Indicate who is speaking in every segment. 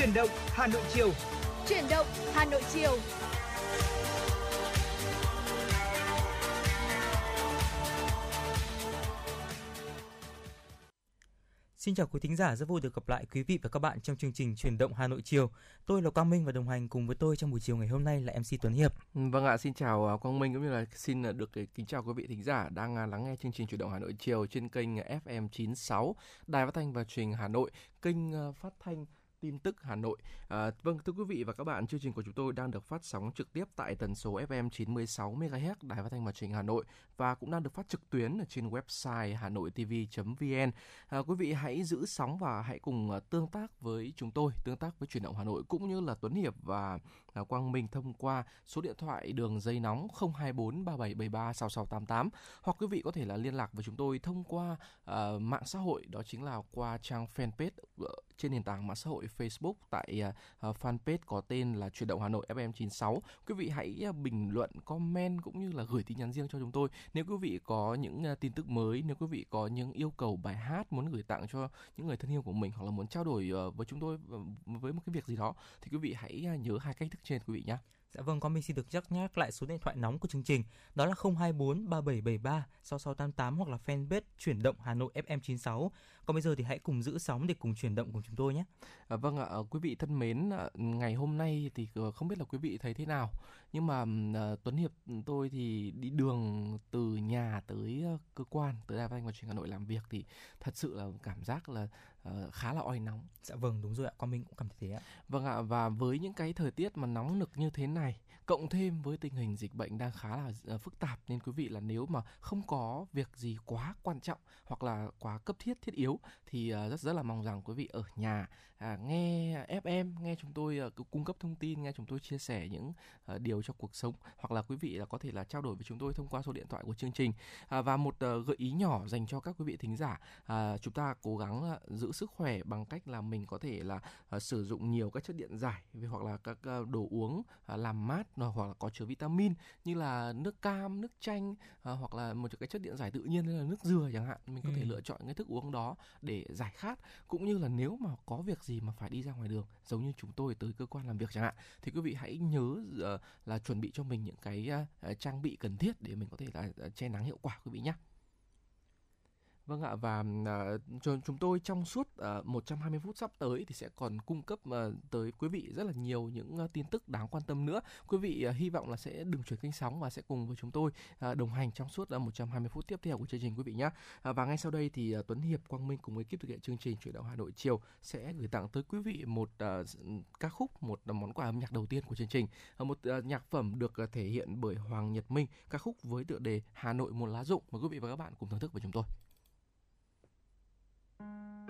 Speaker 1: Chuyển động Hà Nội chiều.
Speaker 2: Chuyển động Hà Nội chiều.
Speaker 3: Xin chào quý thính giả, rất vui được gặp lại quý vị và các bạn trong chương trình Truyền động Hà Nội chiều. Tôi là Quang Minh và đồng hành cùng với tôi trong buổi chiều ngày hôm nay là MC Tuấn Hiệp.
Speaker 4: Vâng ạ, xin chào à, Quang Minh cũng như là xin à, được kính chào quý vị thính giả đang à, lắng nghe chương trình Truyền động Hà Nội chiều trên kênh FM 96 Đài Phát thanh và Truyền Hà Nội, kênh phát thanh tin tức Hà Nội. À, vâng thưa quý vị và các bạn, chương trình của chúng tôi đang được phát sóng trực tiếp tại tần số FM 96 MHz Đài Phát thanh và Truyền hình Hà Nội và cũng đang được phát trực tuyến ở trên website hanoitv.vn. À, quý vị hãy giữ sóng và hãy cùng à, tương tác với chúng tôi, tương tác với truyền động Hà Nội cũng như là Tuấn Hiệp và Quang Minh thông qua số điện thoại đường dây nóng 024 3773 6688 hoặc quý vị có thể là liên lạc với chúng tôi thông qua uh, mạng xã hội đó chính là qua trang fanpage ờ, trên nền tảng mạng xã hội Facebook tại uh, fanpage có tên là Chuyển động Hà Nội FM96. Quý vị hãy uh, bình luận, comment cũng như là gửi tin nhắn riêng cho chúng tôi. Nếu quý vị có những uh, tin tức mới, nếu quý vị có những yêu cầu bài hát muốn gửi tặng cho những người thân yêu của mình hoặc là muốn trao đổi uh, với chúng tôi với một cái việc gì đó thì quý vị hãy uh, nhớ hai cách thức trên quý vị nhé.
Speaker 3: Dạ vâng, con mình xin được nhắc nhắc lại số điện thoại nóng của chương trình, đó là 024 3773 6688 hoặc là fanpage chuyển động Hà Nội FM96. Còn bây giờ thì hãy cùng giữ sóng để cùng chuyển động cùng chúng tôi nhé.
Speaker 4: À, vâng ạ, quý vị thân mến, ngày hôm nay thì ờ, không biết là quý vị thấy thế nào, nhưng mà uh, Tuấn Hiệp tôi thì đi đường từ nhà tới uh, cơ quan, tới Đài Phát thanh và Truyền Hà Nội làm việc thì thật sự là cảm giác là uh, khá là oi nóng.
Speaker 3: Dạ vâng, đúng rồi ạ, con mình cũng cảm thấy thế ạ.
Speaker 4: Vâng ạ, và với những cái thời tiết mà nóng nực như thế này cộng thêm với tình hình dịch bệnh đang khá là uh, phức tạp nên quý vị là nếu mà không có việc gì quá quan trọng hoặc là quá cấp thiết thiết yếu thì uh, rất rất là mong rằng quý vị ở nhà uh, nghe FM nghe chúng tôi uh, cung cấp thông tin nghe chúng tôi chia sẻ những uh, điều cho cuộc sống hoặc là quý vị là có thể là trao đổi với chúng tôi thông qua số điện thoại của chương trình. Uh, và một uh, gợi ý nhỏ dành cho các quý vị thính giả uh, chúng ta cố gắng uh, giữ sức khỏe bằng cách là mình có thể là uh, sử dụng nhiều các chất điện giải hoặc là các uh, đồ uống uh, làm mát hoặc là có chứa vitamin như là nước cam, nước chanh à, hoặc là một cái chất điện giải tự nhiên như là nước dừa chẳng hạn. Mình có ừ. thể lựa chọn cái thức uống đó để giải khát. Cũng như là nếu mà có việc gì mà phải đi ra ngoài đường, giống như chúng tôi tới cơ quan làm việc chẳng hạn thì quý vị hãy nhớ ờ, là chuẩn bị cho mình những cái ờ, ờ, trang bị cần thiết để mình có thể là che nắng hiệu quả quý vị nhé. Vâng ạ và uh, chúng tôi trong suốt à, uh, 120 phút sắp tới thì sẽ còn cung cấp uh, tới quý vị rất là nhiều những uh, tin tức đáng quan tâm nữa. Quý vị uh, hy vọng là sẽ đừng chuyển kênh sóng và sẽ cùng với chúng tôi uh, đồng hành trong suốt uh, 120 phút tiếp theo của chương trình quý vị nhé. Uh, và ngay sau đây thì uh, Tuấn Hiệp, Quang Minh cùng với ekip thực hiện chương trình chuyển động Hà Nội chiều sẽ gửi tặng tới quý vị một uh, ca khúc, một uh, món quà âm nhạc đầu tiên của chương trình. Uh, một uh, nhạc phẩm được uh, thể hiện bởi Hoàng Nhật Minh, ca khúc với tựa đề Hà Nội một lá rụng. Mời quý vị và các bạn cùng thưởng thức với chúng tôi.
Speaker 5: thank you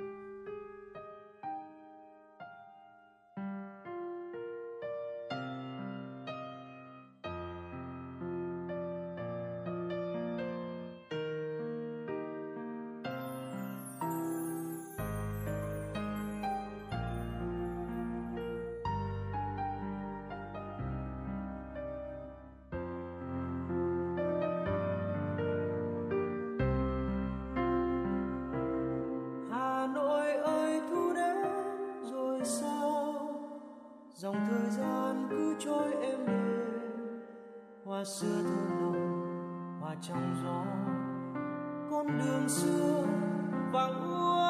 Speaker 5: hoa xưa thơ lòng hòa trong gió con đường xưa vắng hoa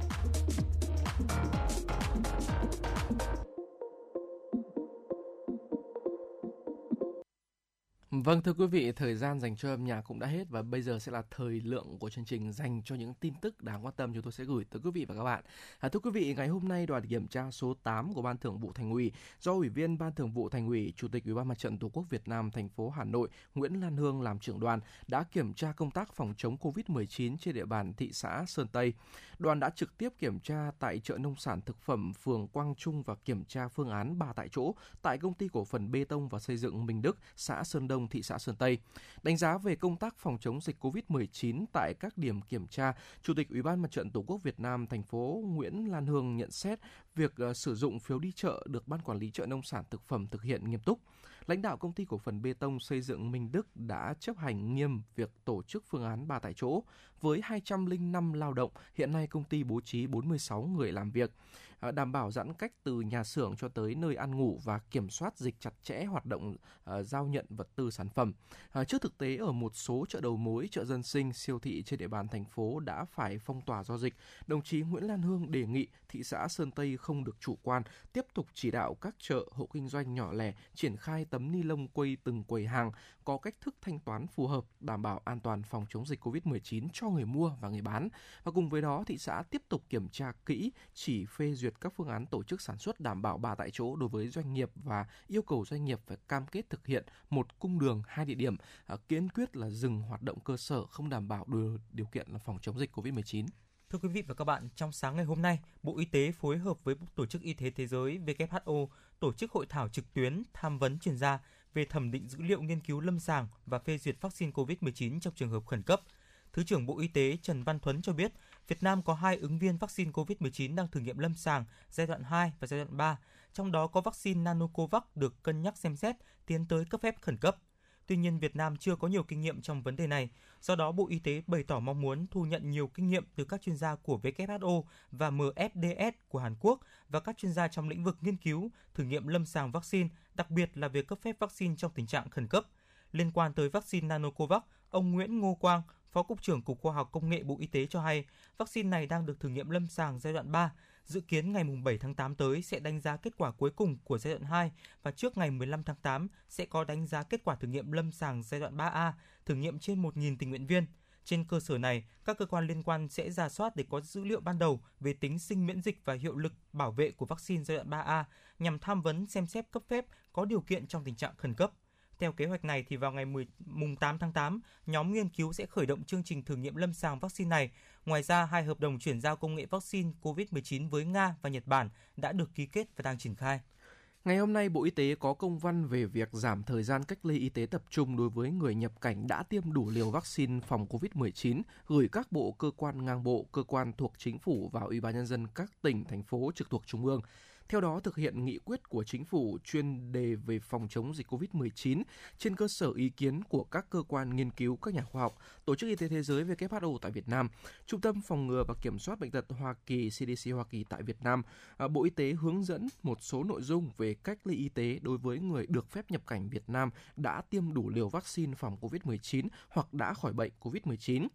Speaker 4: Vâng thưa quý vị, thời gian dành cho âm nhạc cũng đã hết và bây giờ sẽ là thời lượng của chương trình dành cho những tin tức đáng quan tâm chúng tôi sẽ gửi tới quý vị và các bạn. À, thưa quý vị, ngày hôm nay đoàn kiểm tra số 8 của Ban Thường vụ Thành ủy do Ủy viên Ban Thường vụ Thành ủy, Chủ tịch Ủy ban Mặt trận Tổ quốc Việt Nam thành phố Hà Nội Nguyễn Lan Hương làm trưởng đoàn đã kiểm tra công tác phòng chống Covid-19 trên địa bàn thị xã Sơn Tây. Đoàn đã trực tiếp kiểm tra tại chợ nông sản thực phẩm phường Quang Trung và kiểm tra phương án ba tại chỗ tại công ty cổ phần bê tông và xây dựng Minh Đức, xã Sơn Đông, thị xã Sơn Tây. Đánh giá về công tác phòng chống dịch COVID-19 tại các điểm kiểm tra, Chủ tịch Ủy ban Mặt trận Tổ quốc Việt Nam thành phố Nguyễn Lan Hương nhận xét việc ờ, sử dụng phiếu đi chợ được Ban Quản lý chợ nông sản thực phẩm thực hiện nghiêm túc. Lãnh đạo công ty cổ phần bê tông xây dựng Minh Đức đã chấp hành nghiêm việc tổ chức phương án ba tại chỗ. Với 205 lao động, hiện nay công ty bố trí 46 người làm việc à, đảm bảo giãn cách từ nhà xưởng cho tới nơi ăn ngủ và kiểm soát dịch chặt chẽ hoạt động à, giao nhận vật tư sản phẩm. À, trước thực tế ở một số chợ đầu mối, chợ dân sinh, siêu thị trên địa bàn thành phố đã phải phong tỏa do dịch, đồng chí Nguyễn Lan Hương đề nghị thị xã Sơn Tây không được chủ quan, tiếp tục chỉ đạo các chợ hộ kinh doanh nhỏ lẻ triển khai tấm ni lông quây từng quầy hàng có cách thức thanh toán phù hợp, đảm bảo an toàn phòng chống dịch COVID-19 cho người mua và người bán. Và cùng với đó, thị xã tiếp tục kiểm tra kỹ, chỉ phê duyệt các phương án tổ chức sản xuất đảm bảo ba tại chỗ đối với doanh nghiệp và yêu cầu doanh nghiệp phải cam kết thực hiện một cung đường hai địa điểm, à, kiên quyết là dừng hoạt động cơ sở không đảm bảo điều, điều kiện là phòng chống dịch COVID-19.
Speaker 3: Thưa quý vị và các bạn, trong sáng ngày hôm nay, Bộ Y tế phối hợp với Tổ chức Y tế Thế giới WHO tổ chức hội thảo trực tuyến tham vấn chuyên gia về thẩm định dữ liệu nghiên cứu lâm sàng và phê duyệt vaccine COVID-19 trong trường hợp khẩn cấp. Thứ trưởng Bộ Y tế Trần Văn Thuấn cho biết, Việt Nam có hai ứng viên vaccine COVID-19 đang thử nghiệm lâm sàng giai đoạn 2 và giai đoạn 3, trong đó có vaccine Nanocovax được cân nhắc xem xét tiến tới cấp phép khẩn cấp. Tuy nhiên, Việt Nam chưa có nhiều kinh nghiệm trong vấn đề này, do đó Bộ Y tế bày tỏ mong muốn thu nhận nhiều kinh nghiệm từ các chuyên gia của WHO và MFDS của Hàn Quốc và các chuyên gia trong lĩnh vực nghiên cứu, thử nghiệm lâm sàng vaccine, đặc biệt là việc cấp phép vaccine trong tình trạng khẩn cấp. Liên quan tới vaccine Nanocovax, ông Nguyễn Ngô Quang, Phó Cục trưởng Cục Khoa học Công nghệ Bộ Y tế cho hay, vaccine này đang được thử nghiệm lâm sàng giai đoạn 3. Dự kiến ngày 7 tháng 8 tới sẽ đánh giá kết quả cuối cùng của giai đoạn 2 và trước ngày 15 tháng 8 sẽ có đánh giá kết quả thử nghiệm lâm sàng giai đoạn 3A, thử nghiệm trên 1.000 tình nguyện viên. Trên cơ sở này, các cơ quan liên quan sẽ ra soát để có dữ liệu ban đầu về tính sinh miễn dịch và hiệu lực bảo vệ của vaccine giai đoạn 3A nhằm tham vấn xem xét cấp phép có điều kiện trong tình trạng khẩn cấp. Theo kế hoạch này thì vào ngày 10, mùng 8 tháng 8, nhóm nghiên cứu sẽ khởi động chương trình thử nghiệm lâm sàng vaccine này. Ngoài ra, hai hợp đồng chuyển giao công nghệ vaccine COVID-19 với Nga và Nhật Bản đã được ký kết và đang triển khai.
Speaker 4: Ngày hôm nay, Bộ Y tế có công văn về việc giảm thời gian cách ly y tế tập trung đối với người nhập cảnh đã tiêm đủ liều vaccine phòng COVID-19, gửi các bộ cơ quan ngang bộ, cơ quan thuộc chính phủ và Ủy ban nhân dân các tỉnh, thành phố trực thuộc trung ương. Theo đó, thực hiện nghị quyết của chính phủ chuyên đề về phòng chống dịch COVID-19 trên cơ sở ý kiến của các cơ quan nghiên cứu, các nhà khoa học, Tổ chức Y tế Thế giới WHO tại Việt Nam, Trung tâm Phòng ngừa và Kiểm soát Bệnh tật Hoa Kỳ CDC Hoa Kỳ tại Việt Nam, à, Bộ Y tế hướng dẫn một số nội dung về cách ly y tế đối với người được phép nhập cảnh Việt Nam đã tiêm đủ liều vaccine phòng COVID-19 hoặc đã khỏi bệnh COVID-19.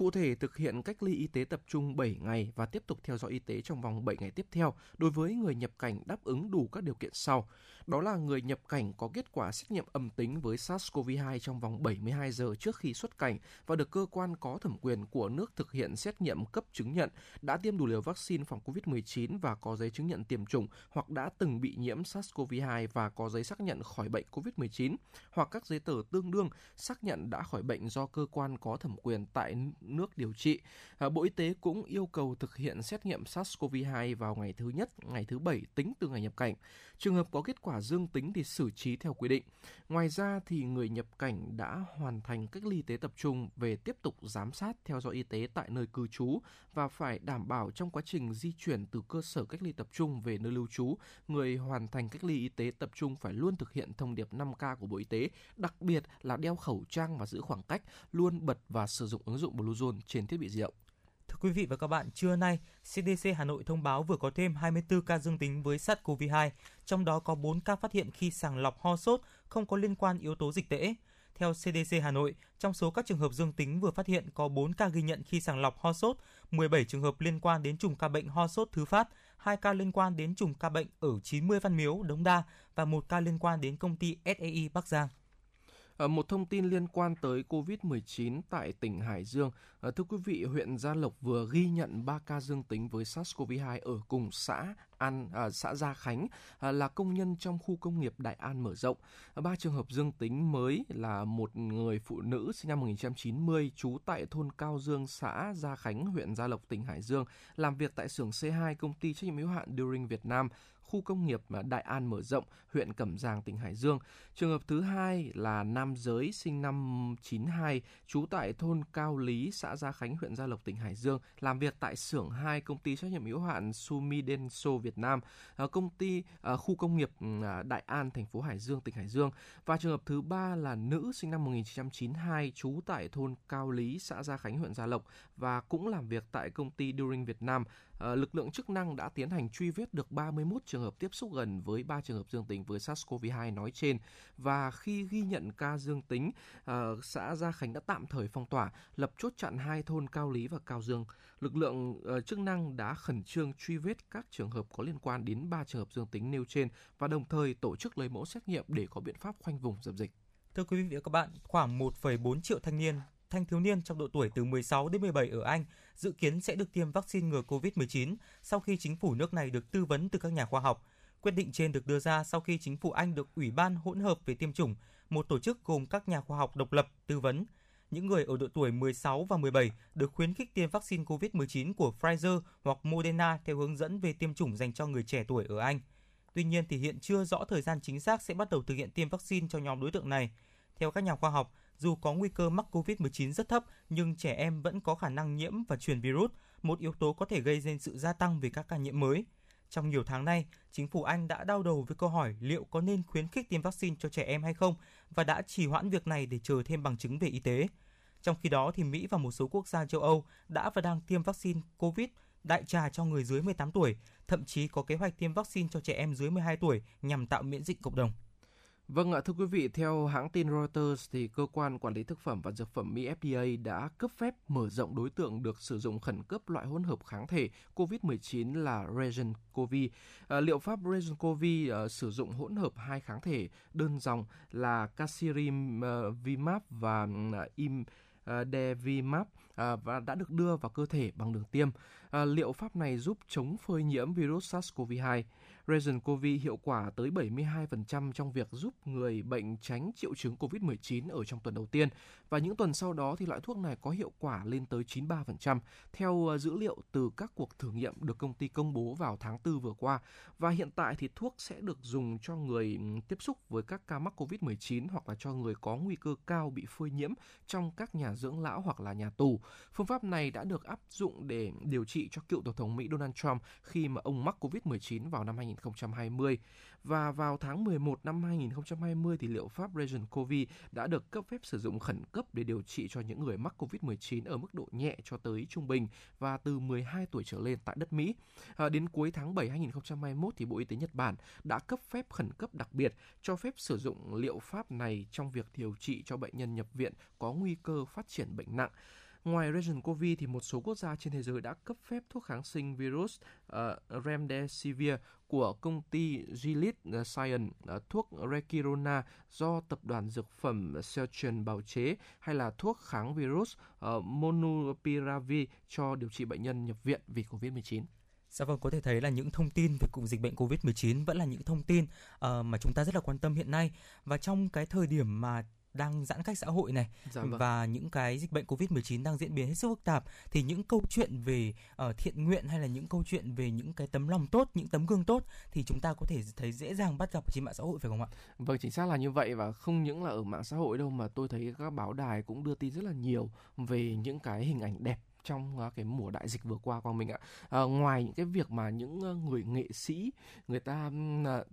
Speaker 4: Cụ thể, thực hiện cách ly y tế tập trung 7 ngày và tiếp tục theo dõi y tế trong vòng 7 ngày tiếp theo đối với người nhập cảnh đáp ứng đủ các điều kiện sau. Đó là người nhập cảnh có kết quả xét nghiệm âm tính với SARS-CoV-2 trong vòng 72 giờ trước khi xuất cảnh và được cơ quan có thẩm quyền của nước thực hiện xét nghiệm cấp chứng nhận đã tiêm đủ liều vaccine phòng COVID-19 và có giấy chứng nhận tiêm chủng hoặc đã từng bị nhiễm SARS-CoV-2 và có giấy xác nhận khỏi bệnh COVID-19 hoặc các giấy tờ tương đương xác nhận đã khỏi bệnh do cơ quan có thẩm quyền tại nước điều trị. À, Bộ Y tế cũng yêu cầu thực hiện xét nghiệm SARS-CoV-2 vào ngày thứ nhất, ngày thứ bảy tính từ ngày nhập cảnh. Trường hợp có kết quả dương tính thì xử trí theo quy định. Ngoài ra thì người nhập cảnh đã hoàn thành cách ly y tế tập trung về tiếp tục giám sát theo dõi y tế tại nơi cư trú và phải đảm bảo trong quá trình di chuyển từ cơ sở cách ly tập trung về nơi lưu trú, người hoàn thành cách ly y tế tập trung phải luôn thực hiện thông điệp 5K của Bộ Y tế, đặc biệt là đeo khẩu trang và giữ khoảng cách, luôn bật và sử dụng ứng dụng Bluezone trên thiết bị di động.
Speaker 3: Quý vị và các bạn, trưa nay, CDC Hà Nội thông báo vừa có thêm 24 ca dương tính với SARS-CoV-2, trong đó có 4 ca phát hiện khi sàng lọc ho sốt không có liên quan yếu tố dịch tễ. Theo CDC Hà Nội, trong số các trường hợp dương tính vừa phát hiện có 4 ca ghi nhận khi sàng lọc ho sốt, 17 trường hợp liên quan đến chùm ca bệnh ho sốt thứ phát, 2 ca liên quan đến chùm ca bệnh ở 90 Văn Miếu, Đống Đa và 1 ca liên quan đến công ty SAI Bắc Giang.
Speaker 4: Ờ, một thông tin liên quan tới COVID-19 tại tỉnh Hải Dương. Ờ, thưa quý vị, huyện Gia Lộc vừa ghi nhận 3 ca dương tính với SARS-CoV-2 ở cùng xã An, à, xã Gia Khánh à, là công nhân trong khu công nghiệp Đại An mở rộng. Ba trường hợp dương tính mới là một người phụ nữ sinh năm 1990 trú tại thôn Cao Dương, xã Gia Khánh, huyện Gia Lộc, tỉnh Hải Dương, làm việc tại xưởng C2 công ty trách nhiệm hữu hạn During Việt Nam khu công nghiệp Đại An mở rộng, huyện Cẩm Giàng, tỉnh Hải Dương. Trường hợp thứ hai là nam giới sinh năm 92, trú tại thôn Cao Lý, xã Gia Khánh, huyện Gia Lộc, tỉnh Hải Dương, làm việc tại xưởng 2 công ty trách nhiệm hữu hạn Sumidenso Việt Nam, ờ, công ty ờ, khu công nghiệp ừ, à, Đại An, thành phố Hải Dương, tỉnh Hải Dương. Và trường hợp thứ ba là nữ sinh năm 1992, trú tại thôn Cao Lý, xã Gia Khánh, huyện Gia Lộc và cũng làm việc tại công ty During Việt Nam, Ờ, lực lượng chức năng đã tiến hành truy vết được 31 trường hợp tiếp xúc gần với 3 trường hợp dương tính với SARS-CoV-2 nói trên và khi ghi nhận ca dương tính, ờ, xã Gia Khánh đã tạm thời phong tỏa, lập chốt chặn hai thôn Cao Lý và Cao Dương. Lực lượng ờ, chức năng đã khẩn trương truy vết các trường hợp có liên quan đến 3 trường hợp dương tính nêu trên và đồng thời tổ chức lấy mẫu xét nghiệm để có biện pháp khoanh vùng dập dịch.
Speaker 3: Thưa quý vị và các bạn, khoảng 1,4 triệu thanh niên thanh thiếu niên trong độ tuổi từ 16 đến 17 ở Anh dự kiến sẽ được tiêm vaccine ngừa COVID-19 sau khi chính phủ nước này được tư vấn từ các nhà khoa học. Quyết định trên được đưa ra sau khi chính phủ Anh được Ủy ban hỗn hợp về tiêm chủng, một tổ chức gồm các nhà khoa học độc lập tư vấn. Những người ở độ tuổi 16 và 17 được khuyến khích tiêm vaccine COVID-19 của Pfizer hoặc Moderna theo hướng dẫn về tiêm chủng dành cho người trẻ tuổi ở Anh. Tuy nhiên thì hiện chưa rõ thời gian chính xác sẽ bắt đầu thực hiện tiêm vaccine cho nhóm đối tượng này. Theo các nhà khoa học, dù có nguy cơ mắc COVID-19 rất thấp, nhưng trẻ em vẫn có khả năng nhiễm và truyền virus, một yếu tố có thể gây nên sự gia tăng về các ca nhiễm mới. Trong nhiều tháng nay, chính phủ Anh đã đau đầu với câu hỏi liệu có nên khuyến khích tiêm vaccine cho trẻ em hay không và đã trì hoãn việc này để chờ thêm bằng chứng về y tế. Trong khi đó, thì Mỹ và một số quốc gia châu Âu đã và đang tiêm vaccine COVID đại trà cho người dưới 18 tuổi, thậm chí có kế hoạch tiêm vaccine cho trẻ em dưới 12 tuổi nhằm tạo miễn dịch cộng đồng.
Speaker 4: Vâng ạ, thưa quý vị, theo hãng tin Reuters thì cơ quan quản lý thực phẩm và dược phẩm Mỹ FDA đã cấp phép mở rộng đối tượng được sử dụng khẩn cấp loại hỗn hợp kháng thể COVID-19 là Regencov. À, liệu pháp Regencov uh, à, sử dụng hỗn hợp hai kháng thể đơn dòng là Casirivimab à, và à, Im Devimab và đã được đưa vào cơ thể bằng đường tiêm. liệu pháp này giúp chống phơi nhiễm virus SARS-CoV-2. Resin Covid hiệu quả tới 72% trong việc giúp người bệnh tránh triệu chứng COVID-19 ở trong tuần đầu tiên và những tuần sau đó thì loại thuốc này có hiệu quả lên tới 93% theo ờ, dữ liệu từ các cuộc thử nghiệm được công ty công bố vào tháng 4 vừa qua và hiện tại thì thuốc sẽ được dùng cho người ừ, tiếp xúc với các ca mắc COVID-19 hoặc là cho người có nguy cơ cao bị phơi nhiễm trong các nhà dưỡng lão hoặc là nhà tù. Phương pháp này đã được áp dụng để điều trị cho cựu tổng thống Mỹ Donald Trump khi mà ông mắc COVID-19 vào năm 2020 và vào tháng 11 năm 2020 thì liệu pháp Regen Covid đã được cấp phép sử dụng khẩn cấp để điều trị cho những người mắc COVID-19 ở mức độ nhẹ cho tới trung bình và từ 12 tuổi trở lên tại đất Mỹ. À, đến cuối tháng 7 2021 thì Bộ Y tế Nhật Bản đã cấp phép khẩn cấp đặc biệt cho phép sử dụng liệu pháp này trong việc điều trị cho bệnh nhân nhập viện có nguy cơ phát triển bệnh nặng. Ngoài Region Covid thì một số quốc gia trên thế giới đã cấp phép thuốc kháng sinh virus uh, Remdesivir của công ty Gilead ờ, Science, uh, thuốc Rekirona do tập đoàn dược phẩm Celgene bào chế hay là thuốc kháng virus uh, Monupiravir cho điều trị bệnh nhân nhập viện vì COVID-19.
Speaker 3: Dạ vâng, có thể thấy là những thông tin về cụm dịch bệnh COVID-19 vẫn là những thông tin uh, mà chúng ta rất là quan tâm hiện nay và trong cái thời điểm mà đang giãn cách xã hội này dạ vâng. và những cái dịch bệnh Covid-19 đang diễn biến hết sức phức tạp thì những câu chuyện về uh, thiện nguyện hay là những câu chuyện về những cái tấm lòng tốt, những tấm gương tốt thì chúng ta có thể thấy dễ dàng bắt gặp trên mạng xã hội phải không ạ?
Speaker 4: Vâng, chính xác là như vậy và không những là ở mạng xã hội đâu mà tôi thấy các báo đài cũng đưa tin rất là nhiều về những cái hình ảnh đẹp trong cái mùa đại dịch vừa qua của mình ạ. À, ngoài những cái việc mà những người nghệ sĩ người ta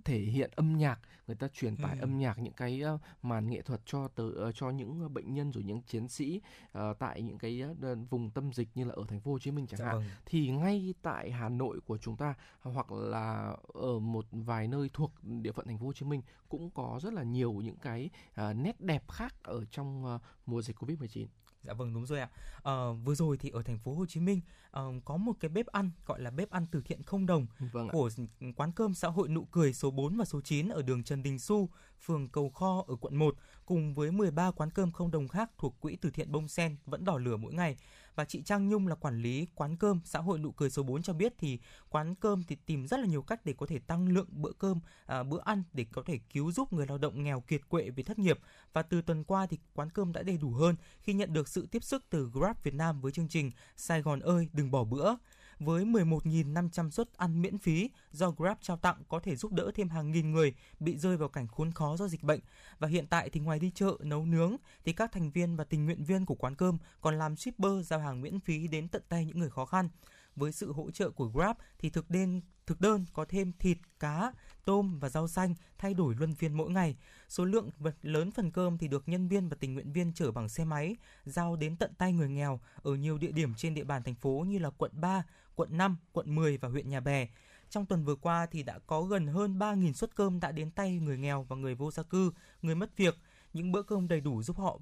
Speaker 4: thể hiện âm nhạc, người ta truyền tải ừ. âm nhạc những cái màn nghệ thuật cho tới ờ, cho những bệnh nhân rồi những chiến sĩ uh, tại những cái vùng tâm dịch như là ở thành phố Hồ Chí Minh chẳng dạ hạn vâng. thì ngay tại Hà Nội của chúng ta hoặc là ở một vài nơi thuộc địa phận thành phố Hồ Chí Minh cũng có rất là nhiều những cái uh, nét đẹp khác ở trong uh, mùa dịch Covid-19.
Speaker 3: Dạ vâng đúng rồi ạ. À, vừa rồi thì ở thành phố Hồ Chí Minh uh, có một cái bếp ăn gọi là bếp ăn từ thiện không đồng vâng của quán cơm xã hội nụ cười số 4 và số 9 ở đường Trần Đình Xu, phường Cầu Kho ở quận 1 cùng với 13 quán cơm không đồng khác thuộc quỹ từ thiện Bông Sen vẫn đỏ lửa mỗi ngày và chị Trang Nhung là quản lý quán cơm xã hội nụ cười số 4 cho biết thì quán cơm thì tìm rất là nhiều cách để có thể tăng lượng bữa cơm à, bữa ăn để có thể cứu giúp người lao động nghèo kiệt quệ vì thất nghiệp. Và từ tuần qua thì quán cơm đã đầy đủ hơn khi nhận được sự tiếp sức từ Grab Việt Nam với chương trình Sài Gòn ơi đừng bỏ bữa với 11.500 suất ăn miễn phí do Grab trao tặng có thể giúp đỡ thêm hàng nghìn người bị rơi vào cảnh khốn khó do dịch bệnh. Và hiện tại thì ngoài đi chợ, nấu nướng thì các thành viên và tình nguyện viên của quán cơm còn làm shipper giao hàng miễn phí đến tận tay những người khó khăn. Với sự hỗ trợ của Grab thì thực đơn thực đơn có thêm thịt, cá, tôm và rau xanh thay đổi luân phiên mỗi ngày. Số lượng lớn phần cơm thì được nhân viên và tình nguyện viên chở bằng xe máy giao đến tận tay người nghèo ở nhiều địa điểm trên địa bàn thành phố như là quận 3, quận 5, quận 10 và huyện Nhà Bè. Trong tuần vừa qua thì đã có gần hơn 3.000 suất cơm đã đến tay người nghèo và người vô gia cư, người mất việc. Những bữa cơm đầy đủ giúp họ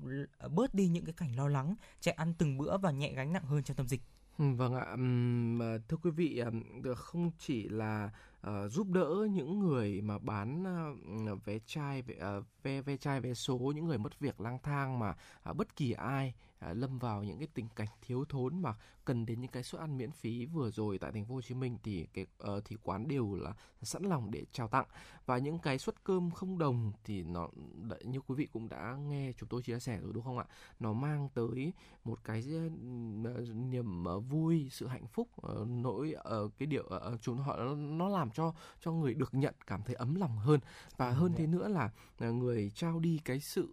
Speaker 3: bớt đi những cái cảnh lo lắng, chạy ăn từng bữa và nhẹ gánh nặng hơn trong tâm dịch.
Speaker 4: Vâng ạ, ờ, thưa quý vị, không chỉ là ờ, giúp đỡ những người mà bán ờ, vé chai vé, vé chai vé số những người mất việc lang thang mà à, bất kỳ ai À, lâm vào những cái tình cảnh thiếu thốn mà cần đến những cái suất ăn miễn phí vừa rồi tại thành phố Hồ Chí Minh thì cái uh, thì quán đều là sẵn lòng để trao tặng. Và những cái suất cơm không đồng thì nó như quý vị cũng đã nghe chúng tôi chia sẻ rồi đúng không ạ? Nó mang tới một cái uh, niềm uh, vui sự hạnh phúc uh, nỗi uh, cái điều uh, chúng họ nó, làm cho cho người được nhận cảm thấy ấm lòng hơn. Và hơn thế nữa là uh, người trao đi cái sự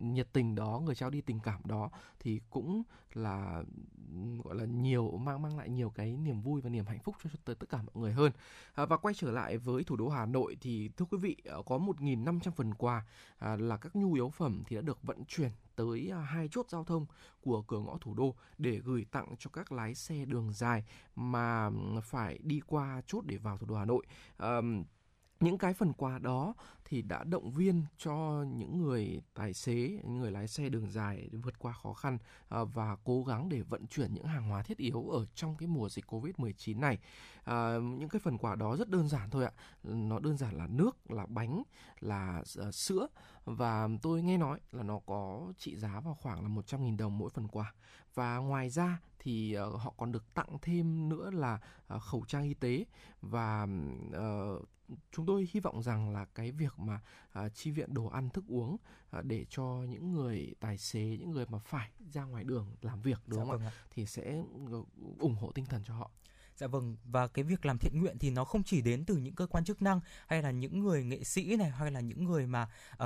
Speaker 4: nhiệt tình đó người trao đi tình cảm đó thì cũng là gọi là nhiều mang mang lại nhiều cái niềm vui và niềm hạnh phúc cho tới tất cả mọi người hơn à, và quay trở lại với thủ đô Hà Nội thì thưa quý vị ờ, có 1.500 phần quà à, là các nhu yếu phẩm thì đã được vận chuyển tới à, hai chốt giao thông của cửa ngõ thủ đô để gửi tặng cho các lái xe đường dài mà phải đi qua chốt để vào thủ đô Hà Nội. À, những cái phần quà đó thì đã động viên cho những người tài xế, những người lái xe đường dài vượt qua khó khăn à, và cố gắng để vận chuyển những hàng hóa thiết yếu ở trong cái mùa dịch Covid-19 này. À, những cái phần quà đó rất đơn giản thôi ạ. Nó đơn giản là nước, là bánh, là uh, sữa và tôi nghe nói là nó có trị giá vào khoảng là 100.000 đồng mỗi phần quà. Và ngoài ra thì uh, họ còn được tặng thêm nữa là uh, khẩu trang y tế và uh, chúng tôi hy vọng rằng là cái việc mà uh, chi viện đồ ăn thức uống uh, để cho những người tài xế những người mà phải ra ngoài đường làm việc đúng dạ không vâng ạ. Thì sẽ ủng hộ tinh thần cho họ.
Speaker 3: Dạ vâng và cái việc làm thiện nguyện thì nó không chỉ đến từ những cơ quan chức năng hay là những người nghệ sĩ này hay là những người mà uh,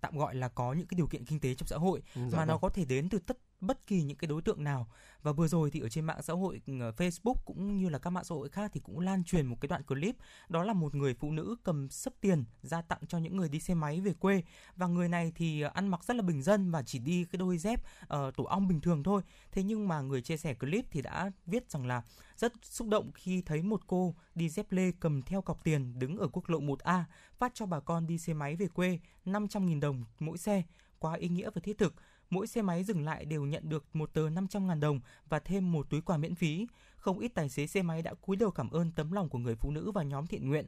Speaker 3: tạm gọi là có những cái điều kiện kinh tế trong xã hội dạ mà vâng. nó có thể đến từ tất bất kỳ những cái đối tượng nào. Và vừa rồi thì ở trên mạng xã hội ừ, Facebook cũng như là các mạng xã hội khác thì cũng lan truyền một cái đoạn clip. Đó là một người phụ nữ cầm sấp tiền ra tặng cho những người đi xe máy về quê. Và người này thì ờ, ăn mặc rất là bình dân và chỉ đi cái đôi dép uh, tổ ong bình thường thôi. Thế nhưng mà người chia sẻ clip thì đã viết rằng là rất xúc động khi thấy một cô đi dép lê cầm theo cọc tiền đứng ở quốc lộ 1A phát cho bà con đi xe máy về quê 500.000 đồng mỗi xe. Quá ý nghĩa và thiết thực mỗi xe máy dừng lại đều nhận được một tờ 500.000 đồng và thêm một túi quà miễn phí. Không ít tài xế xe máy đã cúi đầu cảm ơn tấm lòng của người phụ nữ và nhóm thiện nguyện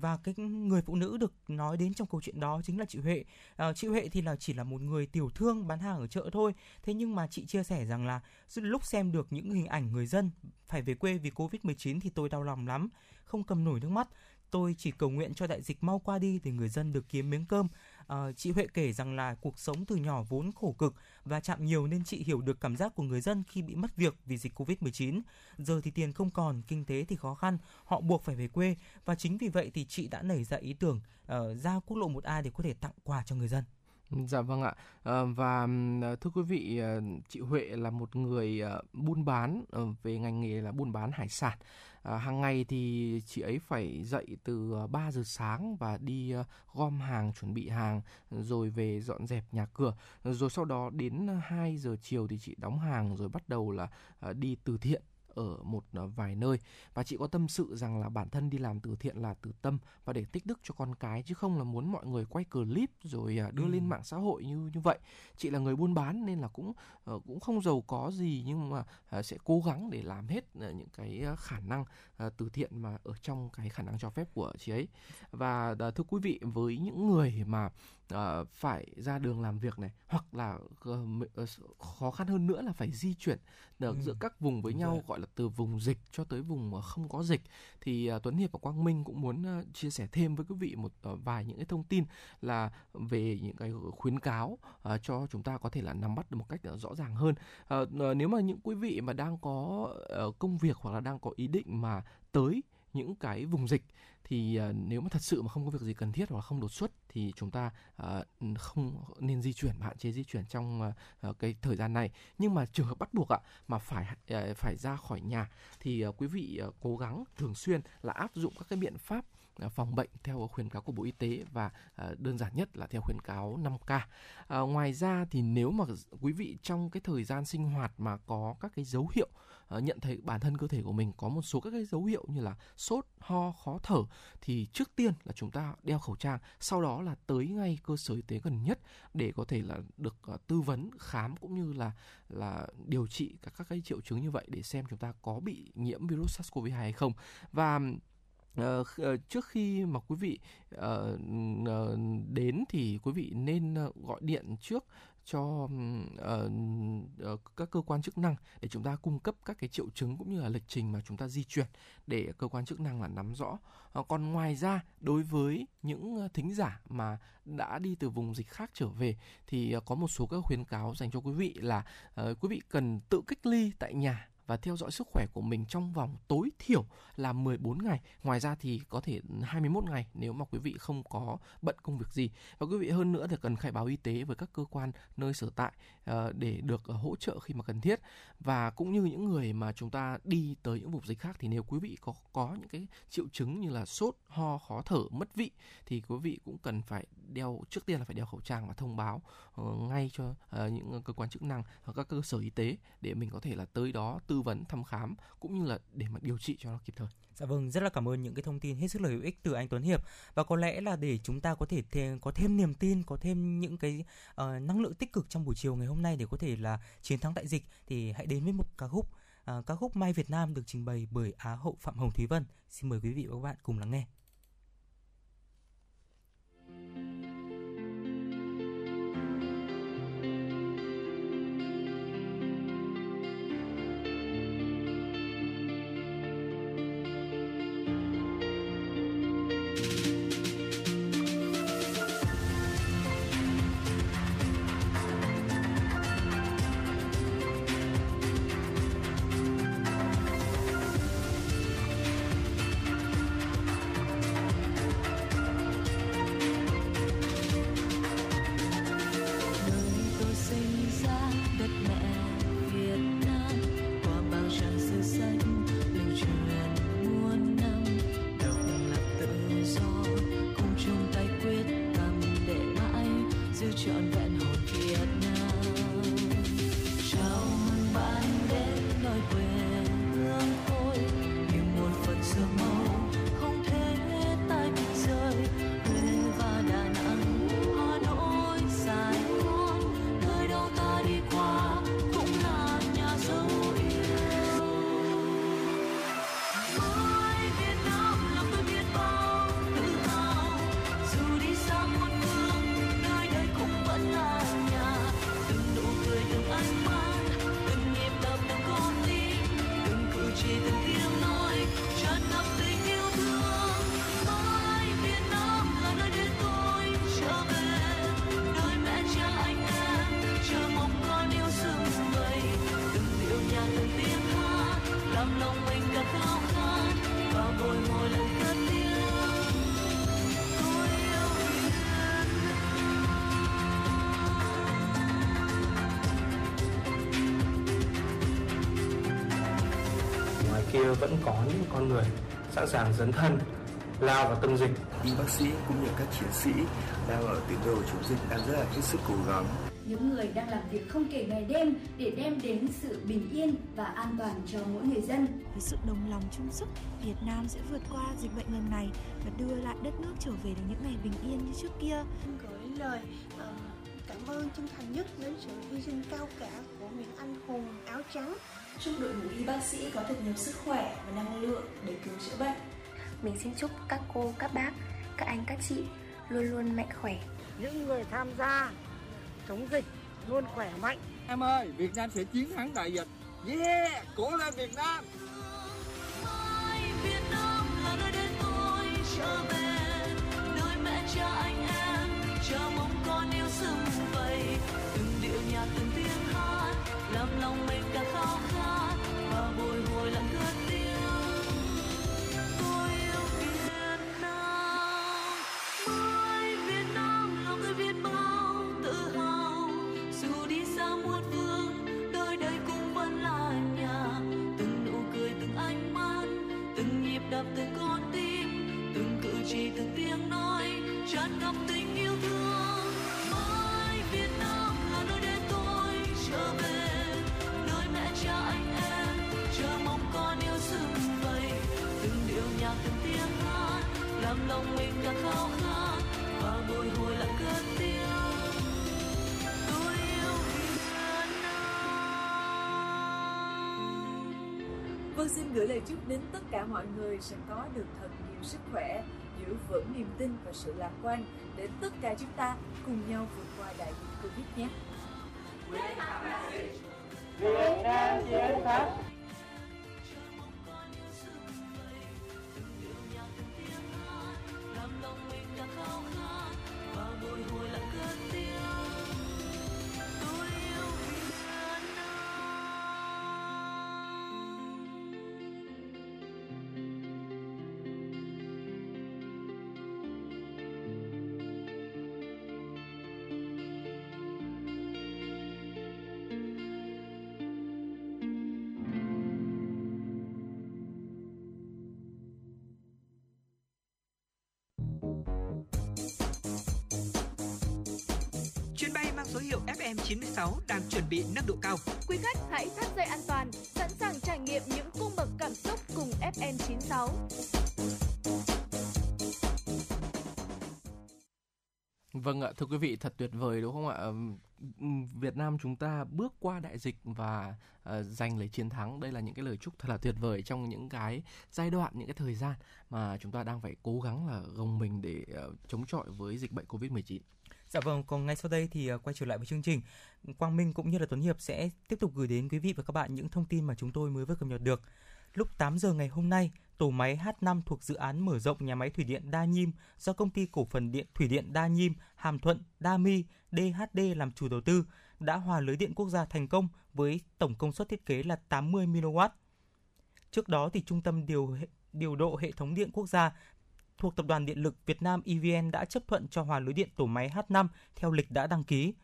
Speaker 3: và cái người phụ nữ được nói đến trong câu chuyện đó chính là chị Huệ. À, chị Huệ thì là chỉ là một người tiểu thương bán hàng ở chợ thôi. Thế nhưng mà chị chia sẻ rằng là lúc xem được những hình ảnh người dân phải về quê vì Covid-19 thì tôi đau lòng lắm, không cầm nổi nước mắt. Tôi chỉ cầu nguyện cho đại dịch mau qua đi để người dân được kiếm miếng cơm. À, chị Huệ kể rằng là cuộc sống từ nhỏ vốn khổ cực và chạm nhiều nên chị hiểu được cảm giác của người dân khi bị mất việc vì dịch Covid-19. Giờ thì tiền không còn, kinh tế thì khó khăn, họ buộc phải về quê và chính vì vậy thì chị đã nảy ra ý tưởng uh, ra quốc lộ 1A để có thể tặng quà cho người dân.
Speaker 4: Dạ vâng ạ. À, và ờ, thưa quý vị, ờ, chị Huệ là một người buôn bán về ngành nghề là buôn bán hải sản. À, hàng ngày thì chị ấy phải dậy từ 3 giờ sáng và đi gom hàng, chuẩn bị hàng rồi về dọn dẹp nhà cửa. Rồi sau đó đến 2 giờ chiều thì chị đóng hàng rồi bắt đầu là đi từ thiện ở một ờ, vài nơi. Và chị có tâm sự rằng là bản thân đi làm từ thiện là từ tâm và để tích đức cho con cái chứ không là muốn mọi người quay clip rồi ờ, đưa ừ. lên mạng xã hội như như vậy. Chị là người buôn bán nên là cũng ờ, cũng không giàu có gì nhưng mà sẽ cố gắng để làm hết những cái khả năng từ thiện mà ở trong cái khả năng cho phép của chị ấy. Và thưa quý vị với những người mà uh, phải ra đường làm việc này hoặc là uh, khó khăn hơn nữa là phải di chuyển được ừ. giữa các vùng với Đúng nhau rồi. gọi là từ vùng dịch cho tới vùng không có dịch thì uh, Tuấn Hiệp và Quang Minh cũng muốn uh, chia sẻ thêm với quý vị một uh, vài những cái thông tin là về những cái khuyến cáo uh, cho chúng ta có thể là nắm bắt được một cách uh, rõ ràng hơn uh, uh, nếu mà những quý vị mà đang có uh, công việc hoặc là đang có ý định mà tới những cái vùng dịch thì uh, nếu mà thật sự mà không có việc gì cần thiết hoặc không đột xuất thì chúng ta uh, không nên di chuyển hạn chế di chuyển trong uh, cái thời gian này nhưng mà trường hợp bắt buộc ạ mà phải uh, phải ra khỏi nhà thì uh, quý vị uh, cố gắng thường xuyên là áp dụng các cái biện pháp phòng bệnh theo khuyến cáo của Bộ Y tế và đơn giản nhất là theo khuyến cáo 5K. À, ngoài ra thì nếu mà quý vị trong cái thời gian sinh hoạt mà có các cái dấu hiệu Ờ, nhận thấy bản thân cơ thể của mình có một số các cái dấu hiệu như là sốt, ho, khó thở thì trước tiên là chúng ta đeo khẩu trang, sau đó là tới ngay cơ sở y tế gần nhất để có thể là được ờ, tư vấn, khám cũng như là là điều trị các các cái triệu chứng như vậy để xem chúng ta có bị nhiễm virus SARS-CoV-2 hay không. Và Uh, trước khi mà quý vị uh, uh, đến thì quý vị nên gọi điện trước cho uh, uh, các cơ quan chức năng để chúng ta cung cấp các cái triệu chứng cũng như là lịch trình mà chúng ta di chuyển để cơ quan chức năng là nắm rõ. Uh, còn ngoài ra đối với những thính giả mà đã đi từ vùng dịch khác trở về thì uh, có một số các khuyến cáo dành cho quý vị là uh, quý vị cần tự cách ly tại nhà và theo dõi sức khỏe của mình trong vòng tối thiểu là 14 ngày. Ngoài ra thì có thể 21 ngày nếu mà quý vị không có bận công việc gì. Và quý vị hơn nữa thì cần khai báo y tế với các cơ quan nơi sở tại ờ, để được ờ, hỗ trợ khi mà cần thiết. Và cũng như những người mà chúng ta đi tới những vùng dịch khác thì nếu quý vị có có những cái triệu chứng như là sốt, ho, khó thở, mất vị thì quý vị cũng cần phải đeo trước tiên là phải đeo khẩu trang và thông báo ờ, ngay cho những cơ quan chức năng hoặc các cơ sở y tế để mình có thể là tới đó tư tư vấn thăm khám cũng như là để mà điều trị cho nó kịp thời.
Speaker 1: Dạ vâng, rất là cảm ơn những cái thông tin hết sức là hữu ích từ anh Tuấn Hiệp và có lẽ là để chúng ta có thể thêm, có thêm niềm tin, có thêm những cái uh, năng lượng tích cực trong buổi chiều ngày hôm nay để có thể là chiến thắng đại dịch thì hãy đến với một ca khúc uh, ca khúc Mai Việt Nam được trình bày bởi Á hậu Phạm Hồng Thúy Vân. Xin mời quý vị và các bạn cùng lắng nghe.
Speaker 6: Con người sẵn sàng dấn thân lao vào tâm dịch.
Speaker 7: Y bác sĩ cũng như các chiến sĩ đang ở tuyến đầu chống dịch đang rất là hết sức cố gắng.
Speaker 8: Những người đang làm việc không kể ngày đêm để đem đến sự bình yên và an toàn cho mỗi người dân.
Speaker 9: Với sự đồng lòng chung sức, Việt Nam sẽ vượt qua dịch bệnh lần này và đưa lại đất nước trở về được những ngày bình yên như trước kia.
Speaker 10: Gửi lời uh, cảm ơn chân thành nhất đến sự hy sinh cao cả của những anh hùng áo trắng
Speaker 11: chúc đội ngũ y bác sĩ có thật nhiều sức khỏe và năng lượng để cứu chữa bệnh.
Speaker 12: Mình xin chúc các cô, các bác, các anh, các chị luôn luôn mạnh khỏe.
Speaker 13: Những người tham gia chống dịch luôn khỏe mạnh.
Speaker 14: Em ơi, Việt Nam sẽ chiến thắng đại dịch. Yeah, cố lên Việt Nam.
Speaker 15: Việt Nam là nơi đến tôi trở về, nơi mẹ cha anh em chờ mong con yêu sum vầy, từng điệu nhạc từng tiếng hát làm lòng mình lòng mình càng khao khát và bồi hồi lại cất tiếng tôi yêu Việt Nam
Speaker 16: vâng xin gửi lời chúc đến tất cả mọi người sẽ có được thật nhiều sức khỏe giữ vững niềm tin và sự lạc quan để tất cả chúng ta cùng nhau vượt qua đại dịch Covid nhé.
Speaker 17: Việt Nam chiến thắng!
Speaker 18: Bị nâng độ cao.
Speaker 2: Quý khách hãy thắt dây an toàn, sẵn sàng trải nghiệm những cung bậc cảm xúc cùng FM96.
Speaker 4: Vâng ạ, thưa quý vị, thật tuyệt vời đúng không ạ? Việt Nam chúng ta bước qua đại dịch và uh, giành lấy chiến thắng. Đây là những cái lời chúc thật là tuyệt vời trong những cái giai đoạn, những cái thời gian mà chúng ta đang phải cố gắng là gồng mình để uh, chống chọi với dịch bệnh Covid-19.
Speaker 3: Dạ vâng, còn ngay sau đây thì à, quay trở lại với chương trình. Quang Minh cũng như là Tuấn Hiệp sẽ tiếp tục gửi đến quý vị và các bạn những thông tin mà chúng tôi mới vừa cập nhật được. Lúc 8 giờ ngày hôm nay, tổ máy H5 thuộc dự án mở rộng nhà máy thủy điện Đa Nhiêm do công ty cổ phần điện thủy điện Đa Nhiêm, Hàm Thuận, Đa Mi, DHD làm chủ đầu tư đã hòa lưới điện quốc gia thành công với tổng công suất thiết kế là 80 MW. Trước đó thì trung tâm điều điều độ hệ thống điện quốc gia thuộc Tập đoàn Điện lực Việt Nam EVN đã chấp thuận cho hòa lưới điện tổ máy H5 theo lịch đã đăng ký.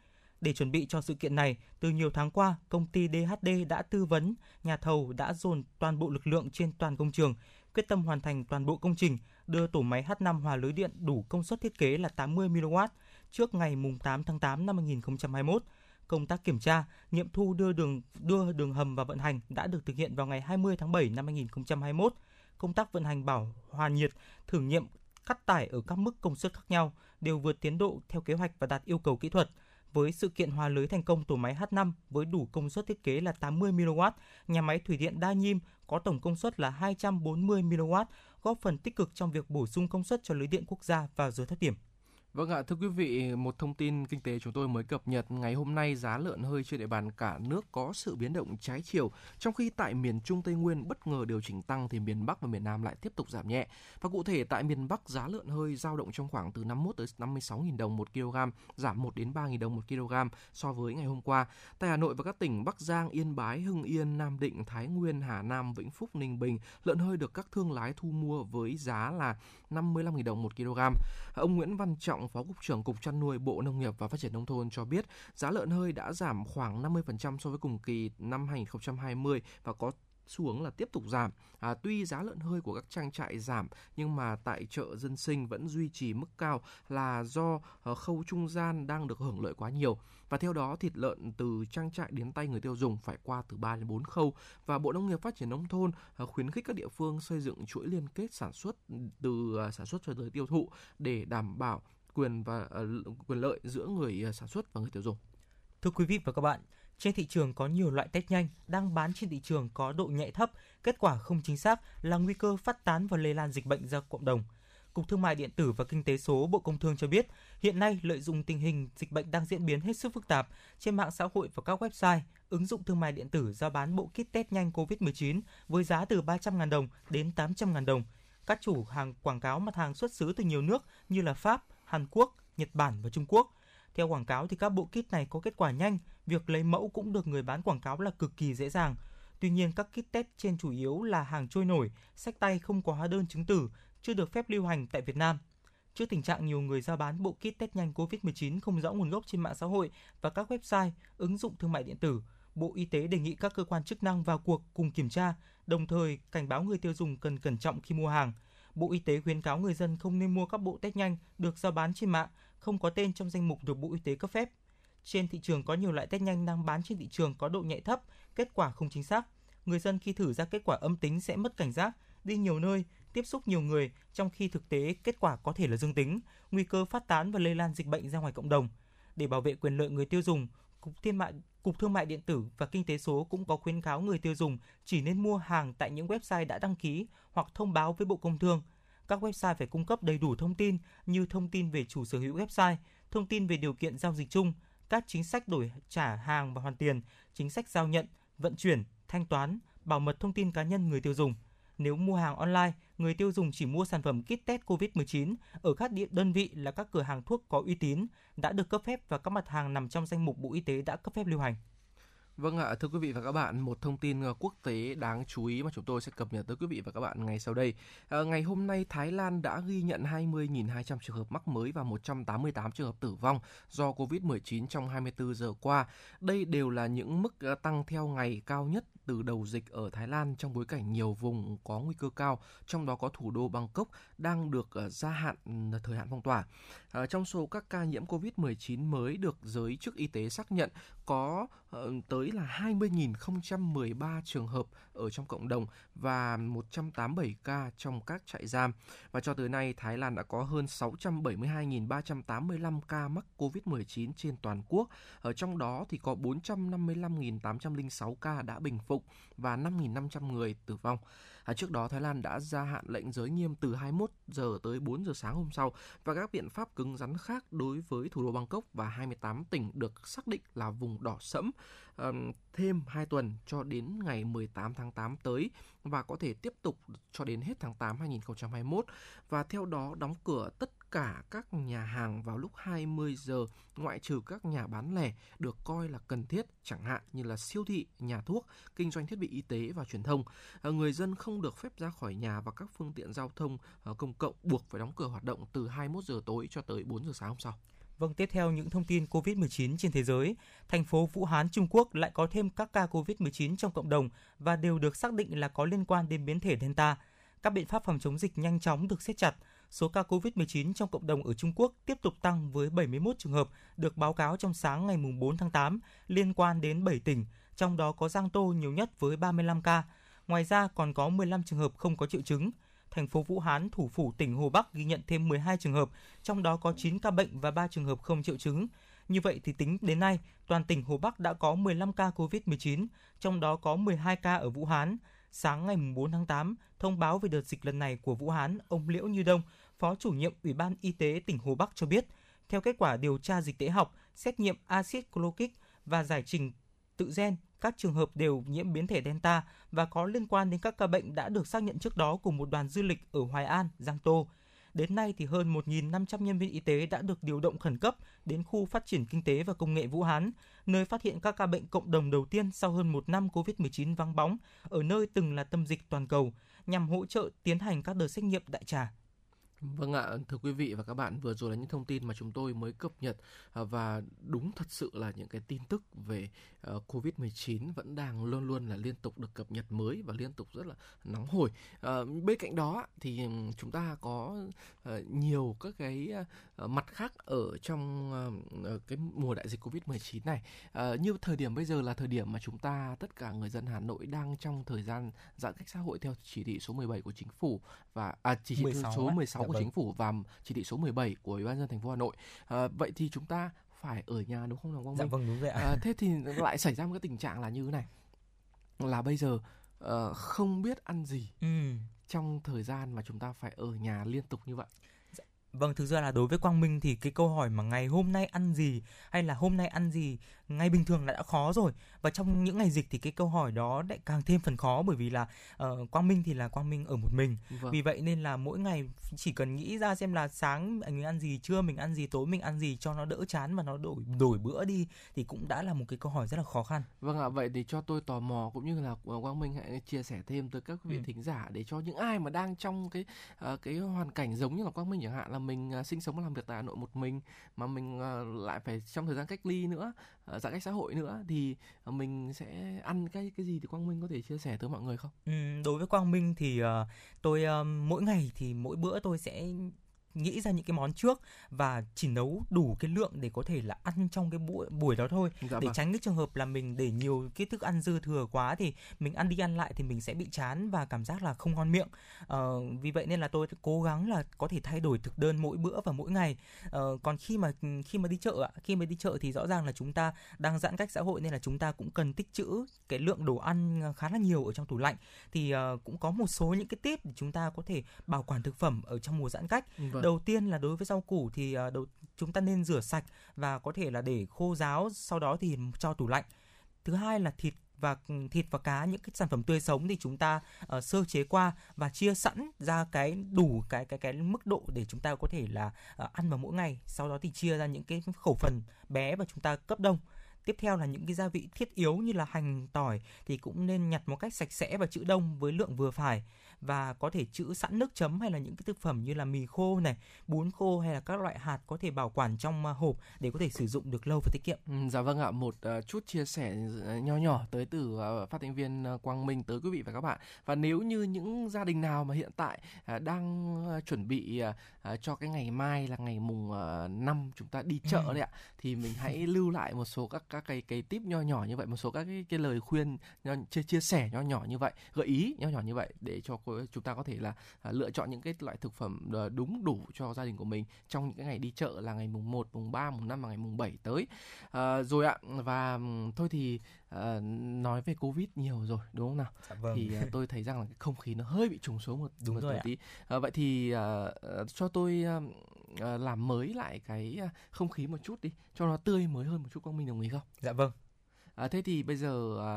Speaker 3: Để chuẩn bị cho sự kiện này, từ nhiều tháng qua, công ty DHD đã tư vấn, nhà thầu đã dồn toàn bộ lực lượng trên toàn công trường, quyết tâm hoàn thành toàn bộ công trình, đưa tổ máy H5 hòa lưới điện đủ công suất thiết kế là 80 MW trước ngày 8 tháng 8 năm 2021. Công tác kiểm tra, nghiệm thu đưa đường đưa đường hầm vào vận hành đã được thực hiện vào ngày 20 tháng 7 năm 2021. Công tác vận hành bảo hòa nhiệt, thử nghiệm cắt tải ở các mức công suất khác nhau đều vượt tiến độ theo kế hoạch và đạt yêu cầu kỹ thuật – với sự kiện hòa lưới thành công tổ máy H5 với đủ công suất thiết kế là 80 MW, nhà máy thủy điện Đa Nhiêm có tổng công suất là 240 MW, góp phần tích cực trong việc bổ sung công suất cho lưới điện quốc gia vào giờ thấp điểm.
Speaker 4: Vâng ạ, thưa quý vị, một thông tin kinh tế chúng tôi mới cập nhật ngày hôm nay giá lợn hơi trên địa bàn cả nước có sự biến động trái chiều, trong khi tại miền Trung Tây Nguyên bất ngờ điều chỉnh tăng thì miền Bắc và miền Nam lại tiếp tục giảm nhẹ. Và cụ thể tại miền Bắc giá lợn hơi dao động trong khoảng từ 51 tới 56.000 đồng một kg, giảm 1 đến 3.000 đồng một kg so với ngày hôm qua. Tại Hà Nội và các tỉnh Bắc Giang, Yên Bái, Hưng Yên, Nam Định, Thái Nguyên, Hà Nam, Vĩnh Phúc, Ninh Bình, lợn hơi được các thương lái thu mua với giá là 55.000 đồng một kg. Ông Nguyễn Văn Trọng Phó Cục trưởng Cục Chăn nuôi Bộ Nông nghiệp và Phát triển Nông thôn cho biết giá lợn hơi đã giảm khoảng 50% so với cùng kỳ năm 2020 và có xu hướng là tiếp tục giảm. À, tuy giá lợn hơi của các trang trại giảm nhưng mà tại chợ dân sinh vẫn duy trì mức cao là do uh, khâu trung gian đang được hưởng lợi quá nhiều. Và theo đó thịt lợn từ trang trại đến tay người tiêu dùng phải qua từ 3 đến 4 khâu và Bộ Nông nghiệp Phát triển nông thôn uh, khuyến khích các địa phương xây dựng chuỗi liên kết sản xuất từ uh, sản xuất cho tới tiêu thụ để đảm bảo quyền và ờ, quyền lợi giữa người ờ, sản xuất và người tiêu dùng.
Speaker 3: Thưa quý vị và các bạn, trên thị trường có nhiều loại test nhanh đang bán trên thị trường có độ nhạy thấp, kết quả không chính xác là nguy cơ phát tán và lây lan dịch bệnh ra cộng đồng. Cục Thương mại điện tử và Kinh tế số Bộ Công Thương cho biết, hiện nay lợi dụng tình hình dịch bệnh đang diễn biến hết sức phức tạp, trên mạng xã hội và các website, ứng dụng thương mại điện tử giao bán bộ kit test nhanh COVID-19 với giá từ 300.000 đồng đến 800.000 đồng. Các chủ hàng quảng cáo mặt hàng xuất xứ từ nhiều nước như là Pháp, Hàn Quốc, Nhật Bản và Trung Quốc. Theo quảng cáo thì các bộ kit này có kết quả nhanh, việc lấy mẫu cũng được người bán quảng cáo là cực kỳ dễ dàng. Tuy nhiên các kit test trên chủ yếu là hàng trôi nổi, sách tay không có hóa đơn chứng từ, chưa được phép lưu hành tại Việt Nam. Trước tình trạng nhiều người giao bán bộ kit test nhanh COVID-19 không rõ nguồn gốc trên mạng xã hội và các website, ứng dụng thương mại điện tử, Bộ Y tế đề nghị các cơ quan chức năng vào cuộc cùng kiểm tra, đồng thời cảnh báo người tiêu dùng cần cẩn trọng khi mua hàng – Bộ Y tế khuyến cáo người dân không nên mua các bộ test nhanh được giao bán trên mạng, không có tên trong danh mục được Bộ Y tế cấp phép. Trên thị trường có nhiều loại test nhanh đang bán trên thị trường có độ nhạy thấp, kết quả không chính xác. Người dân khi thử ra kết quả âm tính sẽ mất cảnh giác, đi nhiều nơi, tiếp xúc nhiều người, trong khi thực tế kết quả có thể là dương tính, nguy cơ phát tán và lây lan dịch bệnh ra ngoài cộng đồng. Để bảo vệ quyền lợi người tiêu dùng, Cục Thương mại Cục Thương mại điện tử và Kinh tế số cũng có khuyến cáo người tiêu dùng chỉ nên mua hàng tại những website đã đăng ký hoặc thông báo với Bộ Công Thương. Các website phải cung cấp đầy đủ thông tin như thông tin về chủ sở hữu website, thông tin về điều kiện giao dịch chung, các chính sách đổi trả hàng và hoàn tiền, chính sách giao nhận, vận chuyển, thanh toán, bảo mật thông tin cá nhân người tiêu dùng. Nếu mua hàng online, người tiêu dùng chỉ mua sản phẩm kit test COVID-19 ở các địa đơn vị là các cửa hàng thuốc có uy tín, đã được cấp phép và các mặt hàng nằm trong danh mục Bộ Y tế đã cấp phép lưu hành.
Speaker 4: Vâng ạ, thưa quý vị và các bạn, một thông tin ờ, quốc tế đáng chú ý mà chúng tôi sẽ cập nhật tới quý vị và các bạn ngay sau đây. À, ngày hôm nay, Thái Lan đã ghi nhận 20.200 trường hợp mắc mới và 188 trường hợp tử vong do COVID-19 trong 24 giờ qua. Đây đều là những mức ờ, tăng theo ngày cao nhất từ đầu dịch ở Thái Lan trong bối cảnh nhiều vùng có nguy cơ cao, trong đó có thủ đô Bangkok đang được ờ, gia hạn ờ, thời hạn phong tỏa. Ờ, trong số các ca nhiễm COVID-19 mới được giới chức y tế xác nhận, có ờ, tới là 20.013 trường hợp ở trong cộng đồng và 187 ca trong các trại giam. Và cho tới nay, Thái Lan đã có hơn 672.385 ca mắc COVID-19 trên toàn quốc. Ở trong đó thì có 455.806 ca đã bình phục và 5.500 người tử vong. À, trước đó Thái Lan đã gia hạn lệnh giới nghiêm từ 21 giờ tới 4 giờ sáng hôm sau và các biện pháp cứng rắn khác đối với thủ đô Bangkok và 28 tỉnh được xác định là vùng đỏ sẫm à, thêm 2 tuần cho đến ngày 18 tháng 8 tới và có thể tiếp tục cho đến hết tháng 8 2021 và theo đó đóng cửa tất cả các nhà hàng vào lúc 20 giờ ngoại trừ các nhà bán lẻ được coi là cần thiết chẳng hạn như là siêu thị, nhà thuốc, kinh doanh thiết bị y tế và truyền thông. Ờ, người dân không được phép ra khỏi nhà và các phương tiện giao thông ờ, công cộng buộc phải đóng cửa hoạt động từ 21 giờ tối cho tới 4 giờ sáng hôm sau.
Speaker 3: Vâng, tiếp theo những thông tin COVID-19 trên thế giới, thành phố Vũ Hán, Trung Quốc lại có thêm các ca COVID-19 trong cộng đồng và đều được xác định là có liên quan đến biến thể Delta. Các biện pháp phòng chống dịch nhanh chóng được siết chặt. Số ca COVID-19 trong cộng đồng ở Trung Quốc tiếp tục tăng với 71 trường hợp được báo cáo trong sáng ngày 4 tháng 8 liên quan đến 7 tỉnh, trong đó có Giang Tô nhiều nhất với 35 ca. Ngoài ra còn có 15 trường hợp không có triệu chứng thành phố Vũ Hán, thủ phủ tỉnh Hồ Bắc ghi nhận thêm 12 trường hợp, trong đó có 9 ca bệnh và 3 trường hợp không triệu chứng. Như vậy thì tính đến nay, toàn tỉnh Hồ Bắc đã có 15 ca COVID-19, trong đó có 12 ca ở Vũ Hán. Sáng ngày 4 tháng 8, thông báo về đợt dịch lần này của Vũ Hán, ông Liễu Như Đông, Phó chủ nhiệm Ủy ban Y tế tỉnh Hồ Bắc cho biết, theo kết quả điều tra dịch tễ học, xét nghiệm axit chloric và giải trình tự gen các trường hợp đều nhiễm biến thể Delta và có liên quan đến các ca bệnh đã được xác nhận trước đó của một đoàn du lịch ở Hoài An, Giang Tô. Đến nay thì hơn 1.500 nhân viên y tế đã được điều động khẩn cấp đến khu phát triển kinh tế và công nghệ Vũ Hán, nơi phát hiện các ca bệnh cộng đồng đầu tiên sau hơn một năm COVID-19 vắng bóng, ở nơi từng là tâm dịch toàn cầu, nhằm hỗ trợ tiến hành các đợt xét nghiệm đại trà.
Speaker 4: Vâng ạ, thưa quý vị và các bạn, vừa rồi là những thông tin mà chúng tôi mới cập nhật à, và đúng thật sự là những cái tin tức về uh, Covid-19 vẫn đang luôn luôn là liên tục được cập nhật mới và liên tục rất là nóng hổi. Uh, bên cạnh đó thì chúng ta có uh, nhiều các cái mặt khác ở trong cái mùa đại dịch Covid-19 này. Như thời điểm bây giờ là thời điểm mà chúng ta tất cả người dân Hà Nội đang trong thời gian giãn cách xã hội theo chỉ thị số 17 của chính phủ và à chỉ thị 16 số 16 của vâng. chính phủ và chỉ thị số 17 của Ủy ban dân thành phố Hà Nội. À, vậy thì chúng ta phải ở nhà đúng không nào Quang
Speaker 3: dạ Minh? Dạ vâng đúng vậy ạ.
Speaker 4: À, thế thì lại xảy ra một cái tình trạng là như thế này. Là bây giờ uh, không biết ăn gì ừ. trong thời gian mà chúng ta phải ở nhà liên tục như vậy.
Speaker 3: Vâng, thực ra là đối với Quang Minh thì cái câu hỏi mà ngày hôm nay ăn gì hay là hôm nay ăn gì ngày bình thường là đã khó rồi và trong những ngày dịch thì cái câu hỏi đó lại càng thêm phần khó bởi vì là uh, Quang Minh thì là Quang Minh ở một mình. Vâng. Vì vậy nên là mỗi ngày chỉ cần nghĩ ra xem là sáng mình ăn gì, trưa mình ăn gì, tối mình ăn gì cho nó đỡ chán và nó đổi đổi bữa đi thì cũng đã là một cái câu hỏi rất là khó khăn.
Speaker 4: Vâng ạ, vậy thì cho tôi tò mò cũng như là Quang Minh hãy chia sẻ thêm tới các vị ừ. thính giả để cho những ai mà đang trong cái uh, cái hoàn cảnh giống như là Quang Minh chẳng hạn là mình uh, sinh sống và làm việc tại Hà Nội một mình mà mình uh, lại phải trong thời gian cách ly nữa uh, giãn cách xã hội nữa thì ờ, mình sẽ ăn cái cái gì thì Quang Minh có thể chia sẻ tới mọi người không?
Speaker 3: Ừ, đối với Quang Minh thì uh, tôi uh, mỗi ngày thì mỗi bữa tôi sẽ nghĩ ra những cái món trước và chỉ nấu đủ cái lượng để có thể là ăn trong cái buổi buổi đó thôi. Dạ để vâng. tránh cái trường hợp là mình để nhiều cái thức ăn dư thừa quá thì mình ăn đi ăn lại thì mình sẽ bị chán và cảm giác là không ngon miệng. Ờ, vì vậy nên là tôi cố gắng là có thể thay đổi thực đơn mỗi bữa và mỗi ngày. Ờ, còn khi mà khi mà đi chợ ạ khi mà đi chợ thì rõ ràng là chúng ta đang giãn cách xã hội nên là chúng ta cũng cần tích trữ cái lượng đồ ăn khá là nhiều ở trong tủ lạnh. Thì uh, cũng có một số những cái tip để chúng ta có thể bảo quản thực phẩm ở trong mùa giãn cách. Vâng đầu tiên là đối với rau củ thì à, đầu chúng ta nên rửa sạch và có thể là để khô ráo sau đó thì cho tủ lạnh. Thứ hai là thịt và thịt và cá những cái sản phẩm tươi sống thì chúng ta uh, sơ chế qua và chia sẵn ra cái đủ cái cái cái mức độ để chúng ta có thể là uh, ăn vào mỗi ngày. Sau đó thì chia ra những cái khẩu phần bé và chúng ta cấp đông. Tiếp theo là những cái gia vị thiết yếu như là hành, tỏi thì cũng nên nhặt một cách sạch sẽ và chữ đông với lượng vừa phải và có thể trữ sẵn nước chấm hay là những cái thực phẩm như là mì khô này, bún khô hay là các loại hạt có thể bảo quản trong à, hộp để có thể sử dụng được lâu và tiết kiệm.
Speaker 4: Ừ, dạ vâng ạ, một uh, chút chia sẻ nho nhỏ tới từ uh, phát thanh viên Quang Minh tới quý vị và các bạn. Và nếu như những gia đình nào mà hiện tại uh, đang uh, chuẩn bị uh, cho cái ngày mai là ngày mùng uh, 5 chúng ta đi chợ ừ. đấy ạ thì mình hãy lưu lại một số các các cái cái tip nho nhỏ như vậy một số các cái, cái lời khuyên nho, chia chia sẻ nho nhỏ như vậy gợi ý nho nhỏ như vậy để cho chúng ta có thể là à, lựa chọn những cái loại thực phẩm à, đúng đủ cho gia đình của mình trong những cái ngày đi chợ là ngày mùng 1, mùng 3, mùng 5 và ngày mùng 7 tới. À, rồi ạ và thôi thì à, nói về covid nhiều rồi đúng không nào?
Speaker 3: Dạ vâng.
Speaker 4: thì à, tôi thấy rằng là cái không khí nó hơi bị trùng xuống một
Speaker 3: đúng
Speaker 4: một,
Speaker 3: rồi
Speaker 4: tí. à, vậy thì à, cho tôi à, làm mới lại cái không khí một chút đi cho nó tươi mới hơn một chút quang minh đồng ý không?
Speaker 3: Dạ vâng
Speaker 4: À, thế thì bây giờ à,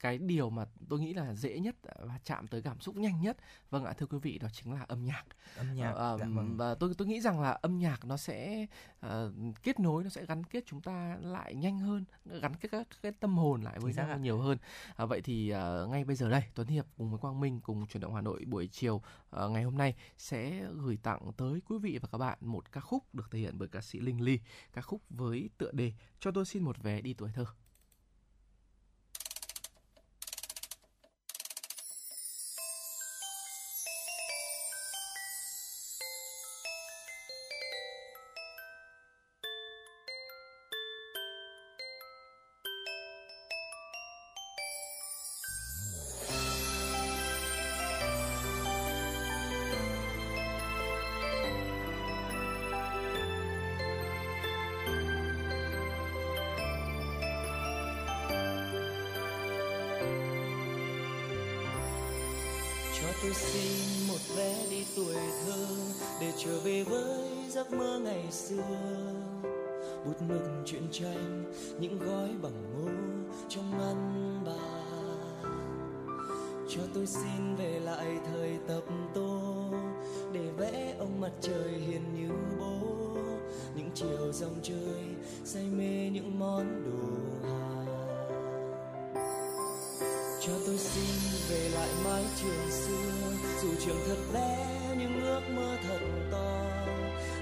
Speaker 4: cái điều mà tôi nghĩ là dễ nhất và chạm tới cảm xúc nhanh nhất, vâng ạ thưa quý vị đó chính là âm nhạc.
Speaker 3: Âm nhạc. À, dạ vâng.
Speaker 4: Và tôi tôi nghĩ rằng là âm nhạc nó sẽ à, kết nối, nó sẽ gắn kết chúng ta lại nhanh hơn, gắn kết các cái tâm hồn lại với nhau nhiều hơn. À, vậy thì à, ngay bây giờ đây Tuấn Hiệp cùng với Quang Minh cùng chuyển động Hà Nội buổi chiều à, ngày hôm nay sẽ gửi tặng tới quý vị và các bạn một ca khúc được thể hiện bởi ca sĩ Linh Ly, ca khúc với tựa đề cho tôi xin một vé đi tuổi thơ.
Speaker 1: Tôi xin một vé đi tuổi thơ để trở về với giấc mơ ngày xưa. Bút mực truyện tranh, những gói bằng ngô trong ngăn bàn. Cho tôi xin về lại thời tập tô, để vẽ ông mặt trời hiền như bố. Những chiều dòng chơi, say mê những món đồ hàng cho tôi xin về lại mái trường xưa. Dù trường thật bé, nhưng ước mơ thật to.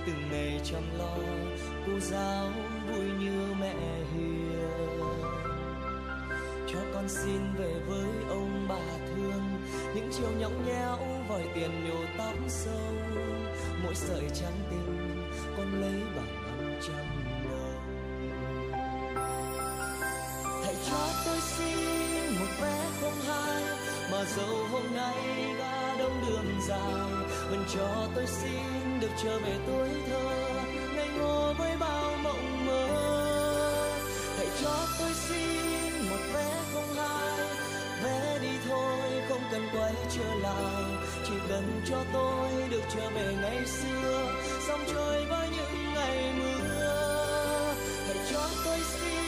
Speaker 1: Từng ngày chăm lo, cô giáo vui như mẹ hiền. Cho con xin về với ông bà thương. Những chiều nhõng nhẽo, vòi tiền nhổ tóc sâu. Mỗi sợi trắng tinh con lấy bằng năm trăm đồng hãy cho tôi xin vé không hai mà dẫu hôm nay đã đông đường dài, vẫn cho tôi xin được trở về tuổi thơ. Ngây ngô với bao mộng mơ. Hãy cho tôi xin một vé không hai vé đi thôi không cần quay trở lại. Chỉ cần cho tôi được trở về ngày xưa sóng trôi với những ngày mưa. Hãy cho tôi xin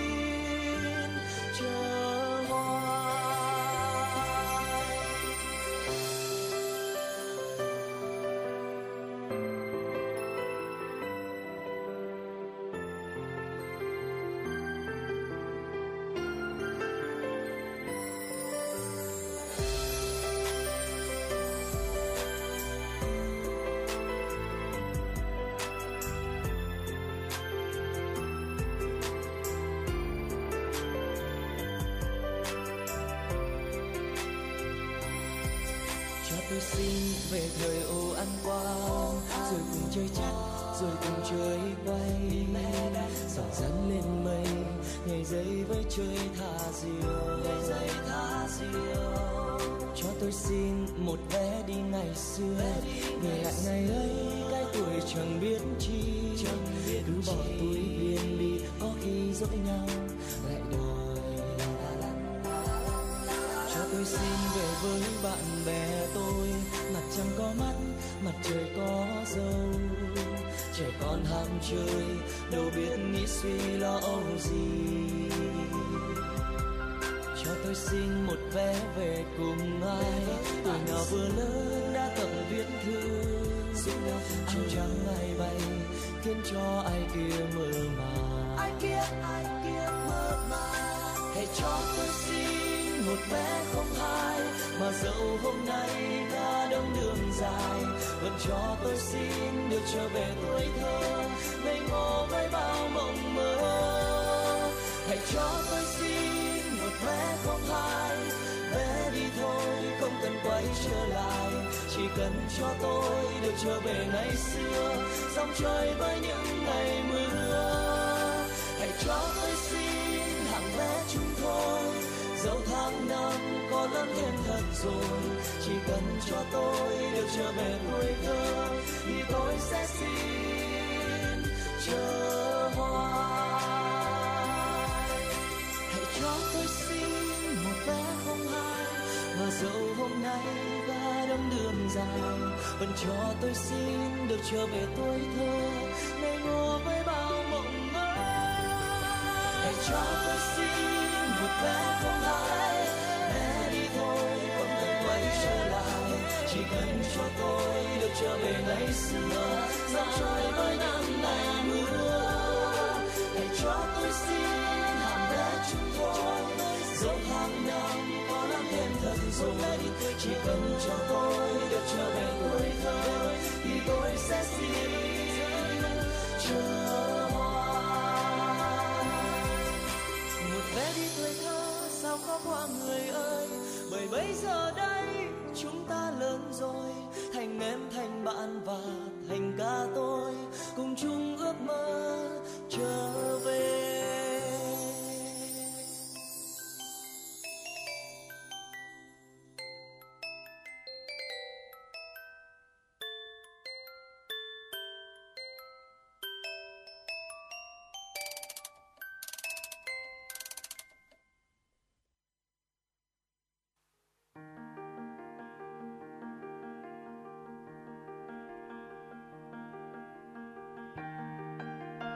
Speaker 1: về thời ô ăn quang. Rồi cùng chơi chắc rồi cùng chơi quay dần dần lên mây nhảy dây với chơi thả diều. Nhảy dây thả diều. Cho tôi xin một vé đi ngày xưa. Về lại ngày ấy cái tuổi chẳng biết chi. Cứ bỏ túi viên đi có khi dỗi nhau. Lại đòi cho tôi xin về với bạn bè trăng có mắt mặt trời có dâu. Trẻ con ham chơi đâu biết nghĩ suy lo âu gì. Cho tôi xin một vé về cùng ai tuổi nào vừa lớn đã tập viết thư. Áo trắng ai bay khiến cho ai kia mơ màng. Ai kia ai kia mơ màng. Hãy cho tôi xin một vé không hai mà dẫu hôm nay đã đông đường dài. Vẫn cho tôi xin được trở về tuổi thơ. Ngây ngô với bao mộng mơ. Hãy cho tôi xin một vé không hai. Vé đi thôi, không cần quay trở lại. Chỉ cần cho tôi được trở về ngày xưa. Dòng trời với những ngày mưa. Hãy cho tôi xin lớn lên thật rồi. Chỉ cần cho tôi được trở về tuổi thơ thì tôi sẽ xin chờ hoài. Hãy cho tôi xin một vé không hai và dẫu hôm nay đã đông đường dài, vẫn cho tôi xin được trở về tuổi thơ. Ngây ngô với bao mộng mơ. Hãy cho tôi xin một vé không hai tôi không cần quay trở lại chỉ cần cho tôi được trở về ngày xưa dạo trôi với năm ngày mưa hãy cho tôi xin hàm bé chúng tôi dẫu hàng năm có lắm thêm thật rồi chỉ cần cho tôi được trở về tuổi thơ thì tôi sẽ xin chờ hoa một vé đi tuổi thơ, sao có qua người ơi? Rồi bây giờ đây, chúng ta lớn rồi. Thành em, thành bạn và thành ca tôi. Cùng chung ước mơ trở về.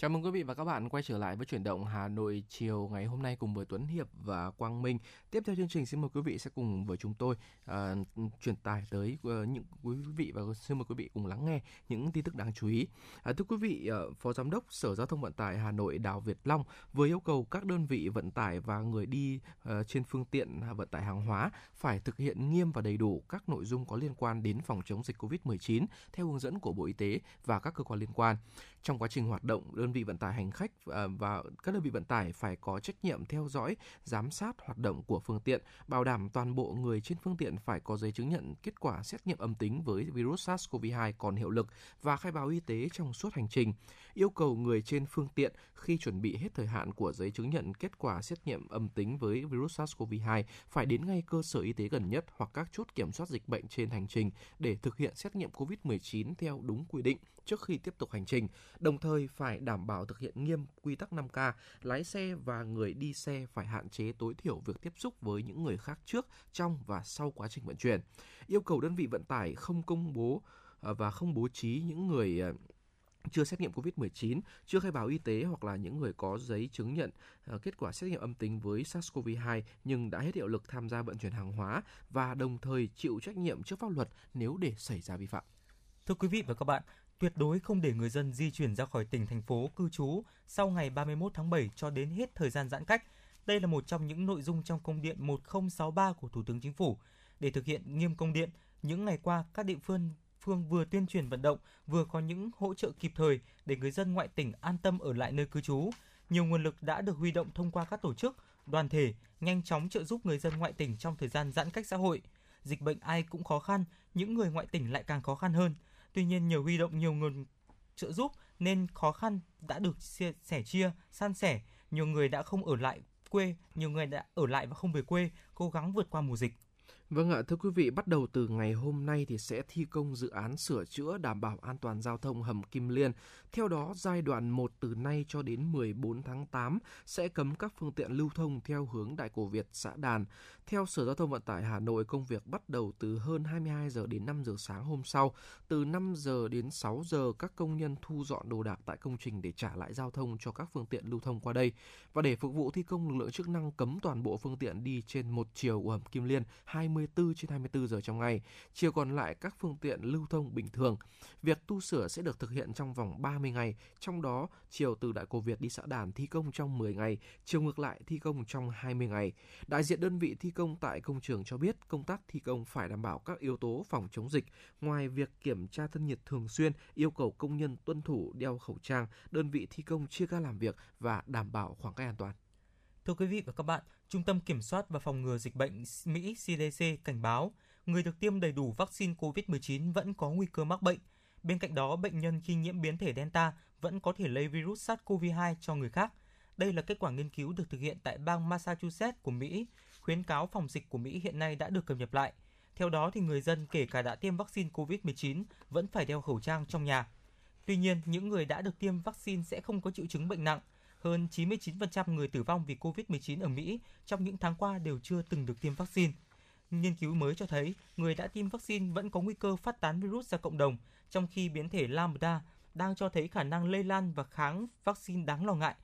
Speaker 4: Chào mừng quý vị và các bạn quay trở lại với chuyển động Hà Nội chiều ngày hôm nay cùng với Tuấn Hiệp và Quang Minh. Tiếp theo chương trình xin mời quý vị sẽ cùng với chúng tôi uh, truyền tải tới uh, những quý vị và xin mời quý vị cùng lắng nghe những tin tức đáng chú ý. Uh, thưa quý vị, uh, Phó Giám đốc Sở Giao thông Vận tải Hà Nội Đào Việt Long vừa yêu cầu các đơn vị vận tải và người đi uh, trên phương tiện vận tải hàng hóa phải thực hiện nghiêm và đầy đủ các nội dung có liên quan đến phòng chống dịch COVID-19 theo hướng dẫn của Bộ Y tế và các cơ quan liên quan. Trong quá trình hoạt động, đơn đơn vị vận tải hành khách à, và các đơn vị vận tải phải có trách nhiệm theo dõi, giám sát hoạt động của phương tiện, bảo đảm toàn bộ người trên phương tiện phải có giấy chứng nhận kết quả xét nghiệm âm tính với virus SARS-CoV-2 còn hiệu lực và khai báo y tế trong suốt hành trình. Yêu cầu người trên phương tiện khi chuẩn bị hết thời hạn của giấy chứng nhận kết quả xét nghiệm âm tính với virus SARS-CoV-2 phải đến ngay cơ sở y tế gần nhất hoặc các chốt kiểm soát dịch bệnh trên hành trình để thực hiện xét nghiệm COVID-19 theo đúng quy định trước khi tiếp tục hành trình, đồng thời phải đảm bảo thực hiện nghiêm quy tắc 5K, lái xe và người đi xe phải hạn chế tối thiểu việc tiếp xúc với những người khác trước, trong và sau quá trình vận chuyển. Yêu cầu đơn vị vận tải không công bố à, và không bố trí những người à, chưa xét nghiệm COVID-19, chưa khai báo y tế hoặc là những người có giấy chứng nhận uh, kết quả xét nghiệm âm tính với SARS-CoV-2 nhưng đã hết hiệu lực tham gia vận chuyển hàng hóa và đồng thời chịu trách nhiệm trước pháp luật nếu để xảy ra vi phạm.
Speaker 3: Thưa quý vị và các bạn, tuyệt đối không để người dân di chuyển ra khỏi tỉnh thành phố cư trú sau ngày 31 tháng 7 cho đến hết thời gian giãn cách. Đây là một trong những nội dung trong công điện 1063 của Thủ tướng Chính phủ. Để thực hiện nghiêm công điện, những ngày qua các địa phương phương vừa tuyên truyền vận động, vừa có những hỗ trợ kịp thời để người dân ngoại tỉnh an tâm ở lại nơi cư trú. Nhiều nguồn lực đã được huy động thông qua các tổ chức, đoàn thể, nhanh chóng trợ giúp người dân ngoại tỉnh trong thời gian giãn cách xã hội. Dịch bệnh ai cũng khó khăn, những người ngoại tỉnh lại càng khó khăn hơn. Tuy nhiên nhờ huy động nhiều nguồn trợ giúp nên khó khăn đã được sẻ chia, san sẻ. Nhiều người đã không ở lại quê, nhiều người đã ở lại và không về quê, cố gắng vượt qua mùa dịch.
Speaker 4: Vâng ạ, thưa quý vị, bắt đầu từ ngày hôm nay thì sẽ thi công dự án sửa chữa đảm bảo an toàn giao thông hầm Kim Liên. Theo đó, giai đoạn 1 từ nay cho đến 14 tháng 8 sẽ cấm các phương tiện lưu thông theo hướng Đại cổ Việt, xã Đàn. Theo Sở Giao thông Vận tải Hà Nội, công việc bắt đầu từ hơn 22 giờ đến 5 giờ sáng hôm sau. Từ 5 giờ đến 6 giờ, các công nhân thu dọn đồ đạc tại công trình để trả lại giao thông cho các phương tiện lưu thông qua đây. Và để phục vụ thi công, lực lượng chức năng cấm toàn bộ phương tiện đi trên một chiều của hầm Kim Liên 20 24 trên 24 giờ trong ngày, chiều còn lại các phương tiện lưu thông bình thường. Việc tu sửa sẽ được thực hiện trong vòng 30 ngày, trong đó chiều từ Đại cổ Việt đi xã Đàn thi công trong 10 ngày, chiều ngược lại thi công trong 20 ngày. Đại diện đơn vị thi công tại công trường cho biết công tác thi công phải đảm bảo các yếu tố phòng chống dịch, ngoài việc kiểm tra thân nhiệt thường xuyên, yêu cầu công nhân tuân thủ đeo khẩu trang, đơn vị thi công chia ca làm việc và đảm bảo khoảng cách an toàn.
Speaker 3: Thưa quý vị và các bạn, Trung tâm Kiểm soát và Phòng ngừa Dịch bệnh Mỹ CDC cảnh báo người được tiêm đầy đủ vaccine COVID-19 vẫn có nguy cơ mắc bệnh. Bên cạnh đó, bệnh nhân khi nhiễm biến thể Delta vẫn có thể lây virus SARS-CoV-2 cho người khác. Đây là kết quả nghiên cứu được thực hiện tại bang Massachusetts của Mỹ. Khuyến cáo phòng dịch của Mỹ hiện nay đã được cập nhật lại. Theo đó, thì người dân kể cả đã tiêm vaccine COVID-19 vẫn phải đeo khẩu trang trong nhà. Tuy nhiên, những người đã được tiêm vaccine sẽ không có triệu chứng bệnh nặng. Hơn 99% người tử vong vì COVID-19 ở Mỹ trong những tháng qua đều chưa từng được tiêm vaccine. Nghiên cứu mới cho thấy người đã tiêm vaccine vẫn có nguy cơ phát tán virus ra cộng đồng, trong khi biến thể Lambda đang cho thấy khả năng lây lan và kháng vaccine đáng lo ngại.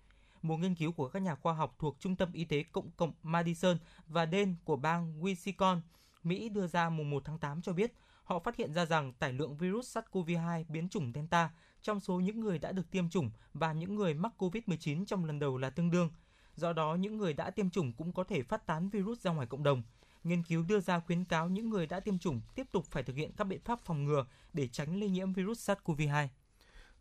Speaker 3: Một nghiên cứu của các nhà khoa học thuộc Trung tâm Y tế Cộng cộng Madison và Dane của bang Wisconsin, Mỹ đưa ra mùng 1 tháng 8 cho biết họ phát hiện ra rằng tải lượng virus SARS-CoV-2 biến chủng Delta trong số những người đã được tiêm chủng và những người mắc COVID-19 trong lần đầu là tương đương. Do đó, những người đã tiêm chủng cũng có thể phát tán virus ra ngoài cộng đồng. Nghiên cứu đưa ra khuyến cáo những người đã tiêm chủng tiếp tục phải thực hiện các biện pháp phòng ngừa để tránh lây nhiễm virus SARS-CoV-2.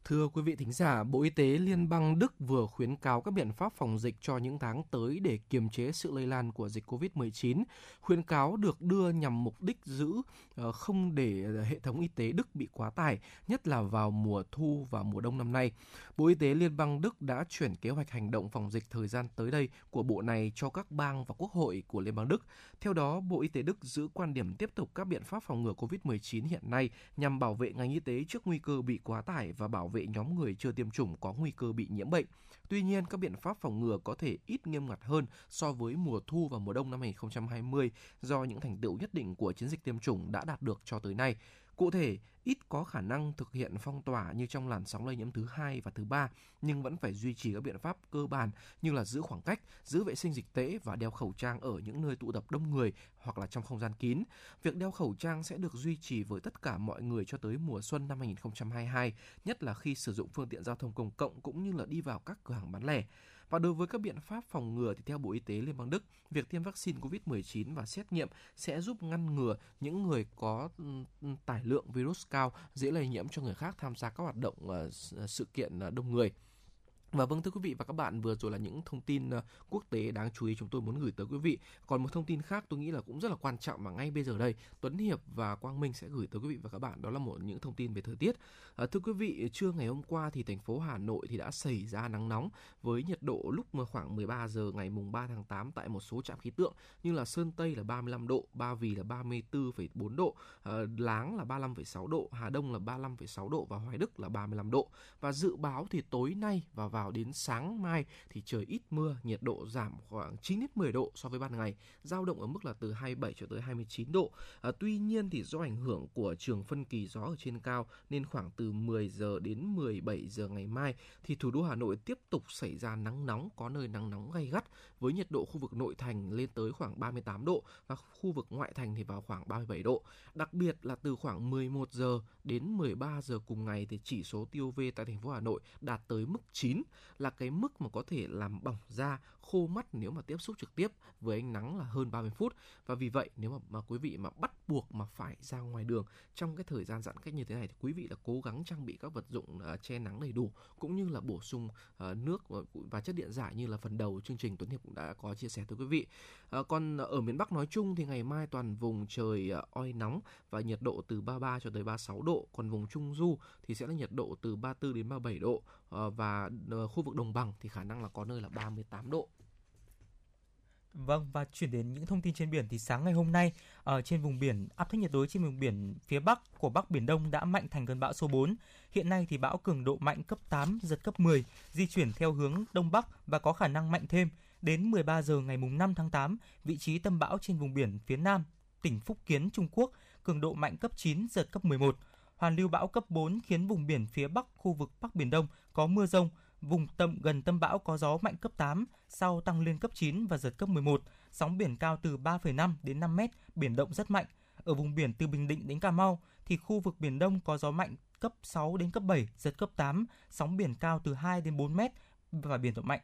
Speaker 4: Thưa quý vị thính giả, Bộ Y tế Liên bang Đức vừa khuyến cáo các biện pháp phòng dịch cho những tháng tới để kiềm chế sự lây lan của dịch COVID-19. Khuyến cáo được đưa nhằm mục đích giữ ờ, không để hệ thống y tế Đức bị quá tải, nhất là vào mùa thu và mùa đông năm nay. Bộ Y tế Liên bang Đức đã chuyển kế hoạch hành động phòng dịch thời gian tới đây của bộ này cho các bang và quốc hội của Liên bang Đức. Theo đó, Bộ Y tế Đức giữ quan điểm tiếp tục các biện pháp phòng ngừa COVID-19 hiện nay nhằm bảo vệ ngành y tế trước nguy cơ bị quá tải và bảo vệ nhóm người chưa tiêm chủng có nguy cơ bị nhiễm bệnh. Tuy nhiên, các biện pháp phòng ngừa có thể ít nghiêm ngặt hơn so với mùa thu và mùa đông năm 2020 do những thành tựu nhất định của chiến dịch tiêm chủng đã đạt được cho tới nay. Cụ thể, ít có khả năng thực hiện phong tỏa như trong làn sóng lây nhiễm thứ hai và thứ ba, nhưng vẫn phải duy trì các biện pháp cơ bản như là giữ khoảng cách, giữ vệ sinh dịch tễ và đeo khẩu trang ở những nơi tụ tập đông người hoặc là trong không gian kín. Việc đeo khẩu trang sẽ được duy trì với tất cả mọi người cho tới mùa xuân năm 2022, nhất là khi sử dụng phương tiện giao thông công cộng cũng như là đi vào các cửa hàng bán lẻ. Và đối với các biện pháp phòng ngừa thì theo Bộ Y tế Liên bang Đức, việc tiêm vaccine COVID-19 và xét nghiệm sẽ giúp ngăn ngừa những người có ừ, tải lượng virus cao dễ lây nhiễm cho người khác tham gia các hoạt động ờ, sự kiện ờ, đông người. Và vâng thưa quý vị và các bạn, vừa rồi là những thông tin ờ, quốc tế đáng chú ý chúng tôi muốn gửi tới quý vị. Còn một thông tin khác tôi nghĩ là cũng rất là quan trọng mà ngay bây giờ đây Tuấn Hiệp và Quang Minh sẽ gửi tới quý vị và các bạn đó là một những thông tin về thời tiết. À, thưa quý vị, trưa ngày hôm qua thì thành phố Hà Nội thì đã xảy ra nắng nóng với nhiệt độ lúc khoảng 13 giờ ngày mùng 3 tháng 8 tại một số trạm khí tượng như là Sơn Tây là 35 độ, Ba Vì là 34,4 độ, à, Láng là 35,6 độ, Hà Đông là 35,6 độ và Hoài Đức là 35 độ. Và dự báo thì tối nay và vào vào đến sáng mai thì trời ít mưa, nhiệt độ giảm khoảng 9 đến 10 độ so với ban ngày, dao động ở mức là từ 27 cho tới 29 độ. À, tuy nhiên thì do ảnh hưởng của trường phân kỳ gió ở trên cao nên khoảng từ 10 giờ đến 17 giờ ngày mai thì thủ đô Hà Nội tiếp tục xảy ra nắng nóng, có nơi nắng nóng gay gắt với nhiệt độ khu vực nội thành lên tới khoảng 38 độ và khu vực ngoại thành thì vào khoảng 37 độ. Đặc biệt là từ khoảng 11 giờ đến 13 giờ cùng ngày thì chỉ số tiêu UV tại thành phố Hà Nội đạt tới mức 9 là cái mức mà có thể làm bỏng da, khô mắt nếu mà tiếp xúc trực tiếp với ánh nắng là hơn 30 phút. Và vì vậy nếu mà, mà quý vị mà bắt buộc mà phải ra ngoài đường trong cái thời gian giãn cách như thế này thì quý vị là cố gắng trang bị các vật dụng uh, che nắng đầy đủ cũng như là bổ sung uh, nước và, và chất điện giải như là phần đầu chương trình Tuấn Hiệp cũng đã có chia sẻ tới quý vị. Uh, còn ở miền Bắc nói chung thì ngày mai toàn vùng trời uh, oi nóng và nhiệt độ từ 33 cho tới 36 độ, còn vùng Trung Du thì sẽ là nhiệt độ từ 34 đến 37 độ Ờ, và ờ, khu vực đồng bằng thì khả năng là có nơi là 38 độ.
Speaker 3: Vâng và chuyển đến những thông tin trên biển thì sáng ngày hôm nay ở trên vùng biển áp thấp nhiệt đới trên vùng biển phía bắc của Bắc Biển Đông đã mạnh thành cơn bão số 4. Hiện nay thì bão cường độ mạnh cấp 8 giật cấp 10, di chuyển theo hướng đông bắc và có khả năng mạnh thêm. Đến 13 giờ ngày mùng 5 tháng 8, vị trí tâm bão trên vùng biển phía nam tỉnh Phúc Kiến Trung Quốc cường độ mạnh cấp 9 giật cấp 11. Hoàn lưu bão cấp 4 khiến vùng biển phía bắc khu vực Bắc Biển Đông có mưa rông Vùng tâm gần tâm bão có gió mạnh cấp 8, sau tăng lên cấp 9 và giật cấp 11, sóng biển cao từ 3,5 đến 5 mét, biển động rất mạnh. Ở vùng biển từ Bình Định đến Cà Mau thì khu vực biển Đông có gió mạnh cấp 6 đến cấp 7, giật cấp 8, sóng biển cao từ 2 đến 4 mét và biển động mạnh.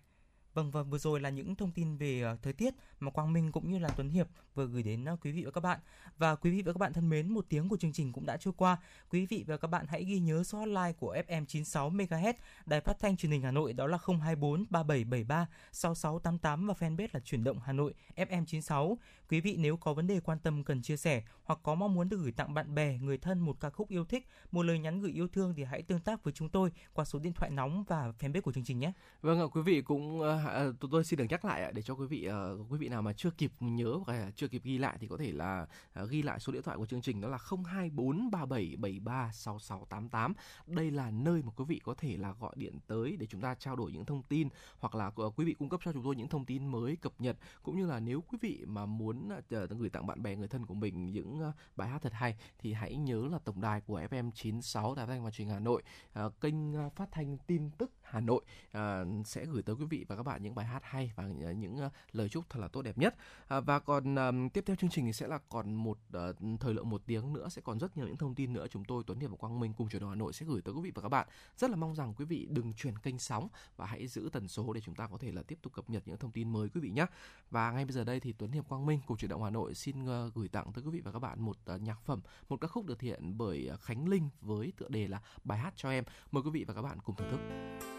Speaker 3: Vâng và vừa rồi là những thông tin về ờ, thời tiết mà Quang Minh cũng như là Tuấn Hiệp vừa gửi đến à, quý vị và các bạn. Và quý vị và các bạn thân mến, một tiếng của chương trình cũng đã trôi qua. Quý vị và các bạn hãy ghi nhớ số hotline của FM 96 MHz Đài Phát thanh Truyền hình Hà Nội đó là 024 3773 6688 và fanpage là Chuyển động Hà Nội FM 96. Quý vị nếu có vấn đề quan tâm cần chia sẻ hoặc có mong muốn được gửi tặng bạn bè, người thân một ca khúc yêu thích, một lời nhắn gửi yêu thương thì hãy tương tác với chúng tôi qua số điện thoại nóng và fanpage của chương trình nhé.
Speaker 4: Vâng ạ, quý vị cũng à, à, tôi xin được nhắc lại để cho quý vị quý vị nào mà chưa kịp nhớ hoặc chưa kịp ghi lại thì có thể là à, ghi lại số điện thoại của chương trình đó là 02437736688. Đây là nơi mà quý vị có thể là gọi điện tới để chúng ta trao đổi những thông tin hoặc là ờ, quý vị cung cấp cho chúng tôi những thông tin mới cập nhật cũng như là nếu quý vị mà muốn à, gửi tặng bạn bè người thân của mình những ờ, bài hát thật hay thì hãy nhớ là tổng đài của FM 96 Đài Phát thanh và Truyền Hà Nội, ờ, kênh phát thanh tin tức Hà Nội à, sẽ gửi tới quý vị và các bạn những bài hát hay và à, những uh, lời chúc thật là tốt đẹp nhất. À, và còn um, tiếp theo chương trình thì sẽ là còn một uh, thời lượng một tiếng nữa sẽ còn rất nhiều những thông tin nữa chúng tôi Tuấn Hiệp và Quang Minh cùng truyền động Hà Nội sẽ gửi tới quý vị và các bạn. Rất là mong rằng quý vị đừng chuyển kênh sóng và hãy giữ tần số để chúng ta có thể là tiếp tục cập nhật những thông tin mới quý vị nhé. Và ngay bây giờ đây thì Tuấn Hiệp Quang Minh cùng truyền động Hà Nội xin uh, gửi tặng tới quý vị và các bạn một uh, nhạc phẩm, một ca khúc được hiện bởi Khánh Linh với tựa đề là bài hát cho em. Mời quý vị và các bạn cùng thưởng thức.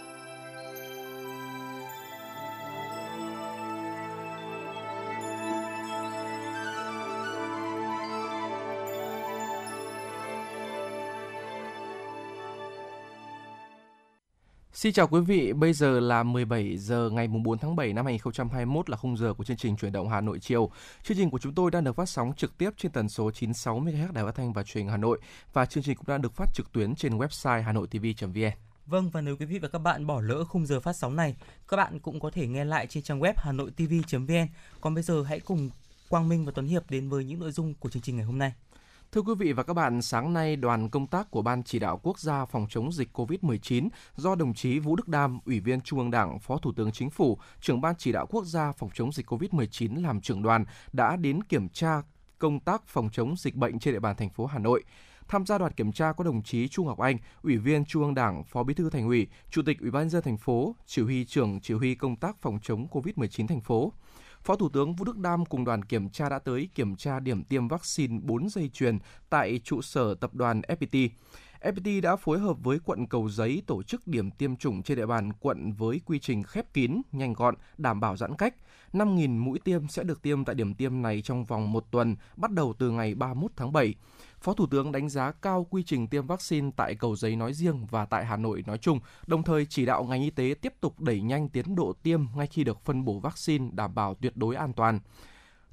Speaker 4: Xin chào quý vị, bây giờ là 17 giờ ngày 4 tháng 7 năm 2021 là khung giờ của chương trình chuyển động Hà Nội chiều. Chương trình của chúng tôi đang được phát sóng trực tiếp trên tần số 96 MHz Đài Phát thanh và Truyền hình Hà Nội và chương trình cũng đang được phát trực tuyến trên website hanoitv.vn.
Speaker 3: Vâng và nếu quý vị và các bạn bỏ lỡ khung giờ phát sóng này, các bạn cũng có thể nghe lại trên trang web hanoitv.vn. Còn bây giờ hãy cùng Quang Minh và Tuấn Hiệp đến với những nội dung của chương trình ngày hôm nay.
Speaker 4: Thưa quý vị và các bạn, sáng nay đoàn công tác của Ban chỉ đạo quốc gia phòng chống dịch COVID-19 do đồng chí Vũ Đức Đam, Ủy viên Trung ương Đảng, Phó Thủ tướng Chính phủ, trưởng Ban chỉ đạo quốc gia phòng chống dịch COVID-19 làm trưởng đoàn đã đến kiểm tra công tác phòng chống dịch bệnh trên địa bàn thành phố Hà Nội. Tham gia đoàn kiểm tra có đồng chí Trung Ngọc Anh, Ủy viên Trung ương Đảng, Phó Bí thư Thành ủy, Chủ tịch Ủy ban nhân dân thành phố, Chỉ huy trưởng Chỉ huy công tác phòng chống COVID-19 thành phố. Phó Thủ tướng Vũ Đức Đam cùng đoàn kiểm tra đã tới kiểm tra điểm tiêm vaccine 4 dây chuyền tại trụ sở tập đoàn FPT. FPT đã phối hợp với quận Cầu Giấy tổ chức điểm tiêm chủng trên địa bàn quận với quy trình khép kín, nhanh gọn, đảm bảo giãn cách. 5.000 mũi tiêm sẽ được tiêm tại điểm tiêm này trong vòng một tuần, bắt đầu từ ngày 31 tháng 7. Phó Thủ tướng đánh giá cao quy trình tiêm vaccine tại Cầu Giấy nói riêng và tại Hà Nội nói chung, đồng thời chỉ đạo ngành y tế tiếp tục đẩy nhanh tiến độ tiêm ngay khi được phân bổ vaccine đảm bảo tuyệt đối an toàn.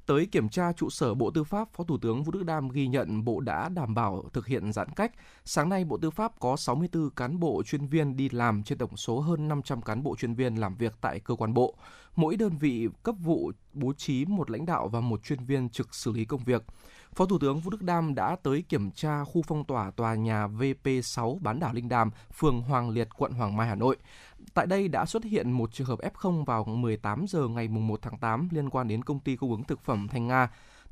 Speaker 4: Tới kiểm tra trụ sở Bộ Tư pháp, Phó Thủ tướng Vũ Đức Đam ghi nhận Bộ đã đảm bảo thực hiện giãn cách. Sáng nay, Bộ Tư pháp có 64 cán bộ chuyên viên đi làm trên tổng số hơn 500 cán bộ chuyên viên làm việc tại cơ quan bộ. Mỗi đơn vị cấp vụ bố trí một lãnh đạo và một chuyên viên trực xử lý công việc. Phó Thủ tướng Vũ Đức Đam đã tới kiểm tra khu phong tỏa tòa nhà VP6 bán đảo Linh Đàm, phường Hoàng Liệt, quận Hoàng Mai, Hà Nội. Tại đây đã xuất hiện một trường hợp F0 vào 18 giờ ngày 1 tháng 8 liên quan đến công ty cung ứng thực phẩm Thanh Nga.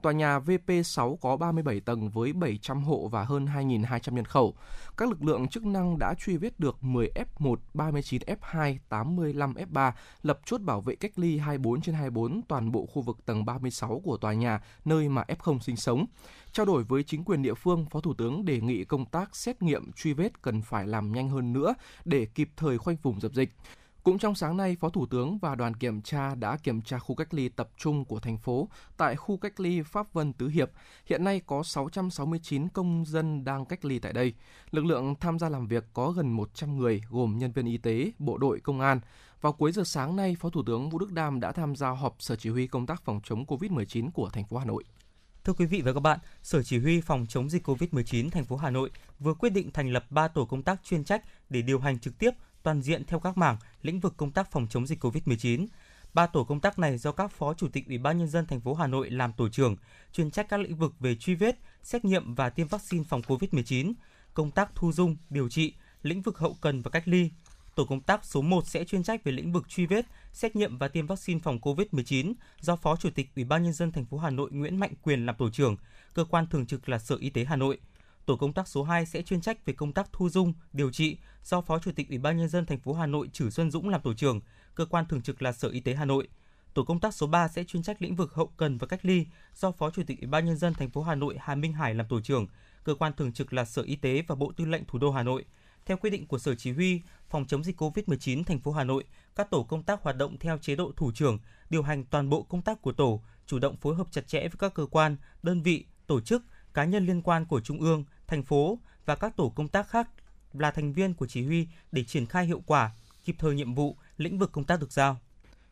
Speaker 4: Tòa nhà VP6 có 37 tầng với 700 hộ và hơn 2.200 nhân khẩu. Các lực lượng chức năng đã truy vết được 10 F1, 39 F2, 85 F3, lập chốt bảo vệ cách ly 24 trên 24 toàn bộ khu vực tầng 36 của tòa nhà, nơi mà F0 sinh sống. Trao đổi với chính quyền địa phương, Phó Thủ tướng đề nghị công tác xét nghiệm truy vết cần phải làm nhanh hơn nữa để kịp thời khoanh vùng dập dịch. Cũng trong sáng nay, Phó Thủ tướng và đoàn kiểm tra đã kiểm tra khu cách ly tập trung của thành phố tại khu cách ly Pháp Vân Tứ Hiệp. Hiện nay có 669 công dân đang cách ly tại đây. Lực lượng tham gia làm việc có gần 100 người gồm nhân viên y tế, bộ đội, công an. Vào cuối giờ sáng nay, Phó Thủ tướng Vũ Đức Đam đã tham gia họp Sở Chỉ huy công tác phòng chống COVID-19 của thành phố Hà Nội.
Speaker 3: Thưa quý vị và các bạn, Sở Chỉ huy phòng chống dịch COVID-19 thành phố Hà Nội vừa quyết định thành lập 3 tổ công tác chuyên trách để điều hành trực tiếp toàn diện theo các mảng, lĩnh vực công tác phòng chống dịch COVID-19. Ba tổ công tác này do các phó chủ tịch Ủy ban nhân dân thành phố Hà Nội làm tổ trưởng, chuyên trách các lĩnh vực về truy vết, xét nghiệm và tiêm vaccine phòng COVID-19, công tác thu dung, điều trị, lĩnh vực hậu cần và cách ly. Tổ công tác số 1 sẽ chuyên trách về lĩnh vực truy vết, xét nghiệm và tiêm vaccine phòng COVID-19 do Phó Chủ tịch Ủy ban nhân dân thành phố Hà Nội Nguyễn Mạnh Quyền làm tổ trưởng, cơ quan thường trực là Sở Y tế Hà Nội. Tổ công tác số 2 sẽ chuyên trách về công tác thu dung, điều trị do Phó Chủ tịch Ủy ban nhân dân thành phố Hà Nội Trử Xuân Dũng làm tổ trưởng, cơ quan thường trực là Sở Y tế Hà Nội. Tổ công tác số 3 sẽ chuyên trách lĩnh vực hậu cần và cách ly do Phó Chủ tịch Ủy ban nhân dân thành phố Hà Nội Hà Minh Hải làm tổ trưởng, cơ quan thường trực là Sở Y tế và Bộ Tư lệnh Thủ đô Hà Nội. Theo quy định của Sở Chỉ huy phòng chống dịch COVID-19 thành phố Hà Nội, các tổ công tác hoạt động theo chế độ thủ trưởng, điều hành toàn bộ công tác của tổ, chủ động phối hợp chặt chẽ với các cơ quan, đơn vị, tổ chức, cá nhân liên quan của Trung ương, thành phố và các tổ công tác khác là thành viên của chỉ huy để triển khai hiệu quả, kịp thời nhiệm vụ, lĩnh vực công tác được giao.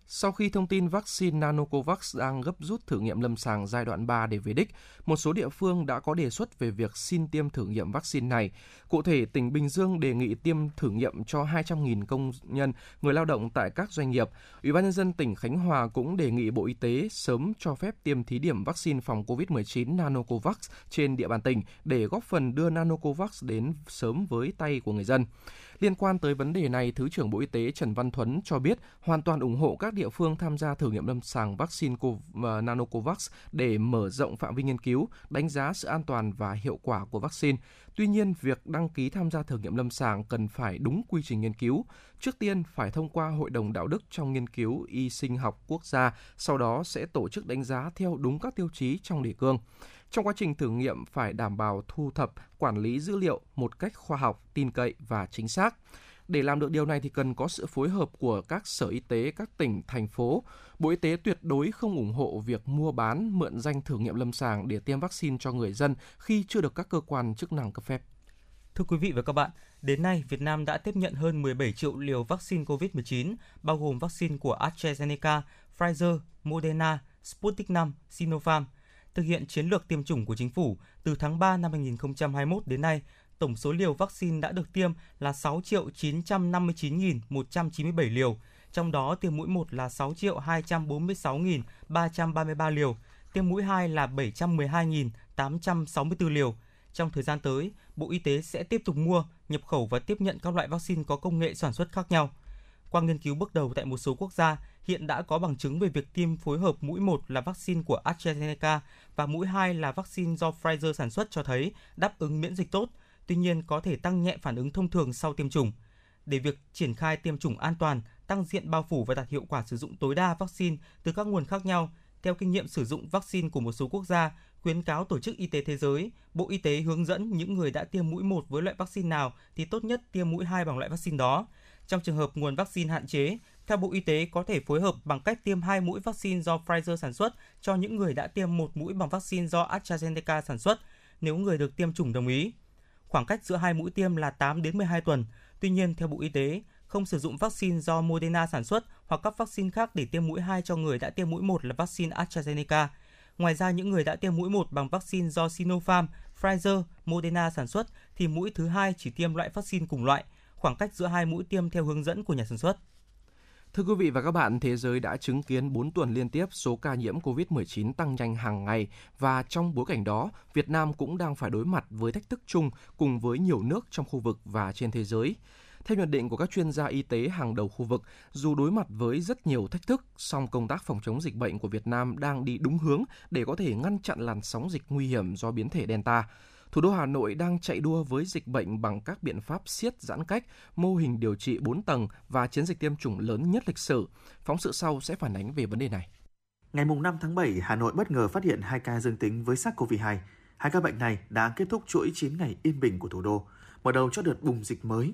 Speaker 4: Sau khi thông tin vaccine Nanocovax đang gấp rút thử nghiệm lâm sàng giai đoạn 3 để về đích, một số địa phương đã có đề xuất về việc xin tiêm thử nghiệm vaccine này. Cụ thể, tỉnh Bình Dương đề nghị tiêm thử nghiệm cho 200.000 công nhân, người lao động tại các doanh nghiệp. Ủy ban nhân dân tỉnh Khánh Hòa cũng đề nghị Bộ Y tế sớm cho phép tiêm thí điểm vaccine phòng COVID-19 Nanocovax trên địa bàn tỉnh để góp phần đưa Nanocovax đến sớm với tay của người dân. Liên quan tới vấn đề này, Thứ trưởng Bộ Y tế Trần Văn Thuấn cho biết hoàn toàn ủng hộ các địa phương tham gia thử nghiệm lâm sàng vaccine ờ, Nanocovax để mở rộng phạm vi nghiên cứu, đánh giá sự an toàn và hiệu quả của vaccine. Tuy nhiên, việc đăng ký tham gia thử nghiệm lâm sàng cần phải đúng quy trình nghiên cứu. Trước tiên phải thông qua Hội đồng Đạo đức trong nghiên cứu y sinh học quốc gia, sau đó sẽ tổ chức đánh giá theo đúng các tiêu chí trong đề cương. Trong quá trình thử nghiệm phải đảm bảo thu thập, quản lý dữ liệu một cách khoa học, tin cậy và chính xác. Để làm được điều này thì cần có sự phối hợp của các sở y tế các tỉnh, thành phố. Bộ Y tế tuyệt đối không ủng hộ việc mua bán, mượn danh thử nghiệm lâm sàng để tiêm vaccine cho người dân khi chưa được các cơ quan chức năng cấp phép.
Speaker 3: Thưa quý vị và các bạn, đến nay Việt Nam đã tiếp nhận hơn 17 triệu liều vaccine COVID-19, bao gồm vaccine của AstraZeneca, Pfizer, Moderna, Sputnik V, Sinopharm. Thực hiện chiến lược tiêm chủng của chính phủ, từ tháng 3 năm 2021 đến nay, tổng số liều vaccine đã được tiêm là 6 triệu 959.197 liều, trong đó tiêm mũi 1 là 6 triệu 246.333 liều, tiêm mũi 2 là 712.864 liều. Trong thời gian tới, Bộ Y tế sẽ tiếp tục mua, nhập khẩu và tiếp nhận các loại vaccine có công nghệ sản xuất khác nhau. Qua nghiên cứu bước đầu tại một số quốc gia, hiện đã có bằng chứng về việc tiêm phối hợp mũi 1 là vaccine của AstraZeneca và mũi 2 là vaccine do Pfizer sản xuất cho thấy đáp ứng miễn dịch tốt, tuy nhiên có thể tăng nhẹ phản ứng thông thường sau tiêm chủng. Để việc triển khai tiêm chủng an toàn, tăng diện bao phủ và đạt hiệu quả sử dụng tối đa vaccine từ các nguồn khác nhau, theo kinh nghiệm sử dụng vaccine của một số quốc gia, khuyến cáo Tổ chức Y tế Thế giới, Bộ Y tế hướng dẫn những người đã tiêm mũi 1 với loại vaccine nào thì tốt nhất tiêm mũi 2 bằng loại vaccine đó. Trong trường hợp nguồn vaccine hạn chế, theo Bộ Y tế có thể phối hợp bằng cách tiêm hai mũi vaccine do Pfizer sản xuất cho những người đã tiêm một mũi bằng vaccine do AstraZeneca sản xuất, nếu người được tiêm chủng đồng ý. Khoảng cách giữa hai mũi tiêm là 8 đến 12 tuần. Tuy nhiên, theo Bộ Y tế, không sử dụng vaccine do Moderna sản xuất hoặc các vaccine khác để tiêm mũi 2 cho người đã tiêm mũi 1 là vaccine AstraZeneca. Ngoài ra, những người đã tiêm mũi 1 bằng vaccine do Sinopharm, Pfizer, Moderna sản xuất thì mũi thứ hai chỉ tiêm loại vaccine cùng loại, khoảng cách giữa hai mũi tiêm theo hướng dẫn của nhà sản xuất.
Speaker 4: Thưa quý vị và các bạn, thế giới đã chứng kiến 4 tuần liên tiếp số ca nhiễm COVID-19 tăng nhanh hàng ngày và trong bối cảnh đó, Việt Nam cũng đang phải đối mặt với thách thức chung cùng với nhiều nước trong khu vực và trên thế giới. Theo nhận định của các chuyên gia y tế hàng đầu khu vực, dù đối mặt với rất nhiều thách thức, song công tác phòng chống dịch bệnh của Việt Nam đang đi đúng hướng để có thể ngăn chặn làn sóng dịch nguy hiểm do biến thể Delta. Thủ đô Hà Nội đang chạy đua với dịch bệnh bằng các biện pháp siết giãn cách, mô hình điều trị 4 tầng và chiến dịch tiêm chủng lớn nhất lịch sử. Phóng sự sau sẽ phản ánh về vấn đề này.
Speaker 19: Ngày 5 tháng 7, Hà Nội bất ngờ phát hiện 2 ca dương tính với SARS-CoV-2. Hai ca bệnh này đã kết thúc chuỗi 9 ngày yên bình của thủ đô, mở đầu cho đợt bùng dịch mới.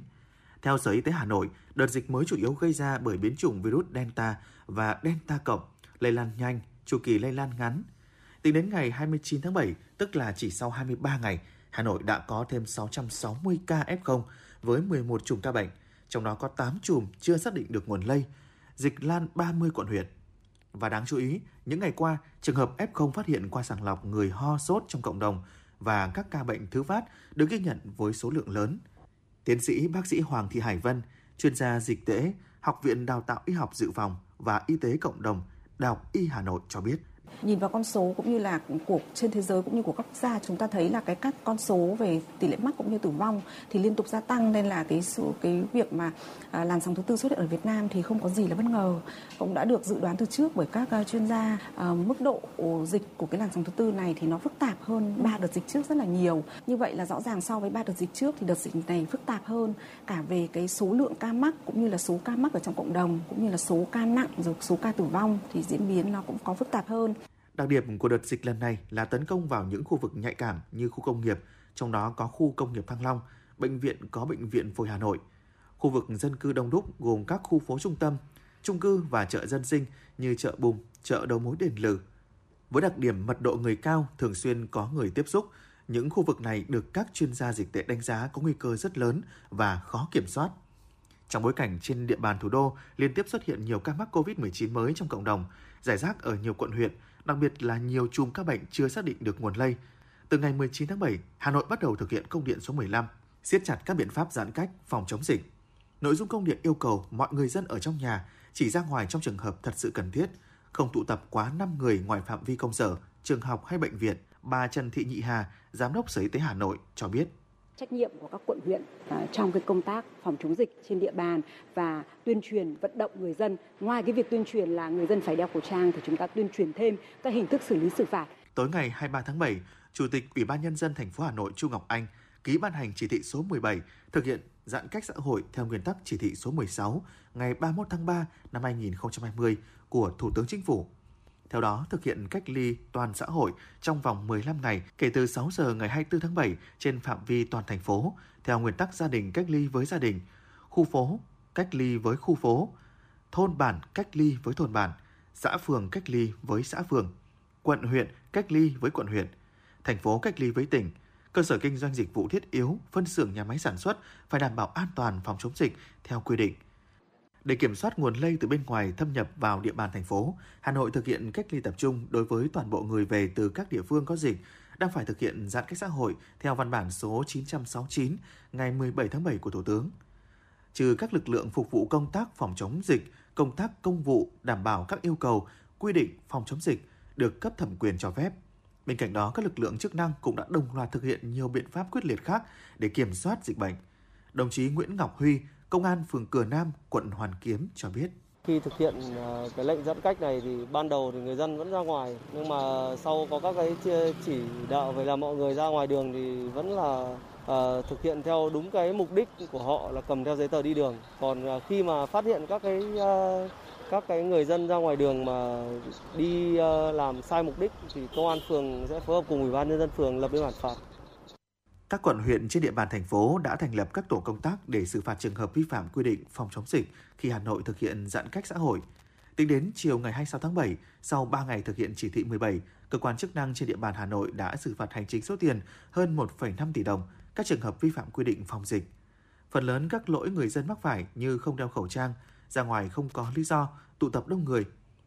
Speaker 19: Theo Sở Y tế Hà Nội, đợt dịch mới chủ yếu gây ra bởi biến chủng virus Delta và Delta cộng, lây lan nhanh, chu kỳ lây lan ngắn. Tính đến ngày 29 tháng 7, tức là chỉ sau 23 ngày, Hà Nội đã có thêm 660 ca F0 với 11 chùm ca bệnh, trong đó có 8 chùm chưa xác định được nguồn lây, dịch lan 30 quận huyện. Và đáng chú ý, những ngày qua, trường hợp F0 phát hiện qua sàng lọc người ho sốt trong cộng đồng và các ca bệnh thứ phát được ghi nhận với số lượng lớn. Tiến sĩ bác sĩ Hoàng Thị Hải Vân, chuyên gia dịch tễ, Học viện Đào tạo Y học Dự phòng và Y tế Cộng đồng, Đại học Y Hà Nội cho biết
Speaker 20: nhìn vào con số cũng như là của trên thế giới cũng như của các quốc gia, chúng ta thấy là cái các con số về tỷ lệ mắc cũng như tử vong thì liên tục gia tăng nên là cái sự cái việc mà à, làn sóng thứ tư xuất hiện ở Việt Nam thì không có gì là bất ngờ. Cũng đã được dự đoán từ trước bởi các à, chuyên gia à, mức độ dịch của cái làn sóng thứ tư này thì nó phức tạp hơn ba đợt dịch trước rất là nhiều. Như vậy là rõ ràng so với ba đợt dịch trước thì đợt dịch này phức tạp hơn cả về cái số lượng ca mắc cũng như là số ca mắc ở trong cộng đồng cũng như là số ca nặng, rồi số ca tử vong thì diễn biến nó cũng có phức tạp hơn.
Speaker 19: Đặc điểm của đợt dịch lần này là tấn công vào những khu vực nhạy cảm như khu công nghiệp, trong đó có khu công nghiệp Thăng Long, bệnh viện có bệnh viện Phổi Hà Nội. Khu vực dân cư đông đúc gồm các khu phố trung tâm, trung cư và chợ dân sinh như chợ Bùng, chợ đầu mối Đền Lừ. Với đặc điểm mật độ người cao, thường xuyên có người tiếp xúc, những khu vực này được các chuyên gia dịch tễ đánh giá có nguy cơ rất lớn và khó kiểm soát. Trong bối cảnh trên địa bàn thủ đô liên tiếp xuất hiện nhiều ca mắc COVID-19 mới trong cộng đồng, giải rác ở nhiều quận huyện, đặc biệt là nhiều chùm các bệnh chưa xác định được nguồn lây. Từ ngày 19 tháng 7, Hà Nội bắt đầu thực hiện công điện số 15, siết chặt các biện pháp giãn cách phòng chống dịch. Nội dung công điện yêu cầu mọi người dân ở trong nhà chỉ ra ngoài trong trường hợp thật sự cần thiết, không tụ tập quá 5 người ngoài phạm vi công sở, trường học hay bệnh viện. Bà Trần Thị Nhị Hà, Giám đốc Sở Y tế Hà Nội cho biết
Speaker 21: trách nhiệm của các quận huyện à, trong cái công tác phòng chống dịch trên địa bàn và tuyên truyền vận động người dân. Ngoài cái việc tuyên truyền là người dân phải đeo khẩu trang thì chúng ta tuyên truyền thêm các hình thức xử lý xử phạt.
Speaker 19: Tối ngày 23 tháng 7, Chủ tịch Ủy ban nhân dân thành phố Hà Nội Chu Ngọc Anh ký ban hành chỉ thị số 17 thực hiện giãn cách xã hội theo nguyên tắc chỉ thị số 16 ngày 31 tháng 3 năm 2020 của Thủ tướng Chính phủ. Theo đó, thực hiện cách ly toàn xã hội trong vòng 15 ngày kể từ 6 giờ ngày 24 tháng 7 trên phạm vi toàn thành phố, theo nguyên tắc gia đình cách ly với gia đình, khu phố cách ly với khu phố, thôn bản cách ly với thôn bản, xã phường cách ly với xã phường, quận huyện cách ly với quận huyện, thành phố cách ly với tỉnh, cơ sở kinh doanh dịch vụ thiết yếu, phân xưởng nhà máy sản xuất phải đảm bảo an toàn phòng chống dịch theo quy định. Để kiểm soát nguồn lây từ bên ngoài thâm nhập vào địa bàn thành phố, Hà Nội thực hiện cách ly tập trung đối với toàn bộ người về từ các địa phương có dịch đang phải thực hiện giãn cách xã hội theo văn bản số 969 ngày 17 tháng 7 của Thủ tướng. Trừ các lực lượng phục vụ công tác phòng chống dịch, công tác công vụ đảm bảo các yêu cầu, quy định phòng chống dịch được cấp thẩm quyền cho phép. Bên cạnh đó, các lực lượng chức năng cũng đã đồng loạt thực hiện nhiều biện pháp quyết liệt khác để kiểm soát dịch bệnh. Đồng chí Nguyễn Ngọc Huy, Công an phường Cửa Nam, quận Hoàn Kiếm cho biết.
Speaker 22: Khi thực hiện ờ, cái lệnh giãn cách này thì ban đầu thì người dân vẫn ra ngoài nhưng mà sau có các cái chỉ đạo về là mọi người ra ngoài đường thì vẫn là uh, thực hiện theo đúng cái mục đích của họ là cầm theo giấy tờ đi đường. Còn uh, khi mà phát hiện các cái uh, các cái người dân ra ngoài đường mà đi làm sai mục đích thì công an phường sẽ phối hợp cùng ủy ban nhân dân phường lập biên bản phạt.
Speaker 19: Các quận huyện trên địa bàn thành phố đã thành lập các tổ công tác để xử phạt trường hợp vi phạm quy định phòng chống dịch khi Hà Nội thực hiện giãn cách xã hội. Tính đến chiều ngày 26 tháng 7, sau 3 ngày thực hiện chỉ thị 17, cơ quan chức năng trên địa bàn Hà Nội đã xử phạt hành chính số tiền hơn 1,5 tỷ đồng các trường hợp vi phạm quy định phòng dịch. Phần lớn các lỗi người dân mắc phải như không đeo khẩu trang, ra ngoài không có lý do, tụ tập đông người.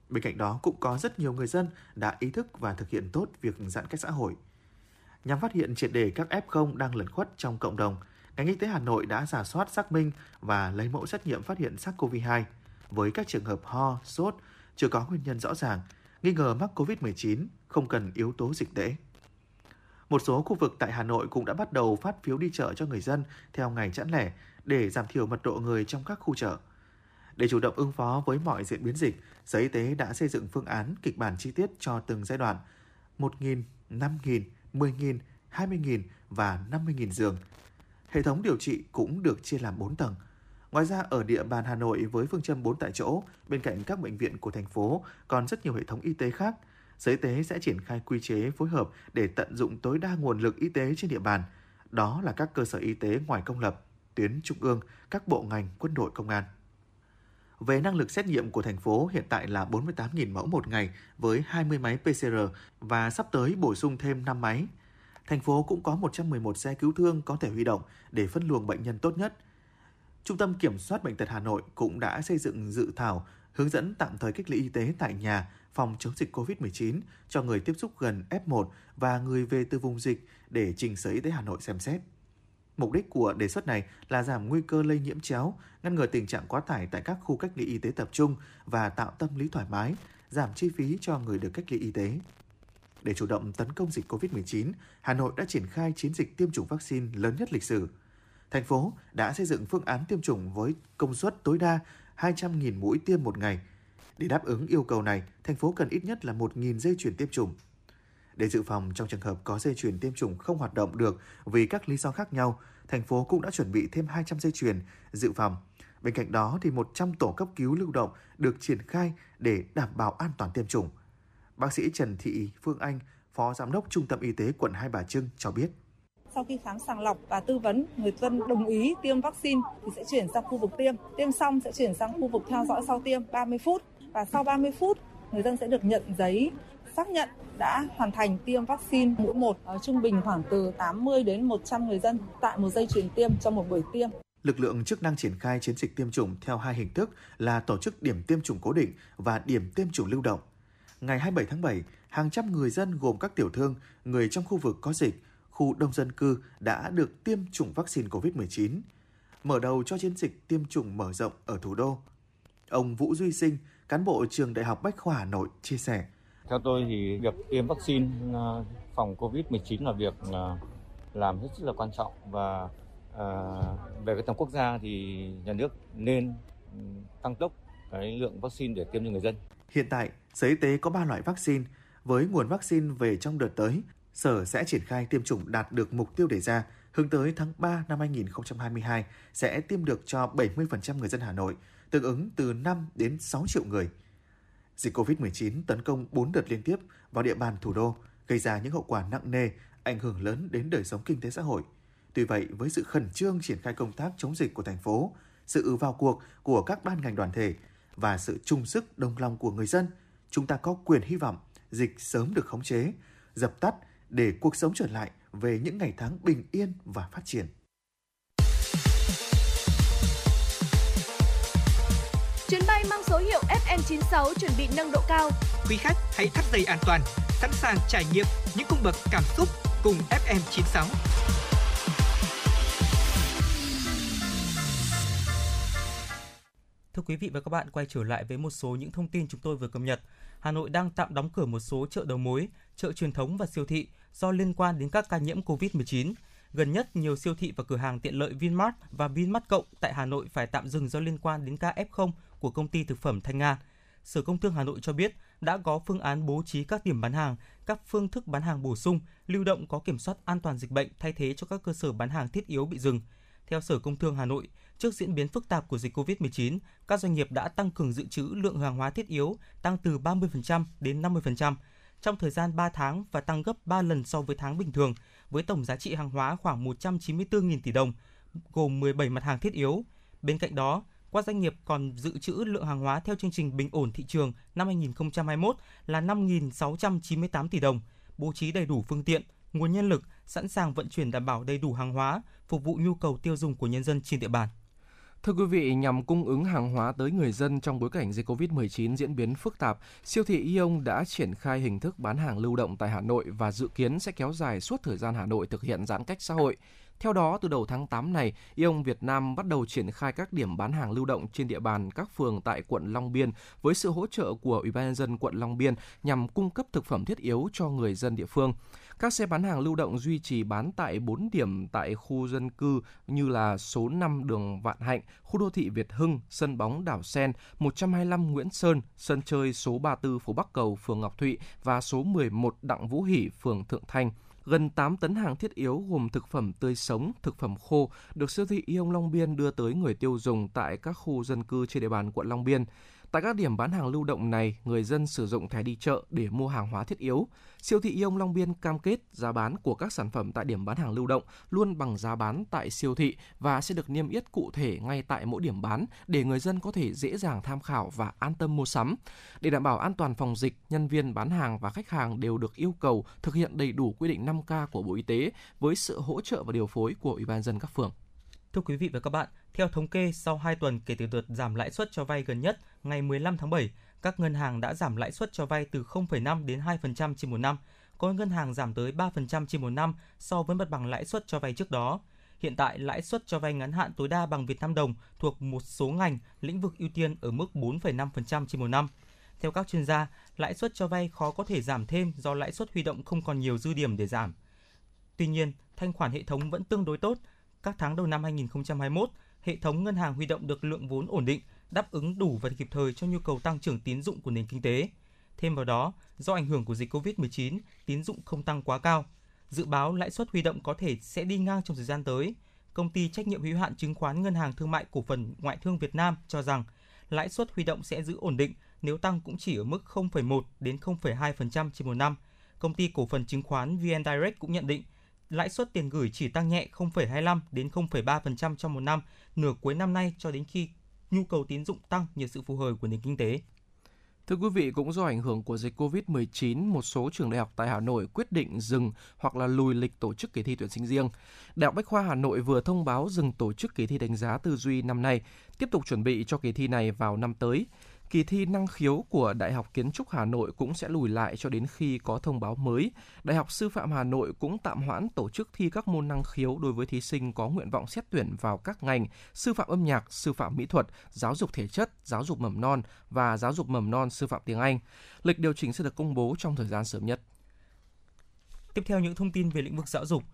Speaker 19: Bên cạnh đó cũng có rất nhiều người dân đã ý thức và thực hiện tốt việc giãn cách xã hội. Nhằm phát hiện triệt đề các F0 đang lẩn khuất trong cộng đồng, ngành y tế Hà Nội đã giả soát xác minh và lấy mẫu xét nghiệm phát hiện SARS-CoV-2 với các trường hợp ho, sốt, chưa có nguyên nhân rõ ràng, nghi ngờ mắc COVID-19, không cần yếu tố dịch tễ. Một số khu vực tại Hà Nội cũng đã bắt đầu phát phiếu đi chợ cho người dân theo ngày chẵn lẻ để giảm thiểu mật độ người trong các khu chợ. Để chủ động ứng phó với mọi diễn biến dịch, Sở Y tế đã xây dựng phương án kịch bản chi tiết cho từng giai đoạn 1.000, 5.000, 10.000, 20.000 và 50.000 giường. Hệ thống điều trị cũng được chia làm 4 tầng. Ngoài ra, ở địa bàn Hà Nội với phương châm 4 tại chỗ, bên cạnh các bệnh viện của thành phố còn rất nhiều hệ thống y tế khác. Sở Y tế sẽ triển khai quy chế phối hợp để tận dụng tối đa nguồn lực y tế trên địa bàn. Đó là các cơ sở y tế ngoài công lập, tuyến trung ương, các bộ ngành, quân đội, công an. Về năng lực xét nghiệm của thành phố hiện tại là 48.000 mẫu một ngày với 20 máy PCR và sắp tới bổ sung thêm 5 máy. Thành phố cũng có 111 xe cứu thương có thể huy động để phân luồng bệnh nhân tốt nhất. Trung tâm Kiểm soát Bệnh tật Hà Nội cũng đã xây dựng dự thảo hướng dẫn tạm thời cách ly y tế tại nhà phòng chống dịch COVID-19 cho người tiếp xúc gần F1 và người về từ vùng dịch để trình Sở Y tế Hà Nội xem xét. Mục đích của đề xuất này là giảm nguy cơ lây nhiễm chéo, ngăn ngừa tình trạng quá tải tại các khu cách ly y tế tập trung và tạo tâm lý thoải mái, giảm chi phí cho người được cách ly y tế. Để chủ động tấn công dịch COVID-19, Hà Nội đã triển khai chiến dịch tiêm chủng vaccine lớn nhất lịch sử. Thành phố đã xây dựng phương án tiêm chủng với công suất tối đa 200.000 mũi tiêm một ngày. Để đáp ứng yêu cầu này, thành phố cần ít nhất là 1.000 dây chuyển tiêm chủng. Để dự phòng trong trường hợp có dây chuyền tiêm chủng không hoạt động được vì các lý do khác nhau, thành phố cũng đã chuẩn bị thêm 200 dây chuyền dự phòng. Bên cạnh đó thì 100 tổ cấp cứu lưu động được triển khai để đảm bảo an toàn tiêm chủng. Bác sĩ Trần Thị Phương Anh, Phó Giám đốc Trung tâm Y tế quận Hai Bà Trưng cho biết.
Speaker 23: Sau khi khám sàng lọc và tư vấn, người dân đồng ý tiêm vaccine thì sẽ chuyển sang khu vực tiêm. Tiêm xong sẽ chuyển sang khu vực theo dõi sau tiêm 30 phút và sau 30 phút người dân sẽ được nhận giấy xác nhận đã hoàn thành tiêm vaccine mũi 1 ở ờ, trung bình khoảng từ 80 đến 100 người dân tại một dây chuyền tiêm trong một buổi tiêm.
Speaker 19: Lực lượng chức năng triển khai chiến dịch tiêm chủng theo hai hình thức là tổ chức điểm tiêm chủng cố định và điểm tiêm chủng lưu động. Ngày 27 tháng 7, hàng trăm người dân gồm các tiểu thương, người trong khu vực có dịch, khu đông dân cư đã được tiêm chủng vaccine COVID-19. Mở đầu cho chiến dịch tiêm chủng mở rộng ở thủ đô. Ông Vũ Duy Sinh, cán bộ trường Đại học Bách khoa Hà Nội chia sẻ.
Speaker 24: Theo tôi thì việc tiêm vaccine à, phòng COVID-19 là việc à, làm làm rất là quan trọng và à, về cái tầm quốc gia thì nhà nước nên tăng tốc cái lượng vaccine để tiêm cho người dân.
Speaker 19: Hiện tại, Sở Y tế có 3 loại vaccine. Với nguồn vaccine về trong đợt tới, Sở sẽ triển khai tiêm chủng đạt được mục tiêu đề ra, hướng tới tháng 3 năm 2022 sẽ tiêm được cho 70% người dân Hà Nội, tương ứng từ 5 đến 6 triệu người – Dịch COVID-19 tấn công 4 đợt liên tiếp vào địa bàn thủ đô, gây ra những hậu quả nặng nề, ảnh hưởng lớn đến đời sống kinh tế xã hội. Tuy vậy, với sự khẩn trương triển khai công tác chống dịch của thành phố, sự vào cuộc của các ban ngành đoàn thể và sự chung sức đồng lòng của người dân, chúng ta có quyền hy vọng dịch sớm được khống chế, dập tắt để cuộc sống trở lại về những ngày tháng bình yên và phát triển.
Speaker 2: Chuyến bay mang số hiệu FM96 chuẩn bị nâng độ cao.
Speaker 18: Quý khách hãy thắt dây an toàn, sẵn sàng trải nghiệm những cung bậc cảm xúc cùng FM96.
Speaker 3: Thưa quý vị và các bạn, quay trở lại với một số những thông tin chúng tôi vừa cập nhật. Hà Nội đang tạm đóng cửa một số chợ đầu mối, chợ truyền thống và siêu thị do liên quan đến các ca nhiễm COVID-19. Gần nhất, nhiều siêu thị và cửa hàng tiện lợi Vinmart và Vinmart Cộng tại Hà Nội phải tạm dừng do liên quan đến ca F0 của công ty thực phẩm Thanh Nga. Sở Công Thương Hà Nội cho biết đã có phương án bố trí các điểm bán hàng, các phương thức bán hàng bổ sung, lưu động có kiểm soát an toàn dịch bệnh thay thế cho các cơ sở bán hàng thiết yếu bị dừng. Theo Sở Công Thương Hà Nội, trước diễn biến phức tạp của dịch COVID-19, các doanh nghiệp đã tăng cường dự trữ lượng hàng hóa thiết yếu, tăng từ 30% đến 50% trong thời gian 3 tháng và tăng gấp 3 lần so với tháng bình thường, với tổng giá trị hàng hóa khoảng 194.000 tỷ đồng, gồm 17 mặt hàng thiết yếu. Bên cạnh đó, các doanh nghiệp còn dự trữ lượng hàng hóa theo chương trình bình ổn thị trường năm 2021 là 5.698 tỷ đồng, bố trí đầy đủ phương tiện, nguồn nhân lực, sẵn sàng vận chuyển đảm bảo đầy đủ hàng hóa, phục vụ nhu cầu tiêu dùng của nhân dân trên địa bàn.
Speaker 4: Thưa quý vị, nhằm cung ứng hàng hóa tới người dân trong bối cảnh dịch COVID-19 diễn biến phức tạp, siêu thị Ion đã triển khai hình thức bán hàng lưu động tại Hà Nội và dự kiến sẽ kéo dài suốt thời gian Hà Nội thực hiện giãn cách xã hội. Theo đó, từ đầu tháng 8 này, Ion Việt Nam bắt đầu triển khai các điểm bán hàng lưu động trên địa bàn các phường tại quận Long Biên với sự hỗ trợ của Ủy ban nhân dân quận Long Biên nhằm cung cấp thực phẩm thiết yếu cho người dân địa phương. Các xe bán hàng lưu động duy trì bán tại 4 điểm tại khu dân cư như là số 5 đường Vạn Hạnh, khu đô thị Việt Hưng, sân bóng Đảo Sen, 125 Nguyễn Sơn, sân chơi số 34 phố Bắc Cầu, phường Ngọc Thụy và số 11 Đặng Vũ Hỷ, phường Thượng Thanh gần 8 tấn hàng thiết yếu gồm thực phẩm tươi sống, thực phẩm khô được siêu thị Yông Long Biên đưa tới người tiêu dùng tại các khu dân cư trên địa bàn quận Long Biên. Tại các điểm bán hàng lưu động này, người dân sử dụng thẻ đi chợ để mua hàng hóa thiết yếu. Siêu thị Yông Long Biên cam kết giá bán của các sản phẩm tại điểm bán hàng lưu động luôn bằng giá bán tại siêu thị và sẽ được niêm yết cụ thể ngay tại mỗi điểm bán để người dân có thể dễ dàng tham khảo và an tâm mua sắm. Để đảm bảo an toàn phòng dịch, nhân viên bán hàng và khách hàng đều được yêu cầu thực hiện đầy đủ quy định 5K của Bộ Y tế với sự hỗ trợ và điều phối của Ủy ban dân các phường.
Speaker 3: Thưa quý vị và các bạn, theo thống kê, sau 2 tuần kể từ đợt giảm lãi suất cho vay gần nhất ngày 15 tháng 7, các ngân hàng đã giảm lãi suất cho vay từ 0,5 đến 2% trên một năm. Có ngân hàng giảm tới 3% trên một năm so với mặt bằng lãi suất cho vay trước đó. Hiện tại, lãi suất cho vay ngắn hạn tối đa bằng Việt Nam đồng thuộc một số ngành, lĩnh vực ưu tiên ở mức 4,5% trên một năm. Theo các chuyên gia, lãi suất cho vay khó có thể giảm thêm do lãi suất huy động không còn nhiều dư điểm để giảm. Tuy nhiên, thanh khoản hệ thống vẫn tương đối tốt. Các tháng đầu năm 2021, hệ thống ngân hàng huy động được lượng vốn ổn định, đáp ứng đủ và kịp thời cho nhu cầu tăng trưởng tín dụng của nền kinh tế. Thêm vào đó, do ảnh hưởng của dịch COVID-19, tín dụng không tăng quá cao. Dự báo lãi suất huy động có thể sẽ đi ngang trong thời gian tới. Công ty trách nhiệm hữu hạn chứng khoán Ngân hàng Thương mại Cổ phần Ngoại thương Việt Nam cho rằng lãi suất huy động sẽ giữ ổn định, nếu tăng cũng chỉ ở mức 0,1 đến 0,2% trên một năm. Công ty cổ phần chứng khoán VN Direct cũng nhận định lãi suất tiền gửi chỉ tăng nhẹ 0,25 đến 0,3% trong một năm nửa cuối năm nay cho đến khi nhu cầu tín dụng tăng nhờ sự phù hồi của nền kinh tế.
Speaker 4: Thưa quý vị, cũng do ảnh hưởng của dịch COVID-19, một số trường đại học tại Hà Nội quyết định dừng hoặc là lùi lịch tổ chức kỳ thi tuyển sinh riêng. Đại học Bách khoa Hà Nội vừa thông báo dừng tổ chức kỳ thi đánh giá tư duy năm nay, tiếp tục chuẩn bị cho kỳ thi này vào năm tới. Kỳ thi năng khiếu của Đại học Kiến trúc Hà Nội cũng sẽ lùi lại cho đến khi có thông báo mới. Đại học Sư phạm Hà Nội cũng tạm hoãn tổ chức thi các môn năng khiếu đối với thí sinh có nguyện vọng xét tuyển vào các ngành sư phạm âm nhạc, sư phạm mỹ thuật, giáo dục thể chất, giáo dục mầm non và giáo dục mầm non sư phạm tiếng Anh. Lịch điều chỉnh sẽ được công bố trong thời gian sớm nhất.
Speaker 3: Tiếp theo những thông tin về lĩnh vực giáo dục,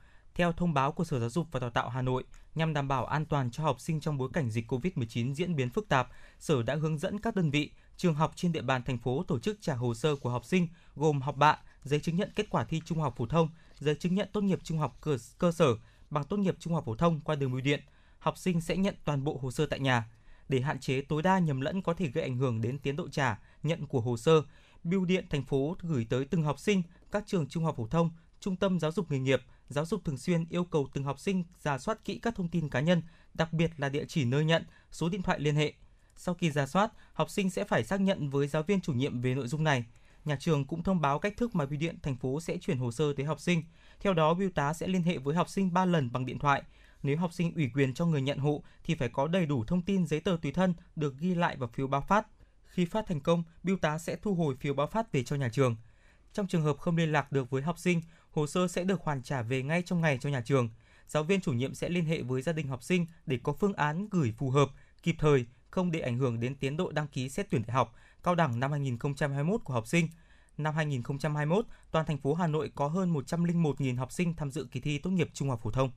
Speaker 3: theo thông báo của Sở Giáo dục và Đào tạo Hà Nội, nhằm đảm bảo an toàn cho học sinh trong bối cảnh dịch COVID-19 diễn biến phức tạp, Sở đã hướng dẫn các đơn vị, trường học trên địa bàn thành phố tổ chức trả hồ sơ của học sinh gồm học bạ, giấy chứng nhận kết quả thi trung học phổ thông, giấy chứng nhận tốt nghiệp trung học cơ, cơ sở, bằng tốt nghiệp trung học phổ thông qua đường bưu điện. Học sinh sẽ nhận toàn bộ hồ sơ tại nhà. Để hạn chế tối đa nhầm lẫn có thể gây ảnh hưởng đến tiến độ trả, nhận của hồ sơ. Bưu điện thành phố gửi tới từng học sinh, các trường trung học phổ thông, trung tâm giáo dục nghề nghiệp, giáo dục thường xuyên yêu cầu từng học sinh giả soát kỹ các thông tin cá nhân, đặc biệt là địa chỉ nơi nhận, số điện thoại liên hệ. Sau khi giả soát, học sinh sẽ phải xác nhận với giáo viên chủ nhiệm về nội dung này. Nhà trường cũng thông báo cách thức mà bưu điện thành phố sẽ chuyển hồ sơ tới học sinh. Theo đó, bưu tá sẽ liên hệ với học sinh 3 lần bằng điện thoại. Nếu học sinh ủy quyền cho người nhận hộ thì phải có đầy đủ thông tin giấy tờ tùy thân được ghi lại vào phiếu báo phát. Khi phát thành công, bưu tá sẽ thu hồi phiếu báo phát về cho nhà trường. Trong trường hợp không liên lạc được với học sinh, hồ sơ sẽ được hoàn trả về ngay trong ngày cho nhà trường. Giáo viên chủ nhiệm sẽ liên hệ với gia đình học sinh để có phương án gửi phù hợp, kịp thời, không để ảnh hưởng đến tiến độ đăng ký xét tuyển đại học, cao đẳng năm 2021 của học sinh. Năm 2021, toàn thành phố Hà Nội có hơn 101.000 học sinh tham dự kỳ thi tốt nghiệp trung học phổ thông.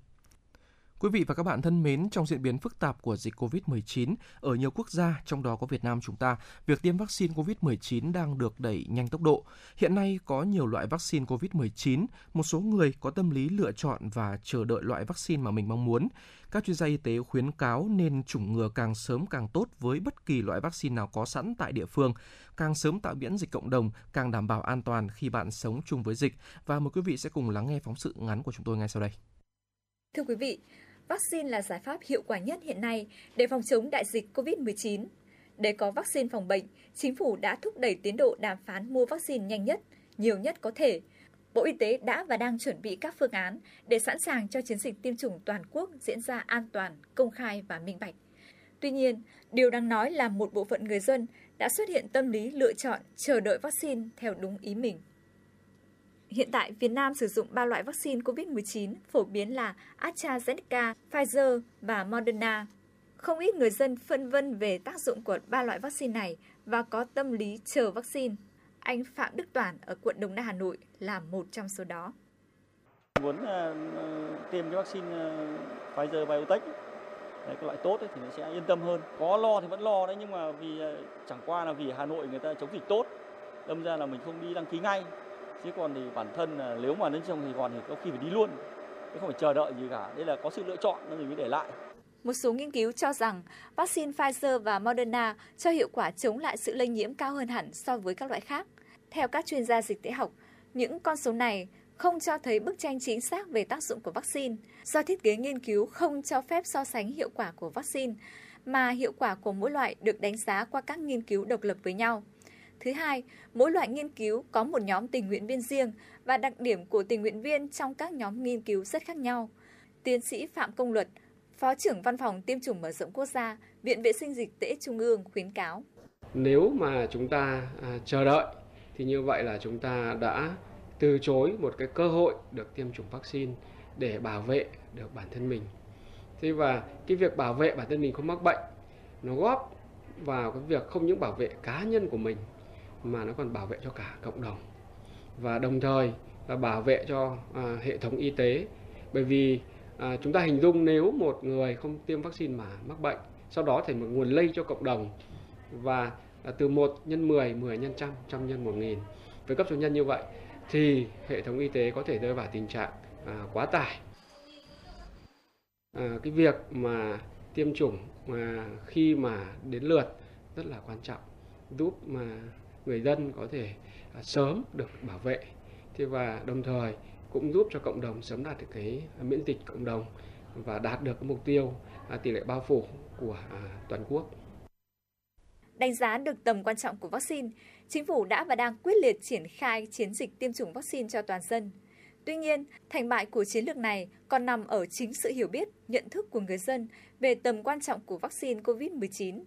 Speaker 4: Quý vị và các bạn thân mến, trong diễn biến phức tạp của dịch COVID-19 ở nhiều quốc gia, trong đó có Việt Nam chúng ta, việc tiêm vaccine COVID-19 đang được đẩy nhanh tốc độ. Hiện nay có nhiều loại vaccine COVID-19, một số người có tâm lý lựa chọn và chờ đợi loại vaccine mà mình mong muốn. Các chuyên gia y tế khuyến cáo nên chủng ngừa càng sớm càng tốt với bất kỳ loại vaccine nào có sẵn tại địa phương. Càng sớm tạo miễn dịch cộng đồng, càng đảm bảo an toàn khi bạn sống chung với dịch. Và mời quý vị sẽ cùng lắng nghe phóng sự ngắn của chúng tôi ngay sau đây.
Speaker 25: Thưa quý vị, vaccine là giải pháp hiệu quả nhất hiện nay để phòng chống đại dịch COVID-19. Để có vaccine phòng bệnh, chính phủ đã thúc đẩy tiến độ đàm phán mua vaccine nhanh nhất, nhiều nhất có thể. Bộ Y tế đã và đang chuẩn bị các phương án để sẵn sàng cho chiến dịch tiêm chủng toàn quốc diễn ra an toàn, công khai và minh bạch. Tuy nhiên, điều đáng nói là một bộ phận người dân đã xuất hiện tâm lý lựa chọn chờ đợi vaccine theo đúng ý mình. Hiện tại, Việt Nam sử dụng 3 loại vaccine COVID-19 phổ biến là AstraZeneca, Pfizer và Moderna. Không ít người dân phân vân về tác dụng của ba loại vaccine này và có tâm lý chờ vaccine. Anh Phạm Đức Toàn ở quận Đồng Đa, Hà Nội là một trong số đó.
Speaker 26: Muốn uh, tiêm cái vaccine uh, Pfizer BioNTech Đấy, cái loại tốt ấy, thì nó sẽ yên tâm hơn. Có lo thì vẫn lo đấy nhưng mà vì ờ, chẳng qua là vì Hà Nội người ta chống dịch tốt, đâm ra là mình không đi đăng ký ngay chứ còn thì bản thân là nếu mà đến trong Sài Gòn thì có khi phải đi luôn chứ không phải chờ đợi gì cả đây là có sự lựa chọn nên mình mới để lại
Speaker 25: một số nghiên cứu cho rằng vaccine Pfizer và Moderna cho hiệu quả chống lại sự lây nhiễm cao hơn hẳn so với các loại khác. Theo các chuyên gia dịch tễ học, những con số này không cho thấy bức tranh chính xác về tác dụng của vaccine do thiết kế nghiên cứu không cho phép so sánh hiệu quả của vaccine, mà hiệu quả của mỗi loại được đánh giá qua các nghiên cứu độc lập với nhau. Thứ hai, mỗi loại nghiên cứu có một nhóm tình nguyện viên riêng và đặc điểm của tình nguyện viên trong các nhóm nghiên cứu rất khác nhau. Tiến sĩ Phạm Công Luật, Phó trưởng Văn phòng Tiêm chủng mở rộng quốc gia, Viện Vệ sinh Dịch tễ Trung ương khuyến cáo.
Speaker 27: Nếu mà chúng ta à, chờ đợi thì như vậy là chúng ta đã từ chối một cái cơ hội được tiêm chủng vaccine để bảo vệ được bản thân mình. Thế và cái việc bảo vệ bản thân mình không mắc bệnh nó góp vào cái việc không những bảo vệ cá nhân của mình mà nó còn bảo vệ cho cả cộng đồng. Và đồng thời là bảo vệ cho à, hệ thống y tế. Bởi vì à, chúng ta hình dung nếu một người không tiêm vaccine mà mắc bệnh sau đó thành một nguồn lây cho cộng đồng và à, từ 1 nhân 10, 10 nhân trăm, trăm nhân một nghìn. Với cấp số nhân như vậy thì hệ thống y tế có thể rơi vào tình trạng à, quá tải. À, cái việc mà tiêm chủng mà khi mà đến lượt rất là quan trọng giúp mà người dân có thể à, sớm được bảo vệ thế và đồng thời cũng giúp cho cộng đồng sớm đạt được cái à, miễn dịch cộng đồng và đạt được cái mục tiêu à, tỷ lệ bao phủ của toàn quốc.
Speaker 25: Đánh giá được tầm quan trọng của vaccine, chính phủ đã và đang quyết liệt triển khai chiến dịch tiêm chủng vaccine cho toàn dân. Tuy nhiên, thành bại của chiến lược này còn nằm ở chính sự hiểu biết, nhận thức của người dân về tầm quan trọng của vaccine COVID-19.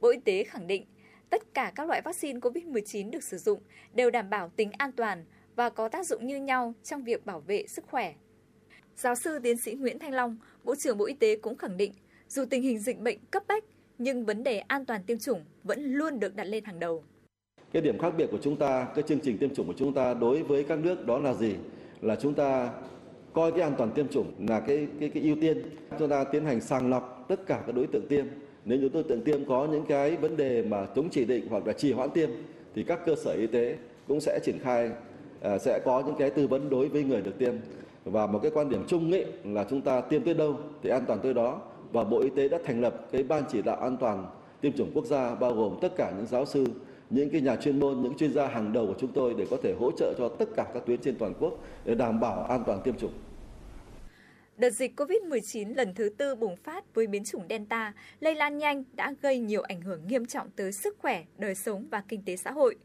Speaker 25: Bộ Y tế khẳng định tất cả các loại vaccine COVID-19 được sử dụng đều đảm bảo tính an toàn và có tác dụng như nhau trong việc bảo vệ sức khỏe. Giáo sư tiến sĩ Nguyễn Thanh Long, Bộ trưởng Bộ Y tế cũng khẳng định, dù tình hình dịch bệnh cấp bách, nhưng vấn đề an toàn tiêm chủng vẫn luôn được đặt lên hàng đầu.
Speaker 28: Cái điểm khác biệt của chúng ta, cái chương trình tiêm chủng của chúng ta đối với các nước đó là gì? Là chúng ta coi cái an toàn tiêm chủng là cái cái cái ưu tiên. Chúng ta tiến hành sàng lọc tất cả các đối tượng tiêm nếu như đối tượng tiêm có những cái vấn đề mà chống chỉ định hoặc là trì hoãn tiêm thì các cơ sở y tế cũng sẽ triển khai à, sẽ có những cái tư vấn đối với người được tiêm và một cái quan điểm chung nghị là chúng ta tiêm tới đâu thì an toàn tới đó và Bộ Y tế đã thành lập cái ban chỉ đạo an toàn tiêm chủng quốc gia bao gồm tất cả những giáo sư những cái nhà chuyên môn, những chuyên gia hàng đầu của chúng tôi để có thể hỗ trợ cho tất cả các tuyến trên toàn quốc để đảm bảo an toàn tiêm chủng.
Speaker 25: Đợt dịch COVID-19 lần thứ tư bùng phát với biến chủng Delta lây lan nhanh đã gây nhiều ảnh hưởng nghiêm trọng tới sức khỏe, đời sống và kinh tế xã hội.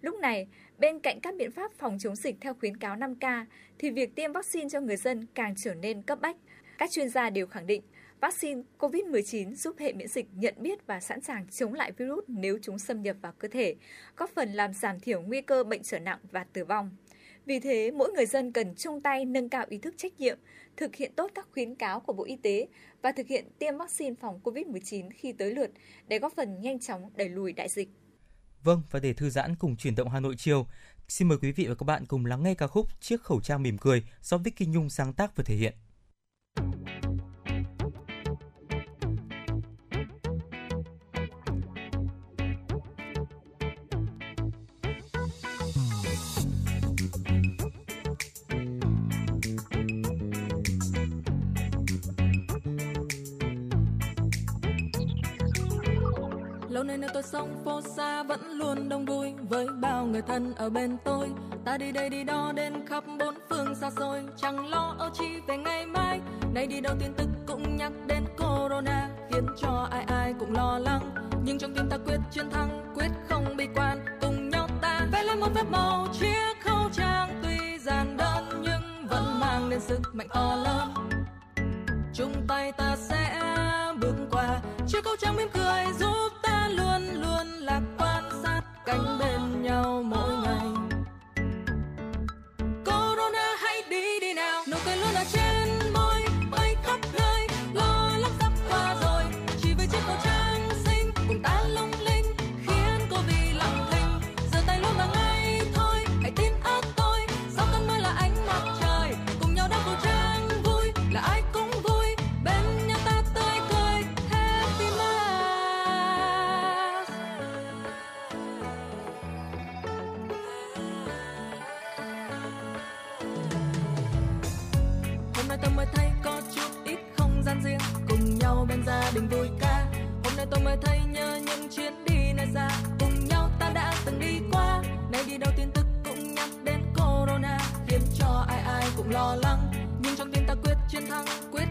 Speaker 25: Lúc này, bên cạnh các biện pháp phòng chống dịch theo khuyến cáo 5K, thì việc tiêm vaccine cho người dân càng trở nên cấp bách. Các chuyên gia đều khẳng định vaccine COVID-19 giúp hệ miễn dịch nhận biết và sẵn sàng chống lại virus nếu chúng xâm nhập vào cơ thể, góp phần làm giảm thiểu nguy cơ bệnh trở nặng và tử vong. Vì thế, mỗi người dân cần chung tay nâng cao ý thức trách nhiệm, thực hiện tốt các khuyến cáo của Bộ Y tế và thực hiện tiêm vaccine phòng COVID-19 khi tới lượt để góp phần nhanh chóng đẩy lùi đại dịch.
Speaker 3: Vâng, và để thư giãn cùng chuyển động Hà Nội chiều, xin mời quý vị và các bạn cùng lắng nghe ca khúc Chiếc khẩu trang mỉm cười do Vicky Nhung sáng tác và thể hiện.
Speaker 29: Lâu nay nơi tôi sống, phố xa vẫn luôn đông vui. Với bao người thân ở bên tôi, ta đi đây đi đó đến khắp bốn phương xa xôi. Chẳng lo âu chi về ngày mai, nay đi đâu tin tức cũng nhắc đến corona. Khiến cho ai ai cũng lo lắng, nhưng trong tim ta quyết chiến thắng, quyết không bi quan. Cùng nhau ta vẽ lên một phép màu, chiếc khẩu trang tuy giản đơn, nhưng vẫn mang đến sức mạnh to lớn. Chung tay ta sẽ bước qua, chiếc khẩu trang mỉm cười giúp No. Chuyến đi nơi xa cùng nhau ta đã từng đi qua. Nay đi đâu tin tức cũng nhắc đến corona. Khiến cho ai ai cũng lo lắng. Nhưng trong tim ta quyết chiến thắng, quyết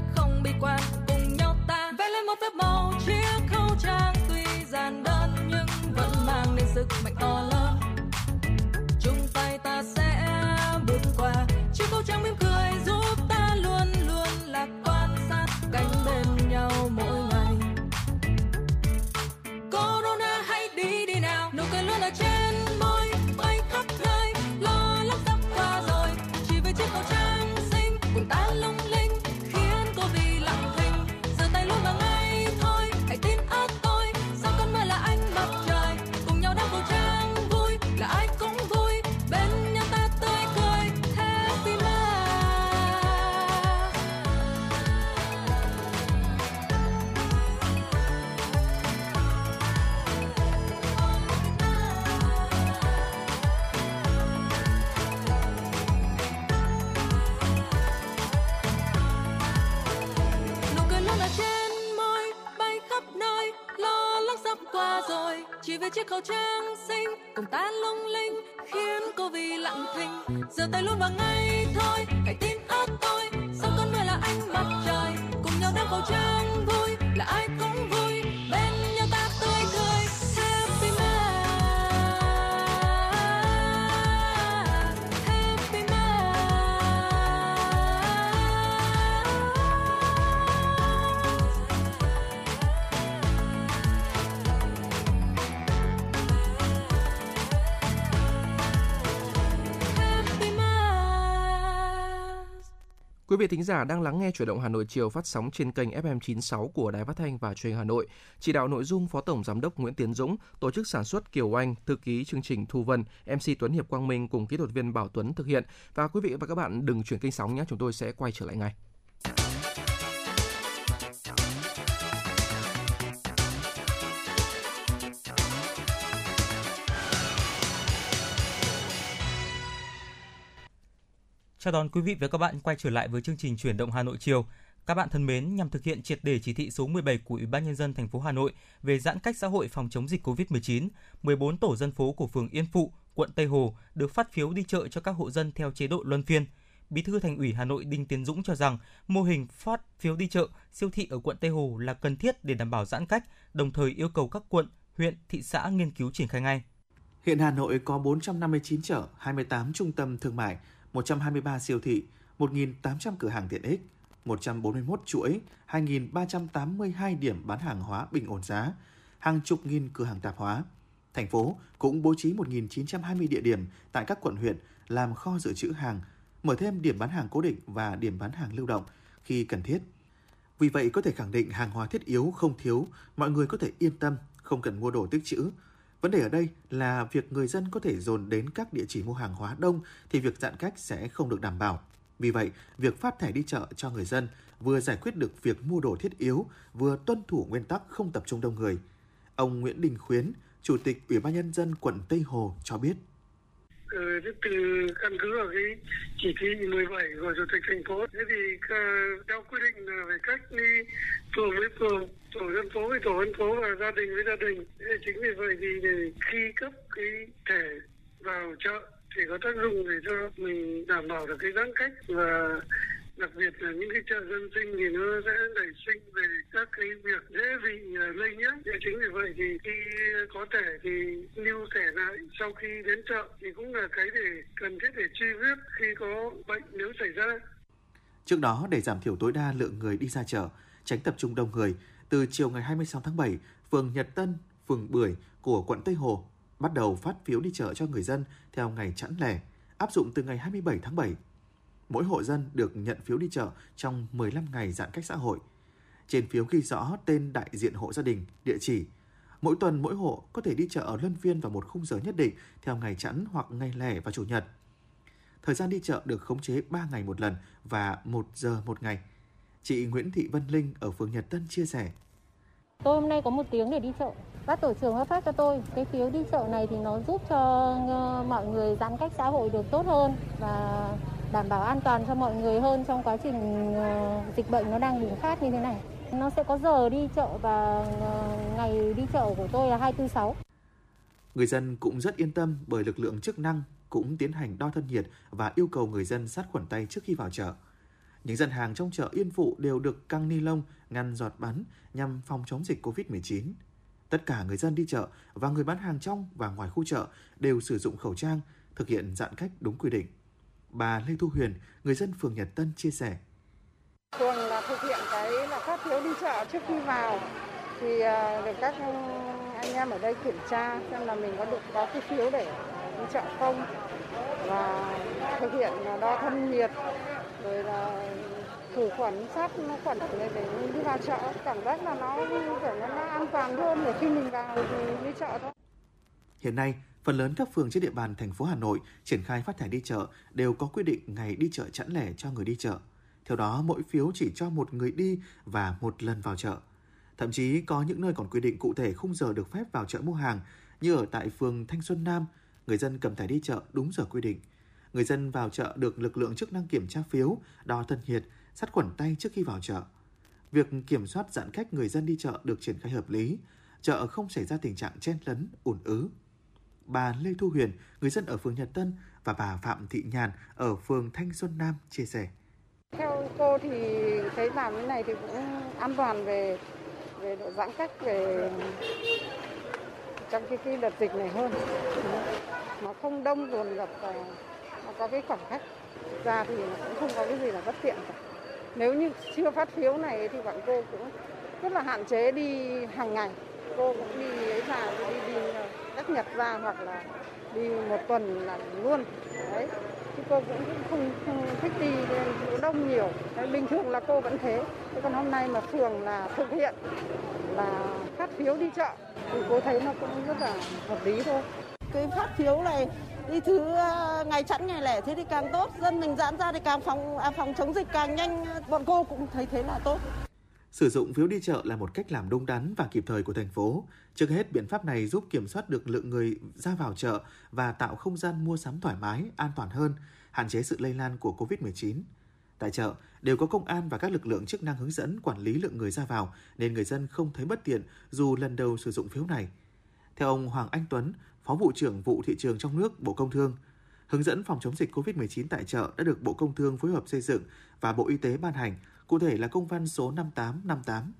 Speaker 29: chỉ
Speaker 4: Quý vị thính giả đang lắng nghe chuyển động Hà Nội chiều phát sóng trên kênh FM 96 của Đài Phát thanh và Truyền hình Hà Nội. Chỉ đạo nội dung Phó Tổng Giám đốc Nguyễn Tiến Dũng, tổ chức sản xuất Kiều Anh, thư ký chương trình Thu Vân, MC Tuấn Hiệp Quang Minh cùng kỹ thuật viên Bảo Tuấn thực hiện. Và quý vị và các bạn đừng chuyển kênh sóng nhé, chúng tôi sẽ quay trở lại ngay.
Speaker 3: Chào đón quý vị và các bạn quay trở lại với chương trình chuyển động Hà Nội chiều. Các bạn thân mến, nhằm thực hiện triệt đề chỉ thị số 17 của Ủy ban nhân dân thành phố Hà Nội về giãn cách xã hội phòng chống dịch COVID-19, 14 tổ dân phố của phường Yên Phụ, quận Tây Hồ được phát phiếu đi chợ cho các hộ dân theo chế độ luân phiên. Bí thư Thành ủy Hà Nội Đinh Tiến Dũng cho rằng mô hình phát phiếu đi chợ, siêu thị ở quận Tây Hồ là cần thiết để đảm bảo giãn cách, đồng thời yêu cầu các quận, huyện, thị xã nghiên cứu triển khai ngay.
Speaker 19: Hiện Hà Nội có 459 chợ, 28 trung tâm thương mại, 123 siêu thị, 1.800 cửa hàng tiện ích, 141 chuỗi, 2.382 điểm bán hàng hóa bình ổn giá, hàng chục nghìn cửa hàng tạp hóa. Thành phố cũng bố trí 1.920 địa điểm tại các quận huyện làm kho dự trữ hàng, mở thêm điểm bán hàng cố định và điểm bán hàng lưu động khi cần thiết. Vì vậy có thể khẳng định hàng hóa thiết yếu không thiếu, mọi người có thể yên tâm, không cần mua đồ tích trữ. Vấn đề ở đây là việc người dân có thể dồn đến các địa chỉ mua hàng hóa đông thì việc giãn cách sẽ không được đảm bảo. Vì vậy, việc phát thẻ đi chợ cho người dân vừa giải quyết được việc mua đồ thiết yếu, vừa tuân thủ nguyên tắc không tập trung đông người. Ông Nguyễn Đình Khuyến, Chủ tịch Ủy ban nhân dân quận Tây Hồ cho biết.
Speaker 30: Ừ, từ căn cứ vào cái chỉ thị 17 của chủ tịch thành phố thế thì ờ, theo quy định là phải cách ly phường với phường tổ dân phố với tổ dân phố và gia đình với gia đình. Thế chính vì vậy thì để khi cấp cái thẻ vào chợ thì có tác dụng để cho mình đảm bảo được cái giãn cách và đặc biệt là những cái chợ dân sinh thì nó sẽ nảy sinh về các cái việc dễ bị ờ, lây nhiễm thì chính vì vậy thì khi có thể thì lưu thẻ lại sau khi đến chợ thì cũng là cái để cần thiết để truy vết khi có bệnh nếu xảy ra
Speaker 19: Trước đó, để giảm thiểu tối đa lượng người đi ra chợ, tránh tập trung đông người, từ chiều ngày 26 tháng 7, phường Nhật Tân, phường Bưởi của quận Tây Hồ bắt đầu phát phiếu đi chợ cho người dân theo ngày chẵn lẻ, áp dụng từ ngày 27 tháng 7. Mỗi hộ dân được nhận phiếu đi chợ trong 15 ngày giãn cách xã hội. Trên phiếu ghi rõ tên đại diện hộ gia đình, địa chỉ. Mỗi tuần mỗi hộ có thể đi chợ ở luân phiên vào một khung giờ nhất định theo ngày chẵn hoặc ngày lẻ và chủ nhật. Thời gian đi chợ được khống chế 3 ngày một lần và 1 giờ một ngày. Chị Nguyễn Thị Vân Linh ở phường Nhật Tân chia sẻ.
Speaker 31: Tôi hôm nay có một tiếng để đi chợ. Bác tổ trưởng đã phát cho tôi cái phiếu đi chợ này thì nó giúp cho ờ, mọi người giãn cách xã hội được tốt hơn và đảm bảo an toàn cho mọi người hơn trong quá trình ờ, dịch bệnh nó đang bùng phát như thế này. Nó sẽ có giờ đi chợ và ờ, ngày đi chợ của tôi là 246.
Speaker 19: Người dân cũng rất yên tâm bởi lực lượng chức năng cũng tiến hành đo thân nhiệt và yêu cầu người dân sát khuẩn tay trước khi vào chợ. Những dân hàng trong chợ Yên Phụ đều được căng ni lông ngăn giọt bắn nhằm phòng chống dịch COVID-19. Tất cả người dân đi chợ và người bán hàng trong và ngoài khu chợ đều sử dụng khẩu trang, thực hiện giãn cách đúng quy định. Bà Lê Thu Huyền, người dân phường Nhật Tân chia sẻ.
Speaker 32: thường là thực hiện cái là phát phiếu đi chợ trước khi vào. Thì à, được các anh em ở đây kiểm tra xem là mình có được có cái phiếu để đi chợ không. Và thực hiện đo thân nhiệt rồi là khử khuẩn sát khuẩn để, để đi vào chợ. Cảm giác là nó kiểu nó, nó an toàn hơn để khi mình vào đi chợ thôi.
Speaker 19: Hiện nay, phần lớn các phường trên địa bàn thành phố Hà Nội triển khai phát thẻ đi chợ đều có quy định ngày đi chợ chẵn lẻ cho người đi chợ. Theo đó, mỗi phiếu chỉ cho một người đi và một lần vào chợ. Thậm chí có những nơi còn quy định cụ thể khung giờ được phép vào chợ mua hàng, như ở tại phường Thanh Xuân Nam, người dân cầm thẻ đi chợ đúng giờ quy định. Người dân vào chợ được lực lượng chức năng kiểm tra phiếu, đo thân nhiệt, sát khuẩn tay trước khi vào chợ. Việc kiểm soát giãn cách người dân đi chợ được triển khai hợp lý, chợ không xảy ra tình trạng chen lấn, ùn ứ. Bà Lê Thu Huyền, người dân ở phường Nhật Tân và bà Phạm Thị Nhàn ở phường Thanh Xuân Nam chia sẻ.
Speaker 32: theo cô thì thấy làm thế này thì cũng an toàn về về độ giãn cách về trong cái, cái đợt dịch này hơn. Mà không đông dồn dập và nó có cái khoảng cách. Thực ra thì nó cũng không có cái gì là bất tiện cả. Nếu như chưa phát phiếu này thì bọn cô cũng rất là hạn chế đi hàng ngày. Cô cũng đi ấy ra đi đi các nhật ra hoặc là đi một tuần là luôn. Đấy. Chứ cô cũng không, không thích đi chỗ đông nhiều. Đấy, bình thường là cô vẫn thế. Thế còn hôm nay mà phường là thực hiện là phát phiếu đi chợ thì cô thấy nó cũng rất là hợp lý thôi.
Speaker 33: Cái phát phiếu này đi thứ ờ, ngày chẵn ngày lẻ thế thì càng tốt. Dân mình giãn ra thì càng phòng à, phòng chống dịch càng nhanh. Bọn cô cũng thấy thế là tốt.
Speaker 19: Sử dụng phiếu đi chợ là một cách làm đúng đắn và kịp thời của thành phố. Trước hết, biện pháp này giúp kiểm soát được lượng người ra vào chợ và tạo không gian mua sắm thoải mái, an toàn hơn, hạn chế sự lây lan của COVID-19. Tại chợ đều có công an và các lực lượng chức năng hướng dẫn quản lý lượng người ra vào nên người dân không thấy bất tiện dù lần đầu sử dụng phiếu này. Theo ông Hoàng Anh Tuấn, Phó vụ trưởng vụ thị trường trong nước Bộ Công Thương, hướng dẫn phòng chống dịch COVID-19 tại chợ đã được Bộ Công Thương phối hợp xây dựng và Bộ Y tế ban hành, cụ thể là công văn số 5858.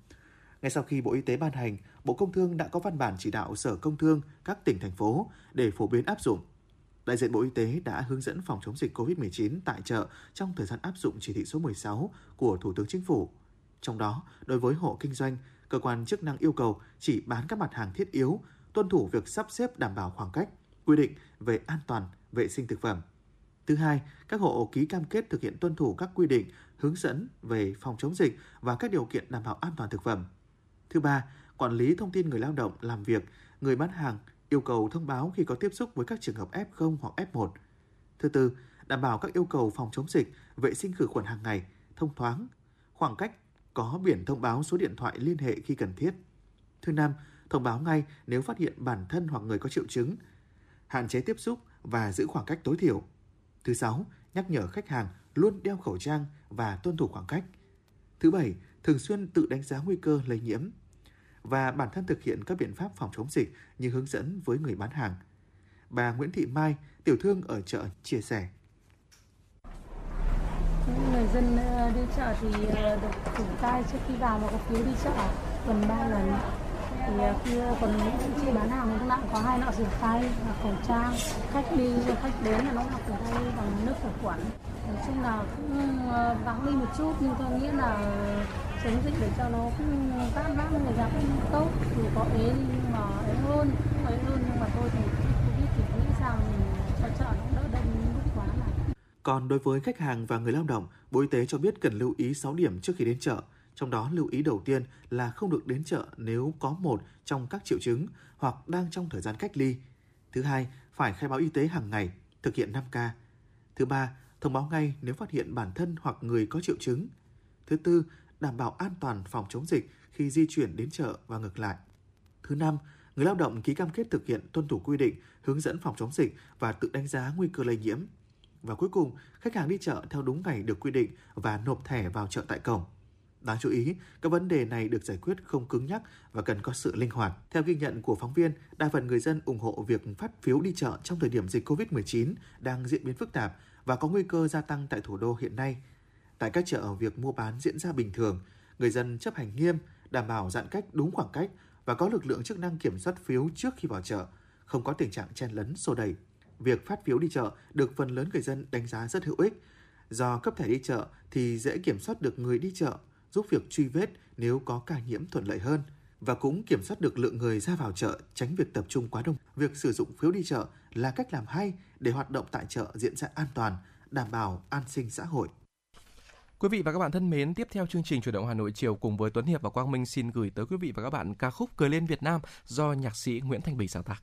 Speaker 19: Ngay sau khi Bộ Y tế ban hành, Bộ Công Thương đã có văn bản chỉ đạo Sở Công Thương các tỉnh thành phố để phổ biến áp dụng. Đại diện Bộ Y tế đã hướng dẫn phòng chống dịch COVID-19 tại chợ trong thời gian áp dụng chỉ thị số 16 của Thủ tướng Chính phủ. Trong đó, đối với hộ kinh doanh, cơ quan chức năng yêu cầu chỉ bán các mặt hàng thiết yếu, tuân thủ việc sắp xếp đảm bảo khoảng cách, quy định về an toàn, vệ sinh thực phẩm. Thứ hai, các hộ ký cam kết thực hiện tuân thủ các quy định, hướng dẫn về phòng chống dịch và các điều kiện đảm bảo an toàn thực phẩm. Thứ ba, quản lý thông tin người lao động làm việc, người bán hàng yêu cầu thông báo khi có tiếp xúc với các trường hợp F0 hoặc F1. Thứ tư, đảm bảo các yêu cầu phòng chống dịch, vệ sinh khử khuẩn hàng ngày, thông thoáng, khoảng cách, có biển thông báo số điện thoại liên hệ khi cần thiết. Thứ năm, thông báo ngay nếu phát hiện bản thân hoặc người có triệu chứng, hạn chế tiếp xúc và giữ khoảng cách tối thiểu. Thứ sáu, nhắc nhở khách hàng luôn đeo khẩu trang và tuân thủ khoảng cách. Thứ bảy, thường xuyên tự đánh giá nguy cơ lây nhiễm và bản thân thực hiện các biện pháp phòng chống dịch như hướng dẫn với người bán hàng. Bà Nguyễn Thị Mai, tiểu thương ở chợ chia sẻ.
Speaker 30: Người dân ờ, đi chợ thì ờ, được thử tay trước khi vào và có phiếu đi chợ gần 3 lần. Thì à, khi à, còn những chị bán hàng thì các bạn có hai nọ rửa tay và khẩu trang. Khách đi, à, khách đến là nó mặc rửa tay bằng nước khử khuẩn. Nói chung là cũng vắng đi một chút nhưng tôi nghĩ là chống dịch để cho nó cũng vác vác người ra cũng tốt dù có ế nhưng mà ế hơn cũng ế hơn nhưng mà tôi thì covid thì nghĩ rằng mình cho chợ nó đỡ đông lúc quá là
Speaker 19: còn đối với khách hàng và người lao động, Bộ Y tế cho biết cần lưu ý 6 điểm trước khi đến chợ. Trong đó lưu ý đầu tiên là không được đến chợ nếu có một trong các triệu chứng hoặc đang trong thời gian cách ly. Thứ hai, phải khai báo y tế hàng ngày, thực hiện 5K. Thứ ba, thông báo ngay nếu phát hiện bản thân hoặc người có triệu chứng. Thứ tư, đảm bảo an toàn phòng chống dịch khi di chuyển đến chợ và ngược lại. Thứ năm, người lao động ký cam kết thực hiện tuân thủ quy định, hướng dẫn phòng chống dịch và tự đánh giá nguy cơ lây nhiễm. Và cuối cùng, khách hàng đi chợ theo đúng ngày được quy định và nộp thẻ vào chợ tại cổng. Đáng chú ý, các vấn đề này được giải quyết không cứng nhắc và cần có sự linh hoạt. Theo ghi nhận của phóng viên, đa phần người dân ủng hộ việc phát phiếu đi chợ trong thời điểm dịch COVID-19 đang diễn biến phức tạp và có nguy cơ gia tăng tại thủ đô hiện nay Tại các chợ, việc mua bán diễn ra bình thường, người dân chấp hành nghiêm, đảm bảo giãn cách đúng khoảng cách và có lực lượng chức năng kiểm soát phiếu trước khi vào chợ, không có tình trạng chen lấn xô đẩy. Việc phát phiếu đi chợ được phần lớn người dân đánh giá rất hữu ích. Do cấp thẻ đi chợ thì dễ kiểm soát được người đi chợ, giúp việc truy vết nếu có ca nhiễm thuận lợi hơn và cũng kiểm soát được lượng người ra vào chợ, tránh việc tập trung quá đông. Việc sử dụng phiếu đi chợ là cách làm hay để hoạt động tại chợ diễn ra an toàn, đảm bảo an sinh xã hội.
Speaker 34: Quý vị và các bạn thân mến, tiếp theo chương trình chuyển động Hà Nội chiều cùng với Tuấn Hiệp và Quang Minh xin gửi tới quý vị và các bạn ca khúc Cười lên Việt Nam do nhạc sĩ Nguyễn Thanh Bình sáng tác.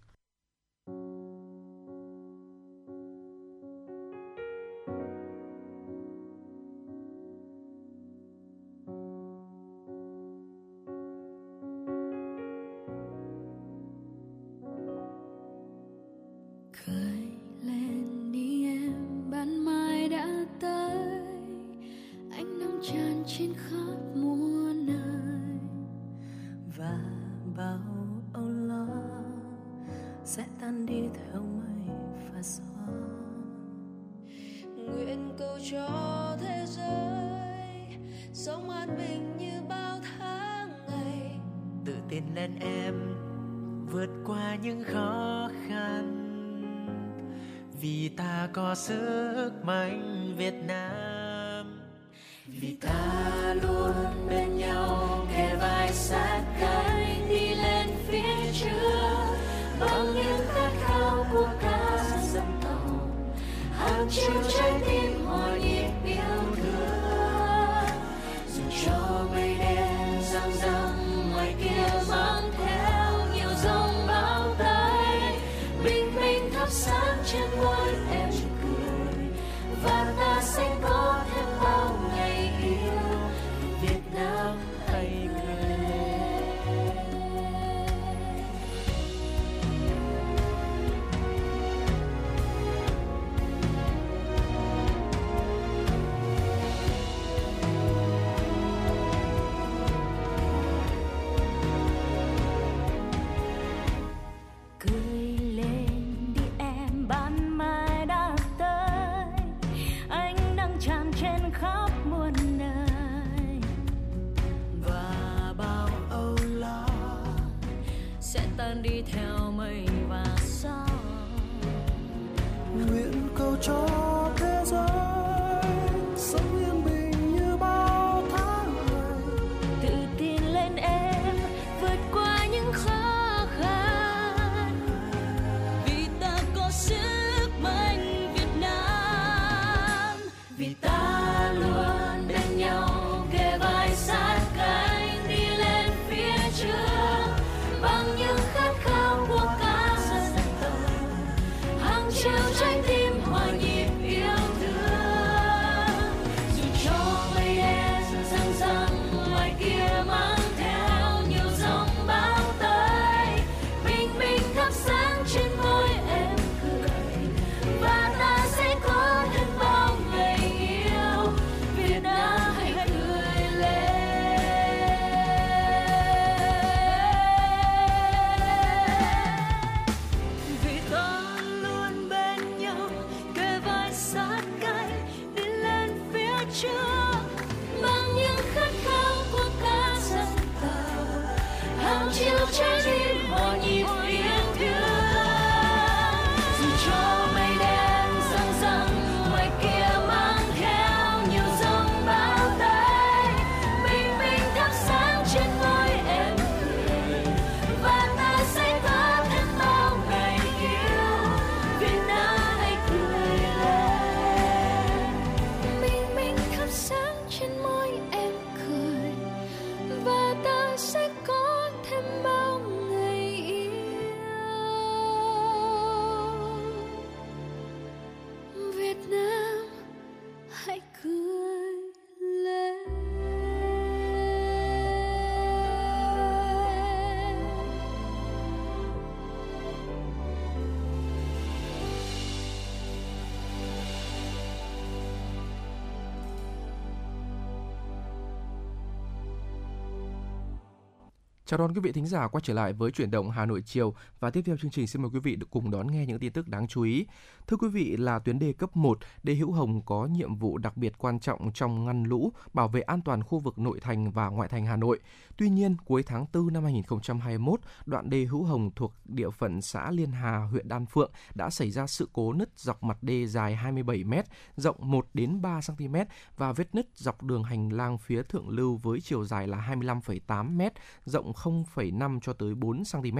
Speaker 4: Chào đón quý vị thính giả quay trở lại với chuyển động Hà Nội chiều và tiếp theo chương trình xin mời quý vị được cùng đón nghe những tin tức đáng chú ý. Thưa quý vị là tuyến đê cấp 1, đê Hữu Hồng có nhiệm vụ đặc biệt quan trọng trong ngăn lũ, bảo vệ an toàn khu vực nội thành và ngoại thành Hà Nội. Tuy nhiên, cuối tháng 4 năm 2021, đoạn đê Hữu Hồng thuộc địa phận xã Liên Hà, huyện Đan Phượng đã xảy ra sự cố nứt dọc mặt đê dài 27 m, rộng 1 đến 3 cm và vết nứt dọc đường hành lang phía thượng lưu với chiều dài là 25,8 m, rộng 0,5 cho tới 4 cm.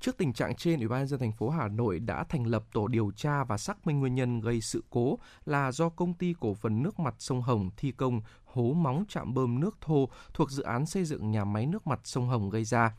Speaker 4: Trước tình trạng trên, Ủy ban dân thành phố Hà Nội đã thành lập tổ điều tra và xác minh nguyên nhân gây sự cố là do công ty cổ phần nước mặt sông Hồng thi công hố móng trạm bơm nước thô thuộc dự án xây dựng nhà máy nước mặt sông Hồng gây ra.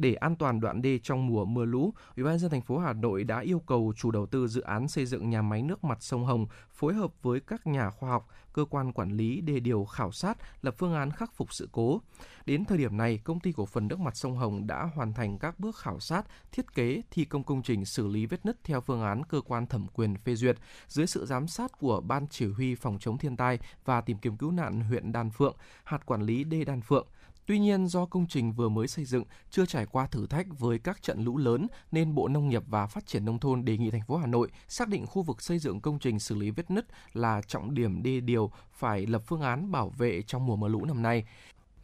Speaker 4: Để an toàn đoạn đê trong mùa mưa lũ, Ủy ban dân thành phố Hà Nội đã yêu cầu chủ đầu tư dự án xây dựng nhà máy nước mặt sông Hồng phối hợp với các nhà khoa học, cơ quan quản lý đề điều khảo sát lập phương án khắc phục sự cố. Đến thời điểm này, công ty cổ phần nước mặt sông Hồng đã hoàn thành các bước khảo sát, thiết kế, thi công công trình xử lý vết nứt theo phương án cơ quan thẩm quyền phê duyệt dưới sự giám sát của Ban Chỉ huy phòng chống thiên tai và tìm kiếm cứu nạn huyện Đan Phượng, hạt quản lý đê Đan Phượng. Tuy nhiên, do công trình vừa mới xây dựng, chưa trải qua thử thách với các trận lũ lớn, nên Bộ Nông nghiệp và Phát triển Nông thôn đề nghị thành phố Hà Nội xác định khu vực xây dựng công trình xử lý vết nứt là trọng điểm đê điều phải lập phương án bảo vệ trong mùa mưa lũ năm nay.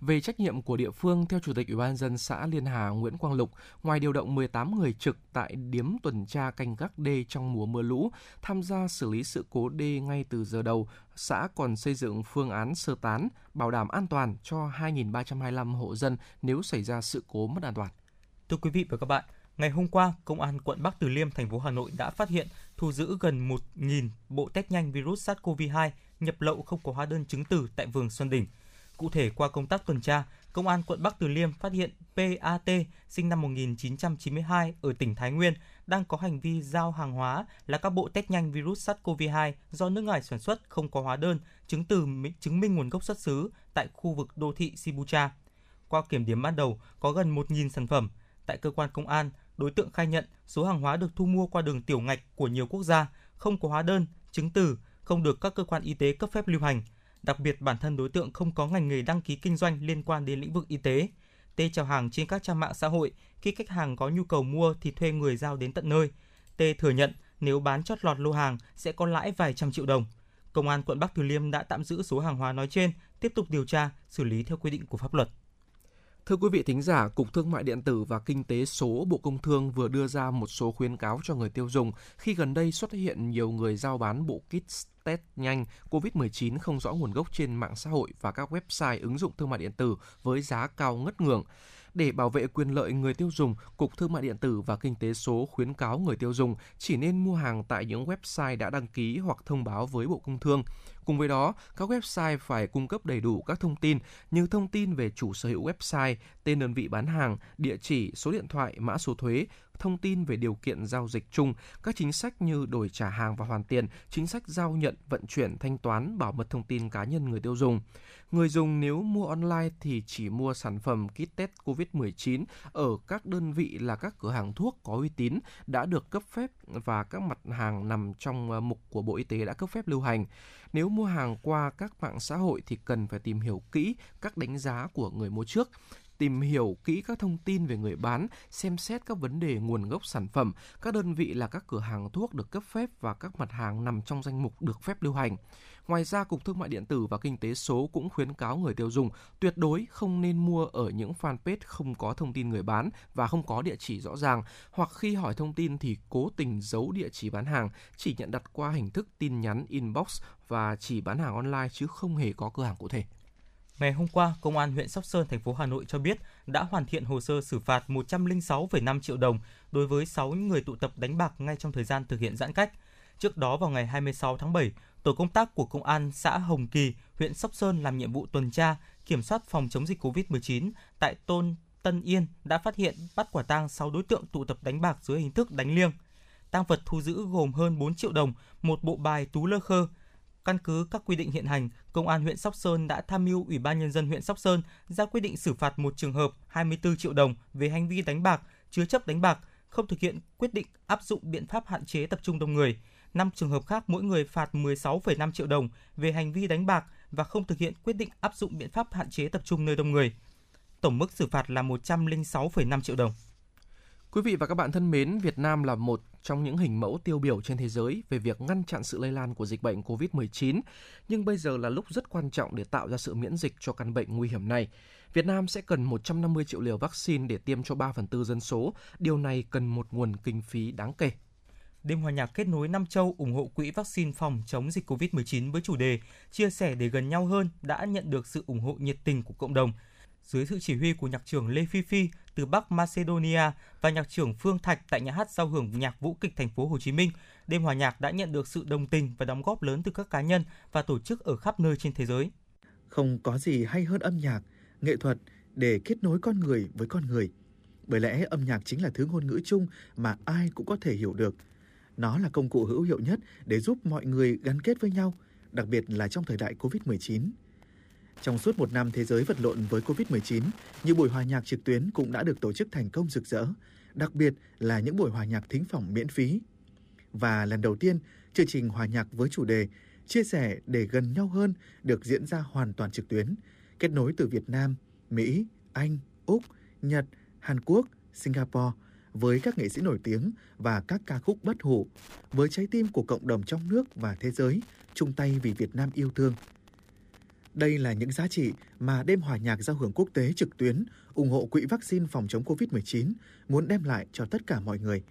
Speaker 4: Về trách nhiệm của địa phương, theo Chủ tịch Ủy ban dân xã Liên Hà Nguyễn Quang Lục, ngoài điều động 18 người trực tại điếm tuần tra canh gác đê trong mùa mưa lũ, tham gia xử lý sự cố đê ngay từ giờ đầu, xã còn xây dựng phương án sơ tán, bảo đảm an toàn cho 2.325 hộ dân nếu xảy ra sự cố mất an toàn.
Speaker 3: Thưa quý vị và các bạn, ngày hôm qua, Công an quận Bắc Từ Liêm, thành phố Hà Nội đã phát hiện thu giữ gần 1.000 bộ test nhanh virus SARS-CoV-2 nhập lậu không có hóa đơn chứng từ tại vườn Xuân Đỉnh. Cụ thể qua công tác tuần tra, Công an quận Bắc Từ Liêm phát hiện PAT sinh năm 1992 ở tỉnh Thái Nguyên đang có hành vi giao hàng hóa là các bộ test nhanh virus SARS-CoV-2 do nước ngoài sản xuất không có hóa đơn, chứng từ chứng minh nguồn gốc xuất xứ tại khu vực đô thị Sibucha. Qua kiểm điểm ban đầu có gần 1.000 sản phẩm. Tại cơ quan công an, đối tượng khai nhận số hàng hóa được thu mua qua đường tiểu ngạch của nhiều quốc gia, không có hóa đơn, chứng từ, không được các cơ quan y tế cấp phép lưu hành. Đặc biệt bản thân đối tượng không có ngành nghề đăng ký kinh doanh liên quan đến lĩnh vực y tế. T chào hàng trên các trang mạng xã hội, khi khách hàng có nhu cầu mua thì thuê người giao đến tận nơi. T thừa nhận nếu bán chót lọt lô hàng sẽ có lãi vài trăm triệu đồng. Công an quận Bắc Từ Liêm đã tạm giữ số hàng hóa nói trên, tiếp tục điều tra, xử lý theo quy định của pháp luật.
Speaker 4: Thưa quý vị thính giả, Cục Thương mại Điện tử và Kinh tế số Bộ Công Thương vừa đưa ra một số khuyến cáo cho người tiêu dùng khi gần đây xuất hiện nhiều người giao bán bộ kit test nhanh COVID-19 không rõ nguồn gốc trên mạng xã hội và các website ứng dụng thương mại điện tử với giá cao ngất ngường. Để bảo vệ quyền lợi người tiêu dùng, Cục Thương mại điện tử và Kinh tế số khuyến cáo người tiêu dùng chỉ nên mua hàng tại những website đã đăng ký hoặc thông báo với Bộ Công Thương. Cùng với đó, các website phải cung cấp đầy đủ các thông tin như thông tin về chủ sở hữu website, tên đơn vị bán hàng, địa chỉ, số điện thoại, mã số thuế, thông tin về điều kiện giao dịch chung, các chính sách như đổi trả hàng và hoàn tiền, chính sách giao nhận, vận chuyển, thanh toán, bảo mật thông tin cá nhân người tiêu dùng. Người dùng nếu mua online thì chỉ mua sản phẩm kit test COVID-19 ở các đơn vị là các cửa hàng thuốc có uy tín đã được cấp phép và các mặt hàng nằm trong ờ, mục của Bộ Y tế đã cấp phép lưu hành. Nếu mua hàng qua các mạng xã hội thì cần phải tìm hiểu kỹ các đánh giá của người mua trước tìm hiểu kỹ các thông tin về người bán, xem xét các vấn đề nguồn gốc sản phẩm, các đơn vị là các cửa hàng thuốc được cấp phép và các mặt hàng nằm trong danh mục được phép lưu hành. Ngoài ra, Cục Thương mại Điện tử và Kinh tế số cũng khuyến cáo người tiêu dùng tuyệt đối không nên mua ở những fanpage không có thông tin người bán và không có địa chỉ rõ ràng, hoặc khi hỏi thông tin thì cố tình giấu địa chỉ bán hàng, chỉ nhận đặt qua hình thức tin nhắn inbox và chỉ bán hàng online chứ không hề có cửa hàng cụ thể.
Speaker 3: Ngày hôm qua, Công an huyện Sóc Sơn, thành phố Hà Nội cho biết đã hoàn thiện hồ sơ xử phạt 106,5 triệu đồng đối với 6 người tụ tập đánh bạc ngay trong thời gian thực hiện giãn cách. Trước đó vào ngày 26 tháng 7, tổ công tác của Công an xã Hồng Kỳ, huyện Sóc Sơn làm nhiệm vụ tuần tra, kiểm soát phòng chống dịch COVID-19 tại Tôn Tân Yên đã phát hiện bắt quả tang 6 đối tượng tụ tập đánh bạc dưới hình thức đánh liêng. Tăng vật thu giữ gồm hơn 4 triệu đồng, một bộ bài tú lơ khơ, Căn cứ các quy định hiện hành, Công an huyện Sóc Sơn đã tham mưu Ủy ban nhân dân huyện Sóc Sơn ra quyết định xử phạt một trường hợp 24 triệu đồng về hành vi đánh bạc, chứa chấp đánh bạc, không thực hiện quyết định áp dụng biện pháp hạn chế tập trung đông người. 5 trường hợp khác mỗi người phạt 16,5 triệu đồng về hành vi đánh bạc và không thực hiện quyết định áp dụng biện pháp hạn chế tập trung nơi đông người. Tổng mức xử phạt là 106,5 triệu đồng.
Speaker 4: Quý vị và các bạn thân mến, Việt Nam là một trong những hình mẫu tiêu biểu trên thế giới về việc ngăn chặn sự lây lan của dịch bệnh COVID-19, nhưng bây giờ là lúc rất quan trọng để tạo ra sự miễn dịch cho căn bệnh nguy hiểm này. Việt Nam sẽ cần 150 triệu liều vaccine để tiêm cho 3 phần tư dân số. Điều này cần một nguồn kinh phí đáng kể.
Speaker 3: Đêm hòa nhạc kết nối Nam Châu ủng hộ quỹ vaccine phòng chống dịch COVID-19 với chủ đề Chia sẻ để gần nhau hơn đã nhận được sự ủng hộ nhiệt tình của cộng đồng. Dưới sự chỉ huy của nhạc trưởng Lê Phi Phi từ Bắc Macedonia và nhạc trưởng Phương Thạch tại nhà hát giao hưởng nhạc vũ kịch thành phố Hồ Chí Minh, đêm hòa nhạc đã nhận được sự đồng tình và đóng góp lớn từ các cá nhân và tổ chức ở khắp nơi trên thế giới.
Speaker 19: Không có gì hay hơn âm nhạc, nghệ thuật để kết nối con người với con người. Bởi lẽ âm nhạc chính là thứ ngôn ngữ chung mà ai cũng có thể hiểu được. Nó là công cụ hữu hiệu nhất để giúp mọi người gắn kết với nhau, đặc biệt là trong thời đại Covid-19. Trong suốt một năm thế giới vật lộn với Covid-19, nhiều buổi hòa nhạc trực tuyến cũng đã được tổ chức thành công rực rỡ, đặc biệt là những buổi hòa nhạc thính phòng miễn phí. Và lần đầu tiên, chương trình hòa nhạc với chủ đề Chia sẻ để gần nhau hơn được diễn ra hoàn toàn trực tuyến, kết nối từ Việt Nam, Mỹ, Anh, Úc, Nhật, Hàn Quốc, Singapore với các nghệ sĩ nổi tiếng và các ca khúc bất hủ, với trái tim của cộng đồng trong nước và thế giới chung tay vì Việt Nam yêu thương – đây là những giá trị mà đêm hòa nhạc giao hưởng quốc tế trực tuyến ủng hộ quỹ vaccine phòng chống COVID-19 muốn đem lại cho tất cả mọi người.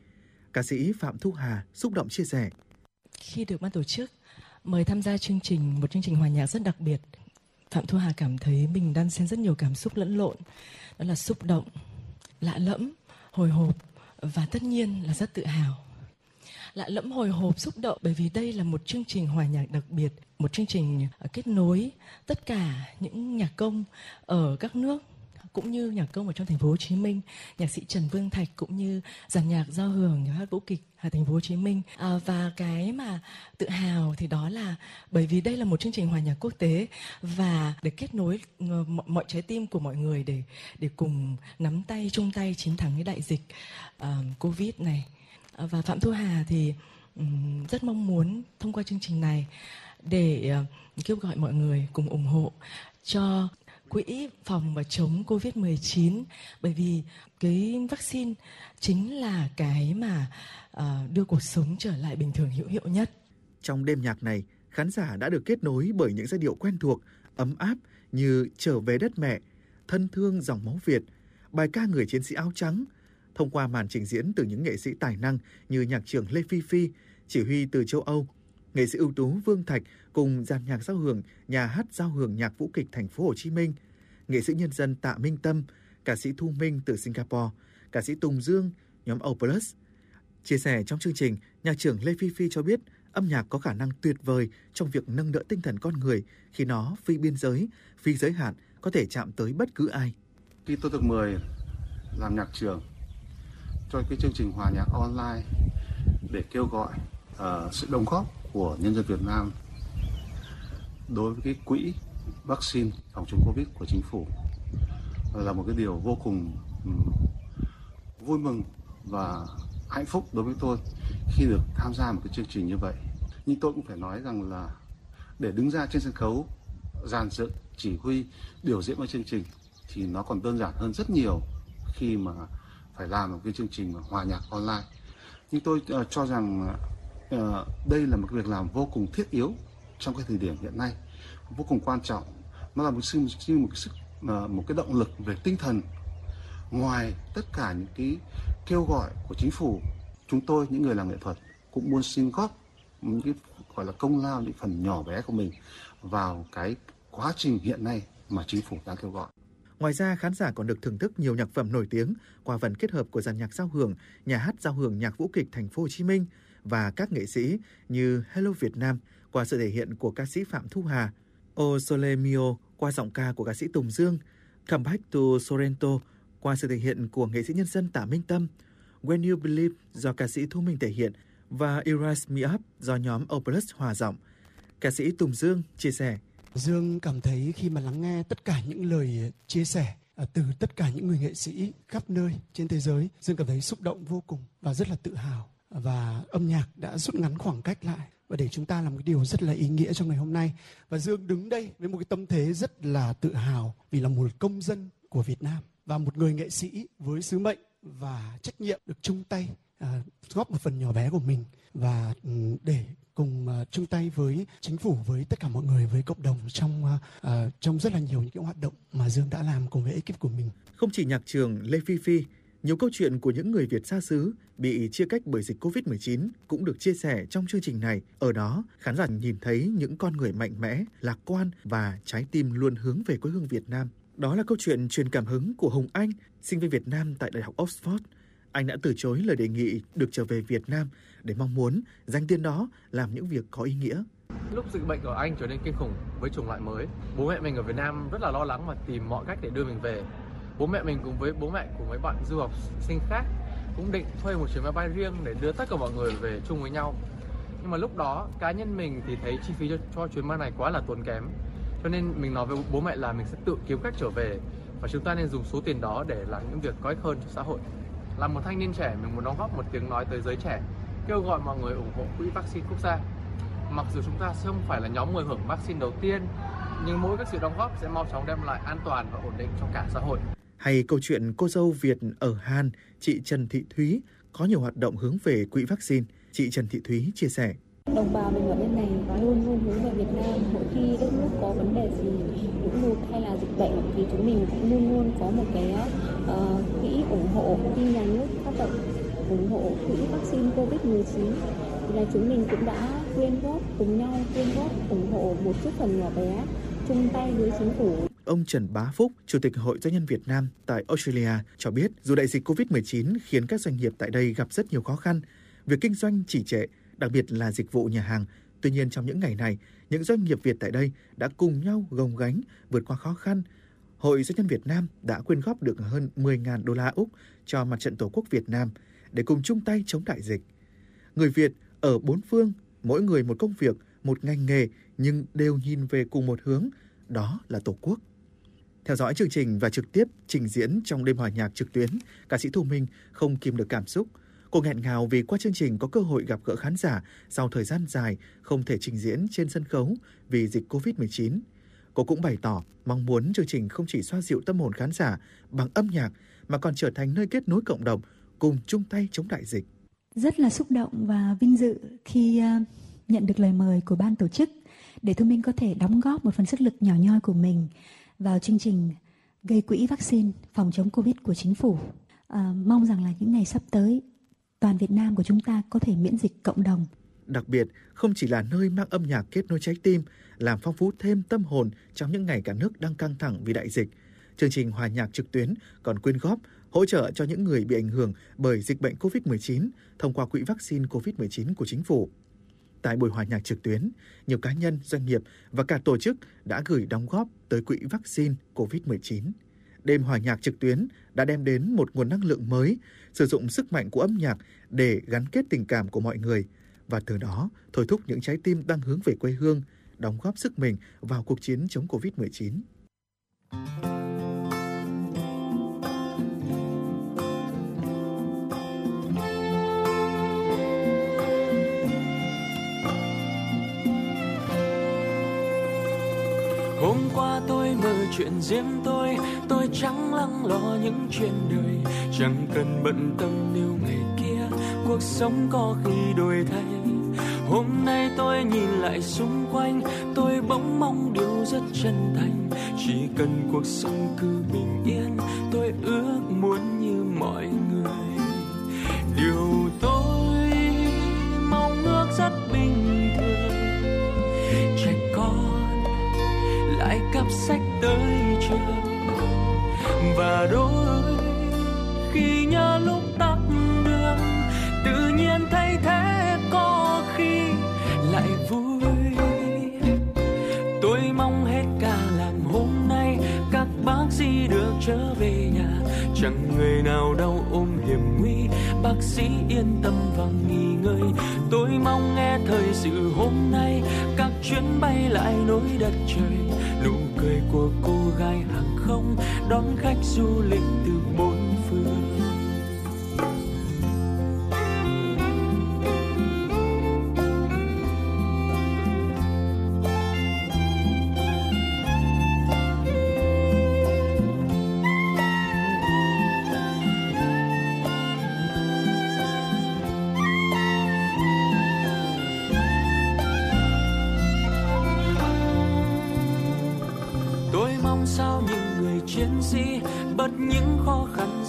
Speaker 19: Ca sĩ Phạm Thu Hà xúc động chia sẻ.
Speaker 35: Khi được ban tổ chức mời tham gia chương trình, một chương trình hòa nhạc rất đặc biệt, Phạm Thu Hà cảm thấy mình đang xen rất nhiều cảm xúc lẫn lộn. Đó là xúc động, lạ lẫm, hồi hộp và tất nhiên là rất tự hào. Lạ lẫm hồi hộp xúc động bởi vì đây là một chương trình hòa nhạc đặc biệt một chương trình ờ, kết nối tất cả những nhạc công ở các nước cũng như nhạc công ở trong thành phố Hồ Chí Minh, nhạc sĩ Trần Vương Thạch cũng như dàn nhạc giao hưởng nhà hát vũ kịch ở thành phố Hồ Chí Minh. À, và cái mà tự hào thì đó là bởi vì đây là một chương trình hòa nhạc quốc tế và để kết nối ờ, mọi, mọi trái tim của mọi người để để cùng nắm tay chung tay chiến thắng cái đại dịch uh, Covid này. À, và Phạm Thu Hà thì rất mong muốn thông qua chương trình này để uh, kêu gọi mọi người cùng ủng hộ cho quỹ phòng và chống Covid-19 bởi vì cái vaccine chính là cái mà uh, đưa cuộc sống trở lại bình thường hữu hiệu nhất.
Speaker 19: Trong đêm nhạc này, khán giả đã được kết nối bởi những giai điệu quen thuộc, ấm áp như Trở về đất mẹ, thân thương dòng máu Việt, bài ca người chiến sĩ áo trắng, thông qua màn trình diễn từ những nghệ sĩ tài năng như nhạc trưởng Lê Phi Phi, chỉ huy từ châu Âu, nghệ sĩ ưu tú Vương Thạch cùng dàn nhạc giao hưởng nhà hát giao hưởng nhạc vũ kịch thành phố Hồ Chí Minh, nghệ sĩ nhân dân Tạ Minh Tâm, ca sĩ Thu Minh từ Singapore, ca sĩ Tùng Dương, nhóm Opus. Chia sẻ trong chương trình, nhạc trưởng Lê Phi Phi cho biết âm nhạc có khả năng tuyệt vời trong việc nâng đỡ tinh thần con người khi nó phi biên giới, phi giới hạn, có thể chạm tới bất cứ ai.
Speaker 36: Khi tôi được mời làm nhạc trưởng cho cái chương trình hòa nhạc online để kêu gọi uh, sự đóng góp của nhân dân Việt Nam đối với cái quỹ vaccine phòng chống Covid của chính phủ là một cái điều vô cùng vui mừng và hạnh phúc đối với tôi khi được tham gia một cái chương trình như vậy. Nhưng tôi cũng phải nói rằng là để đứng ra trên sân khấu dàn dựng, chỉ huy, biểu diễn một chương trình thì nó còn đơn giản hơn rất nhiều khi mà phải làm một cái chương trình hòa nhạc online. Nhưng tôi uh, cho rằng uh, đây là một việc làm vô cùng thiết yếu trong cái thời điểm hiện nay, vô cùng quan trọng. Nó là một sự một cái sức à, một cái động lực về tinh thần ngoài tất cả những cái kêu gọi của chính phủ chúng tôi những người làm nghệ thuật cũng muốn xin góp những cái gọi là công lao những phần nhỏ bé của mình vào cái quá trình hiện nay mà chính phủ đang kêu gọi.
Speaker 19: Ngoài ra, khán giả còn được thưởng thức nhiều nhạc phẩm nổi tiếng qua phần kết hợp của dàn nhạc giao hưởng, nhà hát giao hưởng nhạc vũ kịch Thành phố Hồ Chí Minh và các nghệ sĩ như Hello Việt Nam qua sự thể hiện của ca sĩ Phạm Thu Hà, O Sole Mio qua giọng ca của ca sĩ Tùng Dương, Come Back to Sorrento qua sự thể hiện của nghệ sĩ nhân dân Tạ Minh Tâm, When You Believe do ca sĩ Thu Minh thể hiện và Erase Me Up do nhóm Opus hòa giọng. Ca sĩ Tùng Dương chia sẻ.
Speaker 37: Dương cảm thấy khi mà lắng nghe tất cả những lời chia sẻ à, từ tất cả những người nghệ sĩ khắp nơi trên thế giới, Dương cảm thấy xúc động vô cùng và rất là tự hào. Và âm nhạc đã rút ngắn khoảng cách lại và để chúng ta làm cái điều rất là ý nghĩa trong ngày hôm nay. Và Dương đứng đây với một cái tâm thế rất là tự hào vì là một công dân của Việt Nam và một người nghệ sĩ với sứ mệnh và trách nhiệm được chung tay à, góp một phần nhỏ bé của mình và ừ, để cùng uh, chung tay với chính phủ với tất cả mọi người với cộng đồng trong uh, uh, trong rất là nhiều những cái hoạt động mà Dương đã làm cùng với ekip của mình.
Speaker 19: Không chỉ nhạc trường Lê Phi Phi, nhiều câu chuyện của những người Việt xa xứ bị chia cách bởi dịch Covid-19 cũng được chia sẻ trong chương trình này. Ở đó, khán giả nhìn thấy những con người mạnh mẽ, lạc quan và trái tim luôn hướng về quê hương Việt Nam. Đó là câu chuyện truyền cảm hứng của Hồng Anh, sinh viên Việt Nam tại Đại học Oxford. Anh đã từ chối lời đề nghị được trở về Việt Nam để mong muốn danh tiên đó làm những việc có ý nghĩa.
Speaker 4: Lúc dịch bệnh của anh trở nên kinh khủng với chủng loại mới, bố mẹ mình ở Việt Nam rất là lo lắng và tìm mọi cách để đưa mình về. Bố mẹ mình cùng với bố mẹ của mấy bạn du học sinh khác cũng định thuê một chuyến máy bay riêng để đưa tất cả mọi người về chung với nhau. Nhưng mà lúc đó cá nhân mình thì thấy chi phí cho, cho chuyến bay này quá là tốn kém. Cho nên mình nói với bố mẹ là mình sẽ tự kiếm cách trở về và chúng ta nên dùng số tiền đó để làm những việc có ích hơn cho xã hội. Là một thanh niên trẻ mình muốn đóng góp một tiếng nói tới giới trẻ kêu gọi mọi người ủng hộ quỹ vaccine quốc gia. Mặc dù chúng ta sẽ không phải là nhóm người hưởng vaccine đầu tiên nhưng mỗi các sự đóng góp sẽ mau chóng đem lại an toàn và ổn định cho cả xã hội
Speaker 19: hay câu chuyện cô dâu Việt ở Hàn, chị Trần Thị Thúy có nhiều hoạt động hướng về quỹ vaccine. Chị Trần Thị Thúy chia sẻ.
Speaker 38: Đồng bào mình ở bên này luôn luôn hướng về Việt Nam. Mỗi khi đất nước có vấn đề gì, lũ lụt hay là dịch bệnh thì chúng mình cũng luôn luôn có một cái uh, quỹ ủng hộ khi nhà nước phát động ủng hộ quỹ vaccine Covid-19 thì là chúng mình cũng đã quyên góp cùng nhau quyên góp ủng hộ một chút phần nhỏ bé chung tay với chính phủ.
Speaker 19: Ông Trần Bá Phúc, Chủ tịch Hội Doanh nhân Việt Nam tại Australia cho biết dù đại dịch COVID-19 khiến các doanh nghiệp tại đây gặp rất nhiều khó khăn, việc kinh doanh chỉ trệ đặc biệt là dịch vụ nhà hàng. Tuy nhiên trong những ngày này, những doanh nghiệp Việt tại đây đã cùng nhau gồng gánh vượt qua khó khăn. Hội Doanh nhân Việt Nam đã quyên góp được hơn 10.000 đô la Úc cho mặt trận Tổ quốc Việt Nam để cùng chung tay chống đại dịch. Người Việt ở bốn phương, mỗi người một công việc, một ngành nghề nhưng đều nhìn về cùng một hướng, đó là Tổ quốc. Theo dõi chương trình và trực tiếp trình diễn trong đêm hòa nhạc trực tuyến, ca sĩ Thu Minh không kìm được cảm xúc – Cô nghẹn ngào vì qua chương trình có cơ hội gặp gỡ khán giả sau thời gian dài không thể trình diễn trên sân khấu vì dịch Covid-19. Cô cũng bày tỏ mong muốn chương trình không chỉ xoa dịu tâm hồn khán giả bằng âm nhạc mà còn trở thành nơi kết nối cộng đồng cùng chung tay chống đại dịch.
Speaker 39: Rất là xúc động và vinh dự khi à, nhận được lời mời của ban tổ chức để Thu Minh có thể đóng góp một phần sức lực nhỏ nhoi của mình vào chương trình gây quỹ vaccine phòng chống Covid của chính phủ. À, mong rằng là những ngày sắp tới, toàn Việt Nam của chúng ta có thể miễn dịch cộng đồng.
Speaker 19: Đặc biệt, không chỉ là nơi mang âm nhạc kết nối trái tim, làm phong phú thêm tâm hồn trong những ngày cả nước đang căng thẳng vì đại dịch. Chương trình hòa nhạc trực tuyến còn quyên góp hỗ trợ cho những người bị ảnh hưởng bởi dịch bệnh COVID-19 thông qua quỹ vaccine COVID-19 của chính phủ. Tại buổi hòa nhạc trực tuyến, nhiều cá nhân, doanh nghiệp và cả tổ chức đã gửi đóng góp tới quỹ vaccine COVID-19. Đêm hòa nhạc trực tuyến đã đem đến một nguồn năng lượng mới, sử dụng sức mạnh của âm nhạc để gắn kết tình cảm của mọi người và từ đó thôi thúc những trái tim đang hướng về quê hương, đóng góp sức mình vào cuộc chiến chống COVID-19.
Speaker 1: Hôm qua tôi mơ chuyện riêng tôi Tôi chẳng lắng lo những chuyện đời. Chẳng cần bận tâm nếu ngày kia Cuộc sống có khi đổi thay. Hôm nay tôi nhìn lại xung quanh, Tôi bỗng mong điều rất chân thành. Chỉ cần cuộc sống cứ bình yên, Tôi ước muốn như mọi người. Điều tôi tới trường. Và đôi khi nhớ lúc tắt đường, Tự nhiên thấy thế có khi lại vui. Tôi mong hết cả làm hôm nay, Các bác sĩ được trở về nhà. Chẳng người nào đau ôm hiểm nguy, Bác sĩ yên tâm và nghỉ ngơi. Tôi mong nghe thời sự hôm nay, Các chuyến bay lại nối đất trời cười của cô gái hàng không Đón khách du lịch từ bốn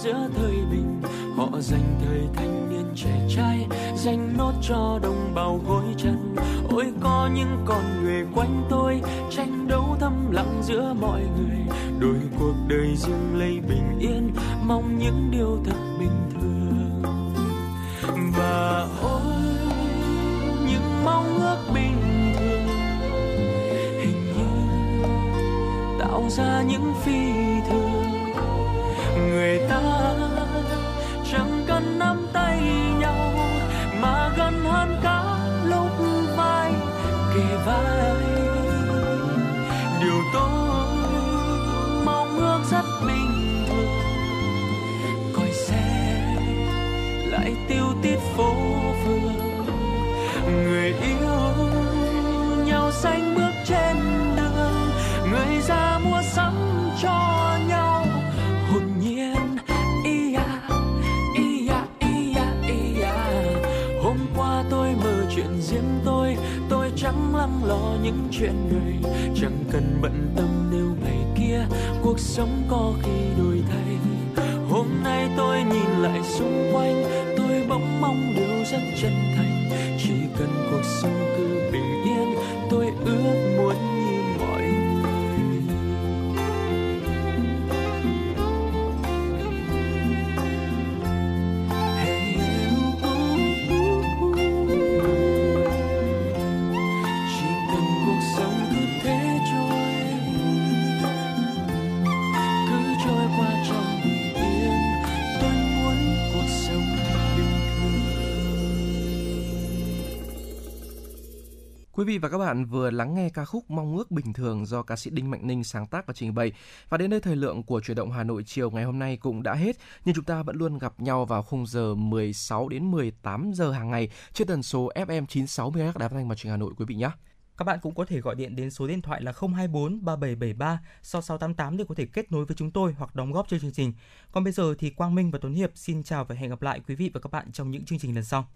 Speaker 1: giữa thời bình. Họ dành thời thanh niên trẻ trai, Dành nốt cho đồng bào gối chân. Ôi có những con người
Speaker 4: vị và các bạn vừa lắng nghe ca khúc Mong ước bình thường do ca sĩ Đinh Mạnh Ninh sáng tác và trình bày. Và đến đây thời lượng của chuyển động Hà Nội chiều ngày hôm nay cũng đã hết. Nhưng chúng ta vẫn luôn gặp nhau vào khung giờ 16 đến 18 giờ hàng ngày trên tần số FM 96 MHz Đài Phát thanh và Truyền Hà Nội, quý vị nhé.
Speaker 3: Các bạn cũng có thể gọi điện đến số điện thoại là 024 3773 6688 để có thể kết nối với chúng tôi hoặc đóng góp cho chương trình. Còn bây giờ thì Quang Minh và Tuấn Hiệp xin chào và hẹn gặp lại quý vị và các bạn trong những chương trình lần sau.